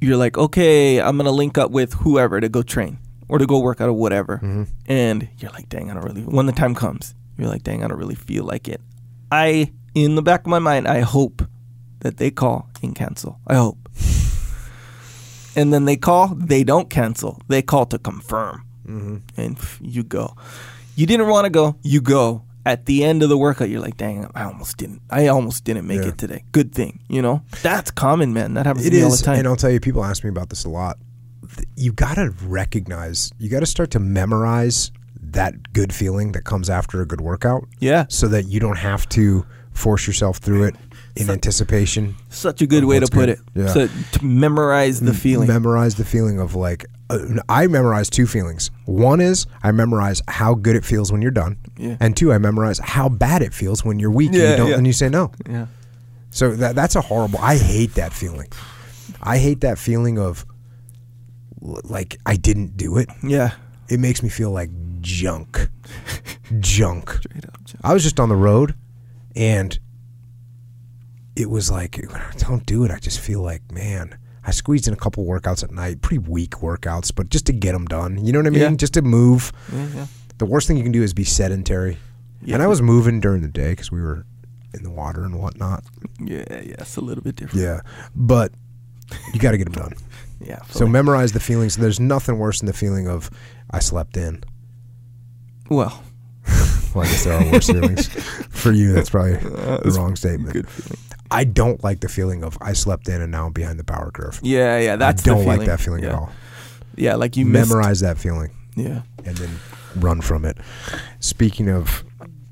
you're like, okay, I'm gonna link up with whoever to go train or to go work out or whatever, mm-hmm. and you're like, dang, I don't really. When the time comes, you're like, dang, I don't really feel like it. I, in the back of my mind, I hope that they call and cancel. I hope. [laughs] And then they call, they don't cancel. They call to confirm mm-hmm. and you go. You didn't want to go, you go. At the end of the workout, you're like, "Dang, I almost didn't. I almost didn't make Yeah. it today. Good thing, you know. That's common, man. That happens It to me all the is, time. and I'll tell you, people ask me about this a lot. You got to recognize, you got to start to memorize that good feeling that comes after a good workout, yeah, so that you don't have to force yourself through it in anticipation. such a good way to put good. it. Yeah. So to memorize the feeling. Memorize the feeling of like, uh, I memorize two feelings. One is I memorize how good it feels when you're done, Yeah. and two, I memorize how bad it feels when you're weak and you don't, yeah. and you say no. yeah, So that that's a horrible. I hate that feeling. I hate that feeling of like I didn't do it. yeah. It makes me feel like junk. [laughs] junk. Straight up. Joe. I was just on the road and it was like don't do it. I just feel like, man, I squeezed in a couple workouts at night, pretty weak workouts, but just to get them done. You know what I mean? Yeah. Just to move. Yeah, yeah. The worst thing you can do is be sedentary. And I was moving during the day because we were in the water and whatnot. Yeah, yeah. It's a little bit different. Yeah, but you got to get them done. [laughs] Yeah. So memorize the feelings. There's nothing worse than the feeling of I slept in. well, [laughs] Well, I guess there are worse feelings. [laughs] For you, that's probably uh, the wrong statement. I don't like the feeling of I slept in and now I'm behind the power curve. Yeah, yeah. That's I don't the feeling. like that feeling yeah. at all. Yeah, like you missed- memorize that feeling. Yeah. and then run from it. Speaking of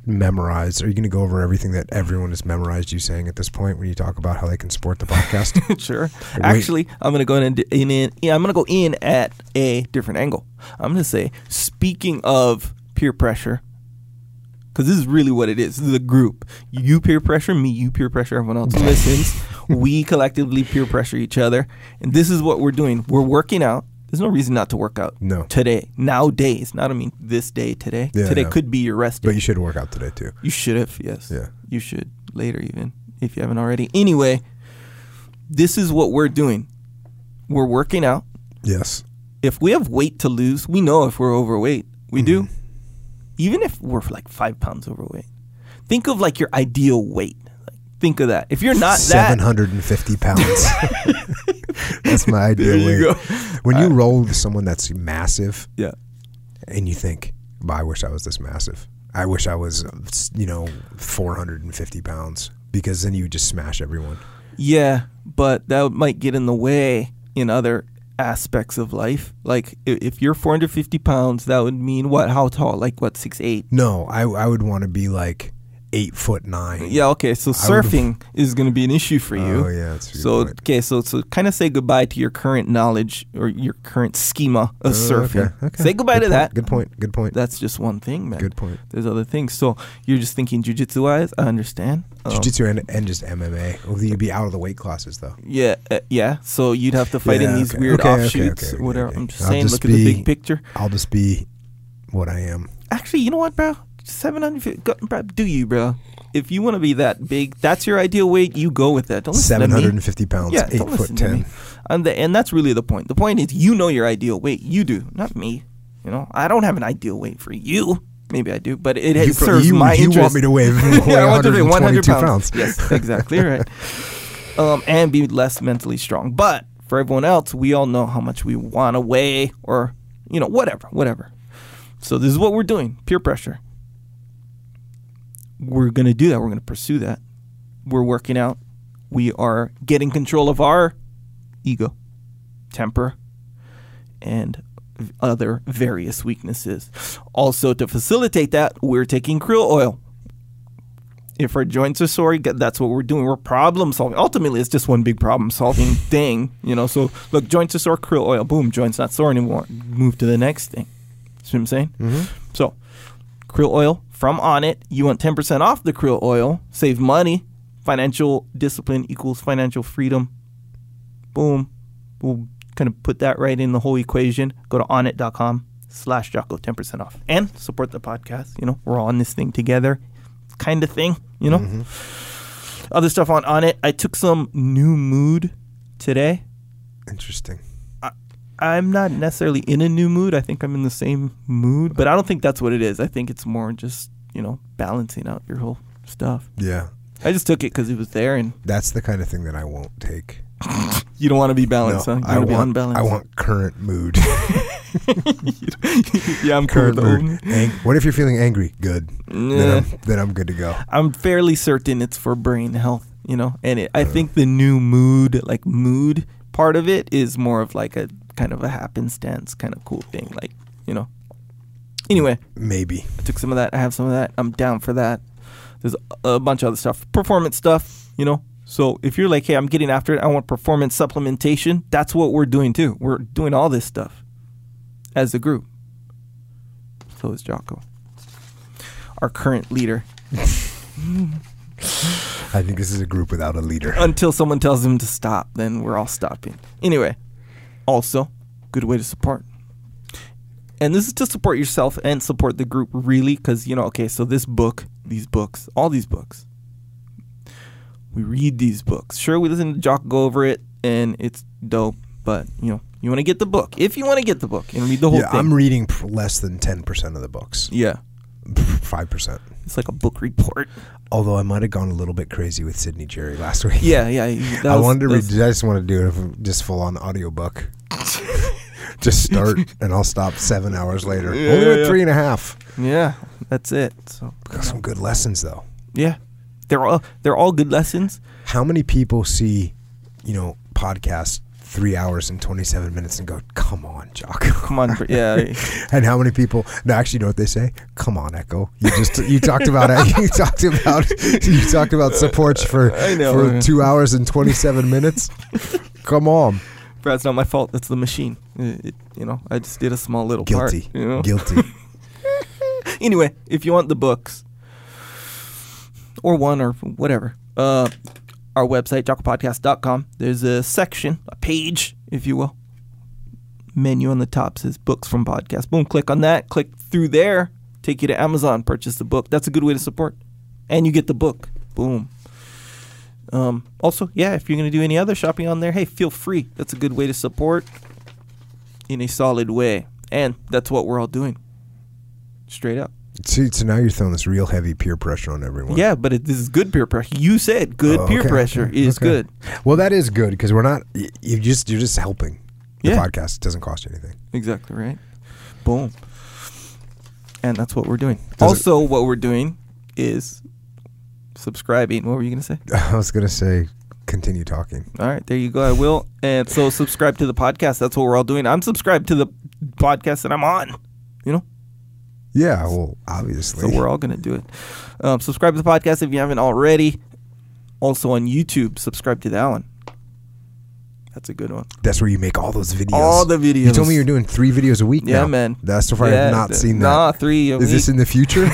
memorized, are you going to go over everything that everyone has memorized you saying at this point when you talk about how they can support the podcast? [laughs] sure. Wait. Actually, I'm gonna go in, in, in yeah, I'm gonna go in at a different angle. I'm gonna say, speaking of peer pressure, because this is really what it is. This is a group. You peer pressure me, you peer pressure everyone else [laughs] who listens. we collectively peer pressure each other, and this is what we're doing. We're working out. There's no reason not to work out No. today. Nowadays, not I mean this day today. Yeah, today yeah. could be your rest day. but you should work out today too. You should have, yes. Yeah. You should later, even if you haven't already. Anyway, this is what we're doing. We're working out. Yes. If we have weight to lose, we know if we're overweight. We do. Mm-hmm. Even if we're like five pounds overweight. Think of like your ideal weight. Like, think of that. If you're not seven hundred and fifty that, hundred and fifty pounds. [laughs] that's my ideal There you weight. go. When you roll with someone that's massive, yeah. and you think, "But I wish I was this massive. I wish I was, you know, four hundred and fifty pounds." Because then you would just smash everyone. Yeah, but that might get in the way in other aspects of life. Like if you're 450 pounds, that would mean what? How tall? Like what? Six eight? No, I I would want to be like eight foot nine. Yeah, okay. So surfing is going to be an issue for you. Oh yeah, So point. okay, so so kind of say goodbye to your current knowledge or your current schema of Oh, surfing. okay, okay. Say goodbye Good to point, that. Good point. Good point. That's just one thing, man. Good point. There's other things. So you're just thinking jujitsu wise. I understand. Um, Jiu-jitsu and, and just MMA. Well, you'd be out of the weight classes though. yeah, uh, yeah. So you'd have to fight in these okay, weird offshoots, whatever. I'm just I'll saying. just look at the big picture. I'll just be what I am. Actually, you know what, bro? Seven hundred. Do you, bro? If you want to be that big, that's your ideal weight. You go with that. Don't listen Seven to me. hundred and fifty pounds, Yeah, eight foot listen to me. ten. And, the, and that's really the point. The point is, you know your ideal weight. You do, not me. You know, I don't have an ideal weight for you. Maybe I do, but it, it You, serves you, my you interest. want me to weigh, weigh [laughs] yeah, I want to be 100 122 pounds. pounds. Yes, exactly right. [laughs] Um, and be less mentally strong. But for everyone else, we all know how much we want to weigh, or you know, whatever, whatever. So this is what we're doing: peer pressure. We're gonna do that. We're gonna pursue that. We're working out. We are getting control of our ego, temper, and other various weaknesses. Also, to facilitate that, we're taking krill oil. If our joints are sore, that's what we're doing. We're problem solving. Ultimately, it's just one big problem solving [laughs] thing, you know. So, look, joints are sore, krill oil, boom, joints not sore anymore. Move to the next thing. See what I'm saying? Mm-hmm. So, krill oil from Onnit. You want 10% off the krill oil. Save money. Financial discipline equals financial freedom. Boom. We'll kind of put that right in the whole equation. Go to onnit.com slash Jocko, 10% off. And support the podcast. You know, we're all on this thing together kind of thing, you know? Mm-hmm. Other stuff on Onnit. I took some new mood today. Interesting. I'm not necessarily in a new mood. I think I'm in the same mood, but I don't think that's what it is. I think it's more just, you know, balancing out your whole stuff. Yeah, I just took it because it was there and that's the kind of thing that I won't take. [laughs] you don't want to be balanced, No, huh? I wanna be unbalanced. I want current mood. [laughs] yeah, I'm current mood. Ang- what if you're feeling angry? Good. Nah. Then, I'm, then I'm good to go. I'm fairly certain it's for brain health, you know. And it, I uh. think the new mood, like mood part of it, is more of like a kind of a happenstance kind of cool thing, like you know. Anyway, Maybe. I took some of that. I have some of that. I'm down for that. There's a, bunch of other stuff, performance stuff, you know. So if you're like, hey, I'm getting after it, I want performance supplementation. That's what we're doing too. We're doing all this stuff as a group. So is Jocko, our current leader. [laughs] I think this is a group without a leader. Until someone tells him to stop, then we're all stopping. Anyway, also, good way to support. And this is to support yourself and support the group, really, because, you know, okay, so this book, these books, all these books, we read these books. Sure, we listen to Jock go over it, and it's dope, but, you know, you want to get the book. If you want to get the book and read the whole Yeah, thing. I'm reading less than ten percent of the books. yeah, Five percent. it's like a book report. Although I might have gone a little bit crazy with Sydney Jerry last week. Yeah, yeah. [laughs] I was- wanted to read. I just want to do it just full on audiobook. [laughs] just start and I'll stop seven hours later. Yeah, Only yeah. three and a half. Yeah, that's it. So, Got some good lessons though. yeah. They're all they're all good lessons. How many people see, you know, podcasts three hours and 27 minutes and go, come on, Jocko. Come on, yeah. [laughs] And how many people? No, actually, you know what they say? Come on, Echo. You just you talked about it. [laughs] You talked about you talked about supports for for two hours and 27 minutes. Come on, Brad, it's not my fault. That's the machine. It, it- you know, I just did a small little guilty, part. You know? guilty. [laughs] anyway, if you want the books or one or whatever, uh, our website, jockopodcast.com, there's a section, a page, if you will. Menu on the top says books from podcast. Boom, click on that. Click through there, take you to Amazon, purchase the book. That's a good way to support. And you get the book. Boom. Um, also, yeah, if you're going to do any other shopping on there, hey, feel free. That's a good way to support in a solid way. And that's what we're all doing. Straight up. See, so now you're throwing this real heavy peer pressure on everyone. Yeah, but it, this is good peer pressure. You said good Oh, peer pressure okay, is okay. good. Well, that is good because we're not. You just you're just helping the Yeah. podcast. It doesn't cost you anything. Exactly right. Boom. And that's what we're doing. Does it- also, what we're doing is subscribing. What were you going to say? [laughs] I was gonna say, continue talking. All right, there you go. I will. And so, subscribe to the podcast. That's what we're all doing. I'm subscribed to the podcast that I'm on. You know, Yeah, well, obviously. so we're all going to do it. Um, subscribe to the podcast if you haven't already. Also on YouTube, subscribe to that one. That's a good one. That's where you make all those videos. All the videos. You told me you're doing three videos a week Yeah, now. man. That's so far Yeah, I've not th- seen Nah, three. a Is this in the future? [laughs]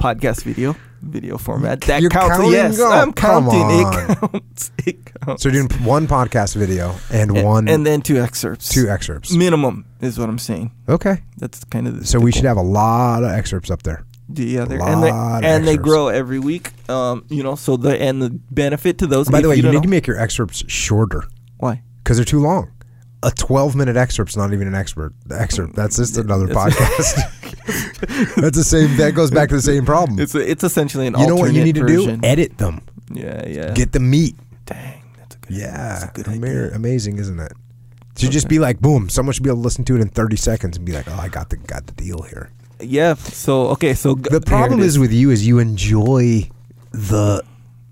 podcast video, video format. That You're counts. counting? Yes, Oh, I'm counting. It counts. [laughs] It counts. so you're doing one podcast video and, and, one and then two excerpts. two excerpts. minimum is what I'm saying. Okay. That's kind of the So we should have a lot of excerpts up there. yeah, they're- and they and they grow every week. Um, you know, so the and the benefit to those. By the way, you, don't need know- to make your excerpts shorter why? because they're too long. A 12 minute excerpt's not even an expert excerpt. Mm, that's just another [laughs] podcast. [laughs] That's the same. That goes back to the same problem. It's a, it's essentially an you know what you need to do? Edit them. Yeah, yeah. Get the meat. Dang, that's a good. Yeah, that's good amazing, isn't it? Should just be like, boom. Someone should be able to listen to it in 30 seconds and be like, oh, I got the got the deal here. Yeah. So okay. So The problem is with you is you enjoy the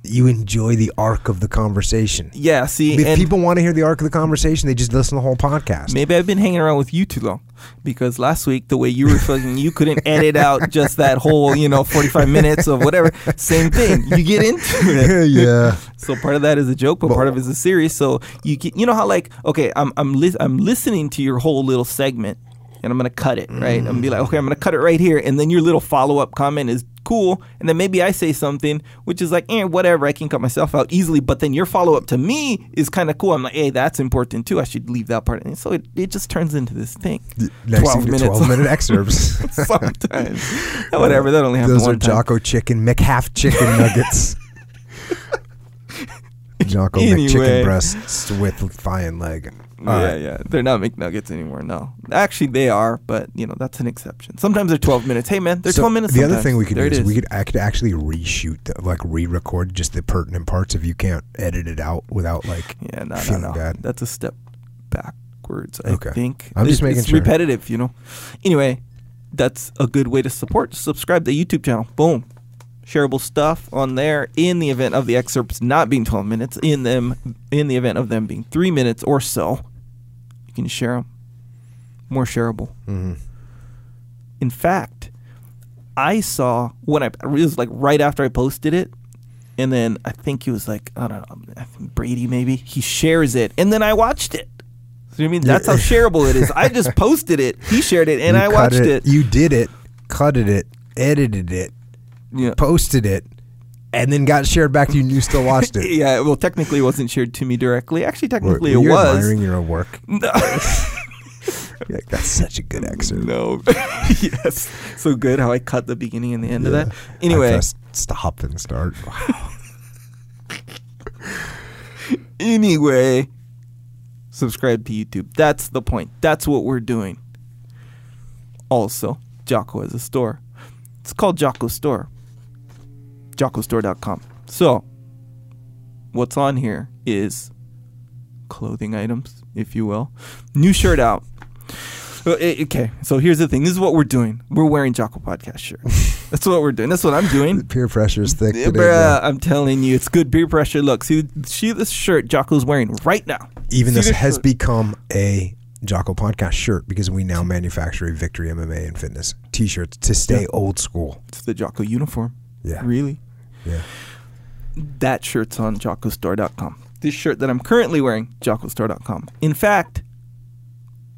you enjoy the arc of the conversation. yeah. See, If people want to hear the arc of the conversation, they just listen to the whole podcast. maybe I've been hanging around with you too long because last week the way you were fucking, you couldn't edit out just that whole you know forty five minutes of whatever. Same thing. You get into [laughs] it. yeah. So part of that is a joke, but But- part of it is a series. So you get, you know how like okay, I'm I'm lis- I'm listening to your whole little segment, and I'm gonna cut it right. I'm gonna be like, okay, I'm gonna cut it right here, and then your little follow up comment is cool, and then maybe I say something which is like, eh, whatever, I can cut myself out easily. But then your follow up to me is kind of cool. I'm like, hey, that's important too. I should leave that part. And so it, it just turns into this thing. Next 12 thing, minutes. 12 minute [laughs] excerpts. [laughs] Sometimes, [laughs] whatever. That only happens Those are time. Jocko chicken McHalf chicken nuggets. Jocko Anyway. McChicken breasts with thigh and leg. All yeah, right. yeah. They're not McNuggets anymore. No, actually they are, but you know that's an exception. Sometimes they're 12 minutes. Hey man, they're So 12 minutes. The other thing we could there do is we could I could actually reshoot, the, like re-record just the pertinent parts if you can't edit it out without like. [sighs] Yeah, no, no, feeling no. bad. That's a step backwards. I Okay. think. I'm just It's- making it's sure. repetitive, you know. Anyway, that's a good way to support. Subscribe to the YouTube channel. Boom. Shareable stuff on there in the event of the excerpts not being 12 minutes. In them, in the event of them being three minutes or so, you can share them. More shareable. mhm. In fact, I saw when I it was like right after I posted it, and then I think he was like I don't know, I think Brady maybe he shares it, and then I watched it. So I mean that's how [laughs] shareable it is. I just posted it, he shared it, and You I watched it. You did it, cut it, edited it, Yeah. posted it, and then got shared back to you, and you still watched it. [laughs] Yeah, well, technically, it wasn't shared to me directly. Actually, technically, were it you was. admiring your own work? [laughs] No. [laughs] Like, that's such a good excerpt. no. yes. So good how I cut the beginning and the end of that. Anyway, stop and start. Wow. Anyway, subscribe to YouTube. That's the point. That's what we're doing. Also, Jocko has a store. It's called Jocko Store. JockoStore.com. So, what's on here is clothing items, if you will. New shirt out. Eh, Okay, so here's the thing. This is what we're doing. We're wearing Jocko Podcast shirt. [laughs] That's what we're doing. That's what I'm doing. [laughs] Peer pressure is thick today. bruh. I'm telling you, it's good peer pressure. Look, see, see this shirt Jocko's wearing right now. Even See this has shirt? become a Jocko podcast shirt because we now manufacture a Victory MMA and Fitness T-shirts to stay Yeah. old school. It's the Jocko uniform. Yeah, Really? Yeah. That shirt's on jockostore.com. This shirt that I'm currently wearing, jockostore.com. In fact,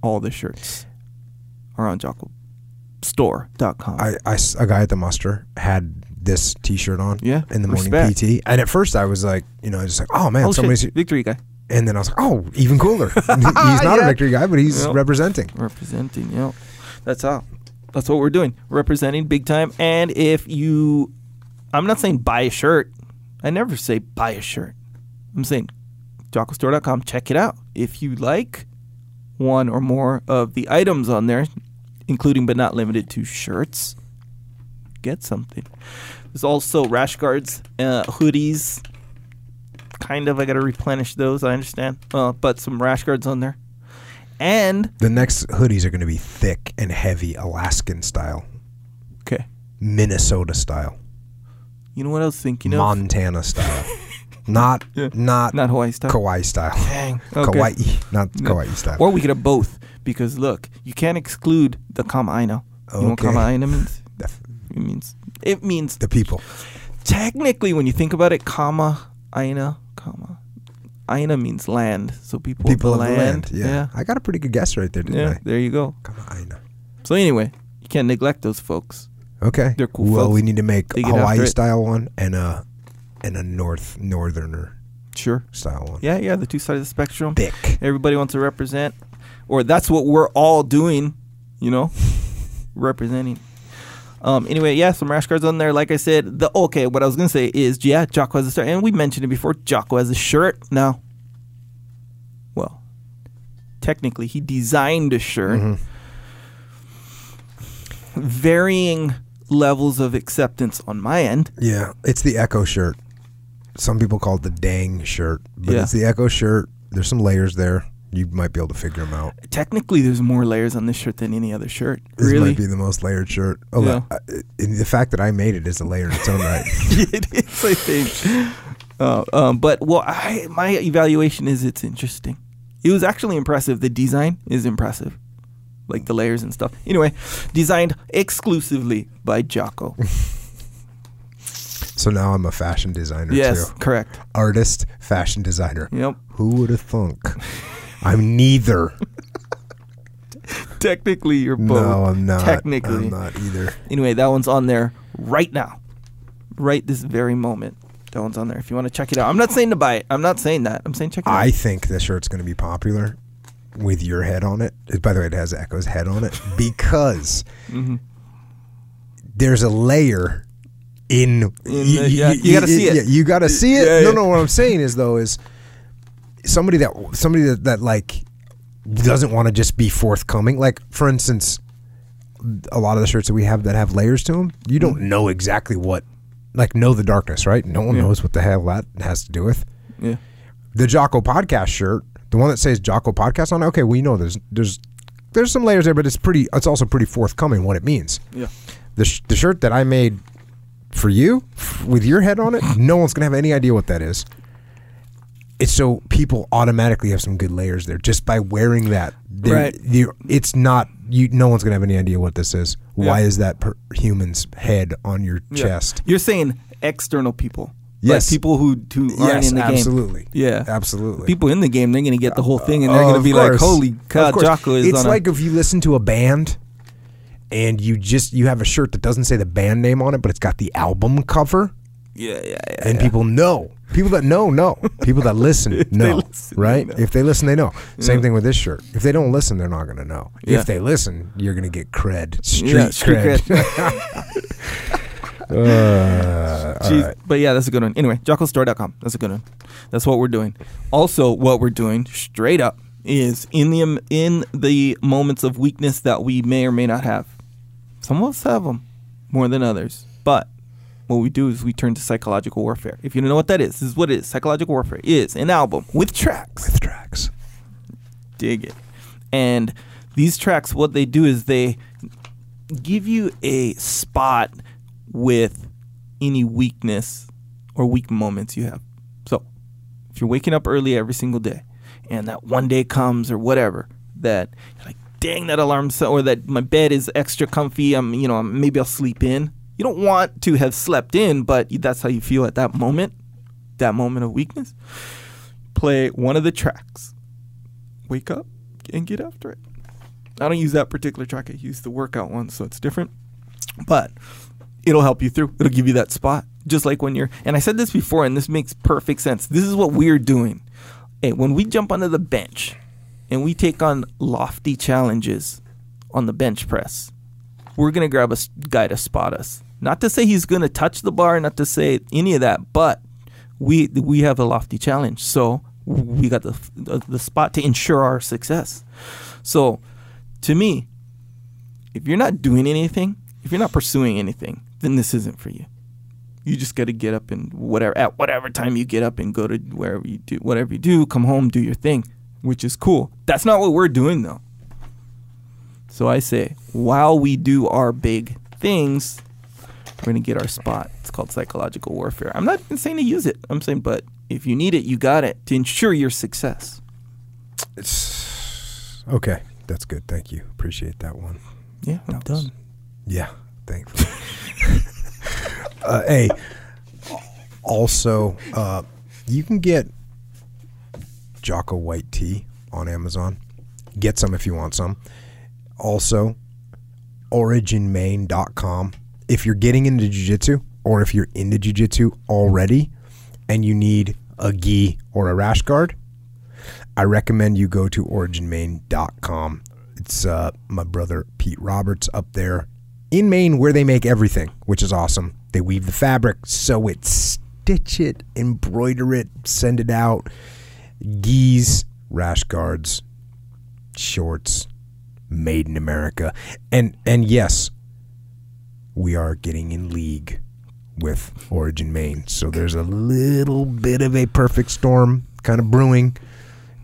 all the shirts are on jockostore.com. I, I a guy at the muster had this T-shirt on. Yeah, in the morning respect. PT, and at first I was like, you know, just like, oh man, oh, somebody's. shit. Victory guy. And then I was like, oh, even cooler. [laughs] he's not a Victory guy, but he's Yep. representing. Representing, yeah. That's how. That's what we're doing. Representing big time. And if you, I'm not saying buy a shirt. I never say buy a shirt. I'm saying jockostore.com. Check it out. If you like one or more of the items on there, including but not limited to shirts, get something. There's also rash guards, uh, hoodies. Kind of, I got to replenish those. I understand, uh, but some rash guards on there, and The next hoodies are going to be thick and heavy, Alaskan style, okay. Minnesota style, You know what I was thinking of? Montana style, [laughs] not Yeah. not Not Hawaii style. Kauai style. Dang. Okay. Kauai, not No. Kauai style. Or we could have both because look, you can't exclude the kama aina. You know what Okay. kama aina means? [laughs] It means it means the people. technically when you think about it, kama aina, kama aina means land. So people, People of of the the land. land. Yeah. I got a pretty good guess right there, didn't Yeah, I? there you go. I know. So anyway, you can't neglect those folks. Okay. They're cool Well, folks. we need to make They get after Hawaii it. style one and a and a north northerner Sure. style one. Yeah, yeah, the two sides of the spectrum. Thick. Everybody wants to represent, or that's what we're all doing, you know, [laughs] representing. Um. Anyway, yeah, some rash guards on there. Like I said, the okay. What I was gonna say is, yeah, Jocko has a shirt, and we mentioned it before. Jocko has a shirt now. Well, technically, he designed a shirt. Mhm. Varying levels of acceptance on my end. Yeah, it's the Echo shirt. Some people call it the Dang shirt, but Yeah. it's the Echo shirt. There's some layers there. You might be able to figure them out. Technically, there's more layers on this shirt than any other shirt. This really, might be the most layered shirt. Oh, Yeah. uh, and the fact that I made it is a layer in its own [laughs] right. it is, I think. Uh, um, but well, I, my evaluation is it's interesting. It was actually impressive. The design is impressive, like the layers and stuff. Anyway, designed exclusively by Jocko. [laughs] So now I'm a fashion designer yes, too. correct. Artist, fashion designer. Yep. Who would have thunk? I'm neither. Technically, you're both. No, I'm not. Technically. I'm not either. Anyway, that one's on there right now, right this very moment. That one's on there. If you want to check it out, I'm not saying to buy it. I'm not saying that. I'm saying check it out. I think this shirt's going to be popular with your head on it. By the way, it has Echo's head on it [laughs] because hmm there's a layer in. In the- yeah, you gotta see it. Yeah, you got to see it. Yeah, no, no. What I'm saying is though is somebody that somebody that, that like doesn't want to just be forthcoming. Like for instance, a lot of the shirts that we have that have layers to them, you don't know exactly what. Like know the darkness, right? No one knows what the hell that has to do with. Yeah. the Jocko podcast shirt, the one that says Jocko podcast on it, okay, we know there's there's there's some layers there, but it's pretty. It's also pretty forthcoming what it means. Yeah. The sh- the shirt that I made for you with your head on it, [laughs] no one's gonna have any idea what that is. It's so people automatically have some good layers there just by wearing that. They're- Right. they're- It's not you. No one's gonna have any idea what this is. Yeah. Why is that per- human's head on your Yeah. chest? You're saying external people. Yes. Like people who, who aren't Yes, in the game. absolutely. Yeah. Absolutely. People in the game, they're going to get the whole thing and they're Oh, going to be like, holy course. Jocko is It's like a. if you listen to a band and you just you have a shirt that doesn't say the band name on it, but it's got the album cover, Yeah, yeah, yeah. and yeah. people know. People that know know. People that listen [laughs] know. listen, right? know. If they listen, they know. Same thing with this shirt. If they don't listen, they're not going to know. Yeah. If they listen, you're going to get cred, street, Yeah, street cred. [laughs] [laughs] [laughs] Uh, [laughs] right. But yeah, that's a good one. Anyway, jockostore.com. That's a good one. That's what we're doing. Also, what we're doing straight up is in the in the moments of weakness that we may or may not have. Some of us have them more than others, but what we do is we turn to psychological warfare. If you don't know what that is, this is what it is. Psychological warfare is an album with tracks. With tracks. dig it. And these tracks, what they do is they give you a spot with any weakness or weak moments you have. So, if you're waking up early every single day and that one day comes or whatever that you're like dang that alarm so, or that my bed is extra comfy, I'm you know, maybe I'll sleep in. You don't want to have slept in, but that's how you feel at that moment, that moment of weakness. Play one of the tracks. Wake up and get after it. I don't use that particular track. I use the workout one, so it's different. But it'll help you through. It'll give you that spot. Just like when you're, and I said this before, and this makes perfect sense. This is what we're doing. Hey, when we jump onto the bench and we take on lofty challenges on the bench press, we're going to grab a guy to spot us. Not to say he's going to touch the bar, not to say any of that, but we we have a lofty challenge. So we got the the, the spot to ensure our success. So to me, if you're not doing anything, if you're not pursuing anything, then this isn't for you. You just got to get up and whatever at whatever time you get up and go to wherever you do whatever you do, come home, do your thing, which is cool. That's not what we're doing though. So I say, while we do our big things, we're gonna get our spot. It's called psychological warfare. I'm not saying to use it. I'm saying, but if you need it, you got it to ensure your success. It's okay. That's good. Thank you. Appreciate that one. Yeah, I'm That was- done. Yeah, thanks. [laughs] uh, hey, also, uh, you can get Jocko White tea on Amazon. Get some if you want some. Also, originmaine.com. If you're getting into jiu-jitsu or if you're into jiu-jitsu already and you need a gi or a rash guard, I recommend you go to originmaine.com. It's uh, my brother Pete Roberts up there in Maine where they make everything, which is awesome. They weave the fabric, sew it, stitch it, embroider it, send it out. Gis, rash guards, shorts, made in America. And and yes, we are getting in league with Origin Maine. So there's a little bit of a perfect storm kind of brewing.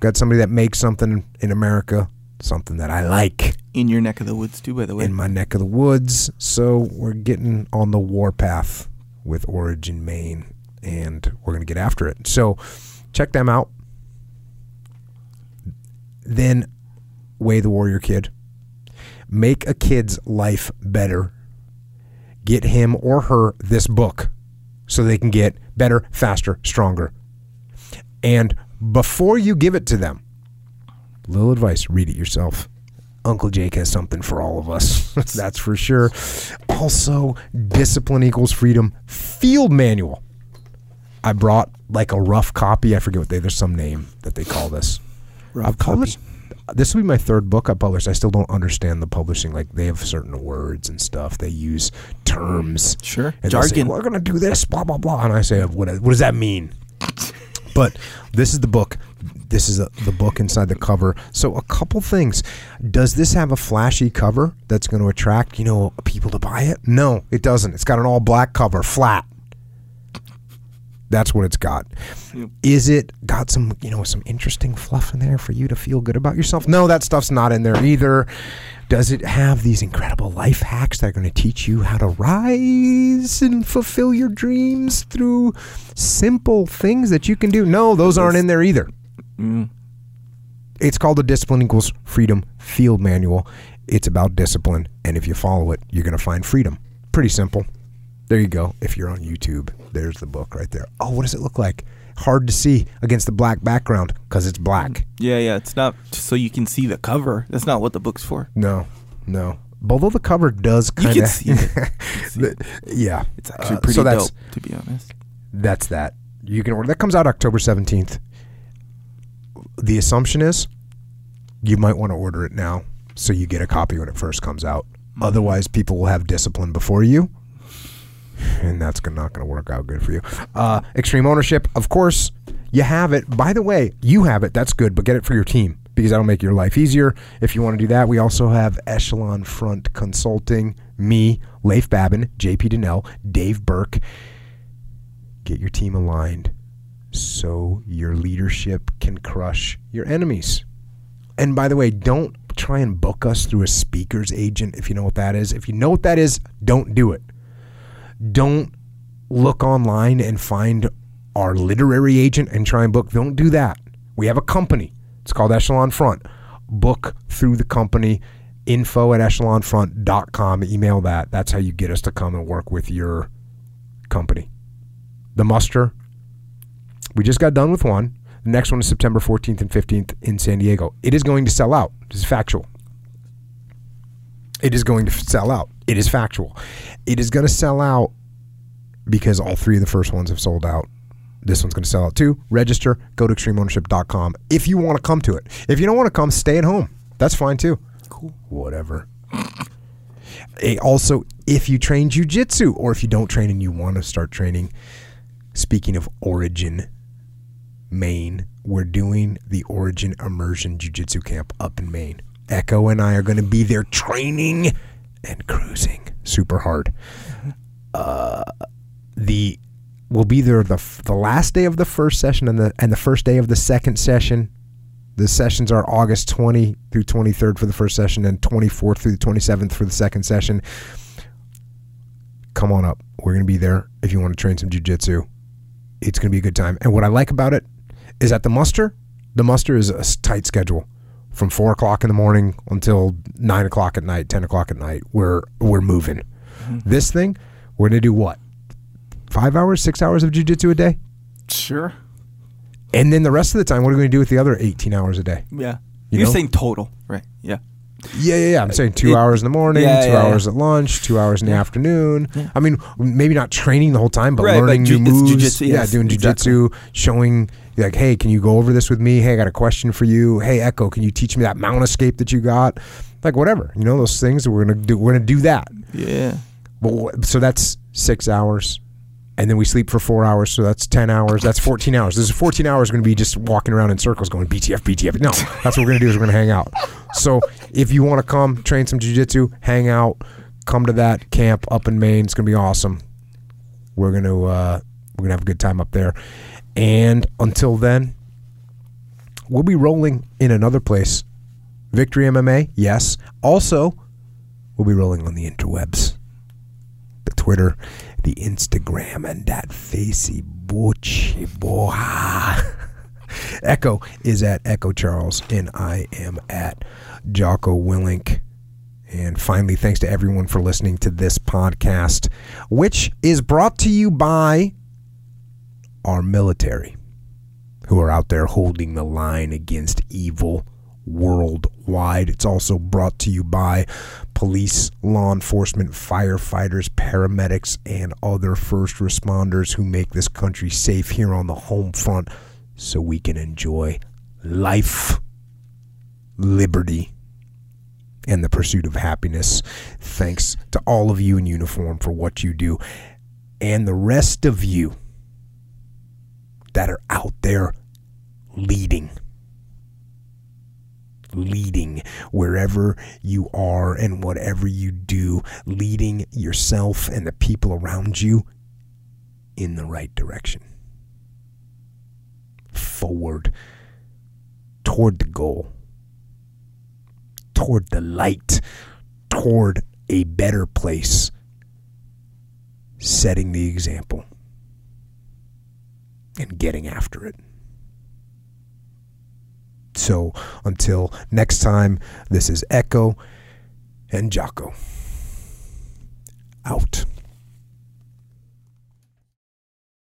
Got somebody that makes something in America, something that I like In your neck of the woods too, by the way. in my neck of the woods. So we're getting on the warpath with Origin Maine, and we're gonna get after it. So check them out. Then Way the Warrior Kid. Make a kid's life better. Get him or her this book so they can get better, faster, stronger. And before you give it to them, little advice read it yourself. Uncle Jake has something for all of us. [laughs] That's for sure. Also, Discipline Equals Freedom Field Manual. I brought like a rough copy. I forget what they, there's some name that they call this. Rough I've published, this will be my third book I published. I still don't understand the publishing. Like they have certain words and stuff. They use terms. Sure. And they'll say, We're gonna do this, blah blah blah. And I say, what, what does that mean? [laughs] but this is the book. This is a, the book inside the cover. So a couple things. Does this have a flashy cover that's going to attract you know people to buy it? No, it doesn't. It's got an all black cover, flat. That's what it's got. Yep. Is it got some, you know, some interesting fluff in there for you to feel good about yourself? No, that stuff's not in there either. Does it have these incredible life hacks that are going to teach you how to rise and fulfill your dreams through simple things that you can do? No, those aren't in there either. Mm. It's called the Discipline Equals Freedom Field Manual. It's about discipline, and if you follow it, you're going to find freedom. Pretty simple. There you go. If you're on YouTube, there's the book right there. Oh, what does it look like? Hard to see against the black background because it's black. Yeah, yeah. It's not so you can see the cover. That's not what the book's for. No, no. Although the cover does kind of, it. [laughs] You can see it. yeah, It's actually Uh, pretty so that's dope, to be honest. that's that. You can order that comes out October seventeenth. The assumption is you might want to order it now so you get a copy when it first comes out. Otherwise, people will have discipline before you, and that's not going to work out good for you. Uh, extreme ownership, of course, you have it. By the way, you have it. That's good, but get it for your team because that'll make your life easier. If you want to do that, we also have Echelon Front Consulting, me, Leif Babin, JP Dinnell, Dave Burke. Get your team aligned so your leadership can crush your enemies. And by the way, don't try and book us through a speaker's agent if you know what that is. If you know what that is, don't do it. Don't look online and find our literary agent and try and book. Don't do that. We have a company. It's called Echelon Front. Book through the company. Info at echelonfront.com. Email that. That's how you get us to come and work with your company. The muster. We just got done with one. The next one is September 14th and 15th in San Diego. It is going to sell out. This is factual. It is going to sell out. It is factual. It is going to sell out because all three of the first ones have sold out. This one's going to sell out too. Register, go to extremeownership.com if you want to come to it. If you don't want to come, stay at home. That's fine too. Cool. Whatever. Also, if you train jujitsu or if you don't train and you want to start training, speaking of Origin, Maine, we're doing the Origin Immersion Jiu-Jitsu camp up in Maine. Echo and I are going to be there training and cruising super hard. Uh, the we'll be there the the last day of the first session and the and the first day of the second session. The sessions are August 20 through 23rd for the first session and 24th through the 27th for the second session. Come on up. We're going to be there if you want to train some jujitsu. It's going to be a good time. And what I like about it is at the muster, the muster is a tight schedule from four o'clock in the morning until nine o'clock at night, ten o'clock at night. We're we're moving. Mm-hmm. This thing, we're gonna do what? Five hours, six hours of jujitsu a day, Sure. and then the rest of the time, what are we gonna do with the other eighteen hours a day? Yeah. You You know? saying total, right? Yeah. Yeah, yeah, yeah. I'm saying two It- hours in the morning, yeah, two yeah, hours yeah. at lunch, two hours in the afternoon. I mean, maybe not training the whole time, but Right, but learning ju- new moves. jujitsu, yeah, yes, doing exactly. jujitsu, showing like, hey, can you go over this with me? Hey, I got a question for you. Hey, Echo, can you teach me that mount escape that you got? Like whatever, you know, those things. We're gonna do. We're gonna do that. Yeah. But so that's six hours, and then we sleep for four hours. So that's ten hours. That's fourteen hours. This is fourteen hours. Going to be just walking around in circles, going BTF, BTF. No, that's what we're going to do. Is we're going to hang out. So if you want to come train some jujitsu, hang out, come to that camp up in Maine. It's going to be awesome. We're going to uh, we're going to have a good time up there. And until then, we'll be rolling in another place. Victory MMA, yes. Also, we'll be rolling on the interwebs the Twitter, the Instagram, and that facey butchy boy. [laughs] Echo is at Echo Charles, and I am at Jocko Willink. And finally, thanks to everyone for listening to this podcast, which is brought to you by our military, who are out there holding the line against evil worldwide. It's also brought to you by police, law enforcement, firefighters, paramedics, and other first responders who make this country safe here on the home front so we can enjoy life, liberty, and the pursuit of happiness. Thanks to all of you in uniform for what you do, and the rest of you that are out there leading leading wherever you are and whatever you do, leading yourself and the people around you in the right direction. Forward toward the goal, toward the light, toward a better place, setting the example and getting after it. So until next time, this is Echo and Jocko. Out.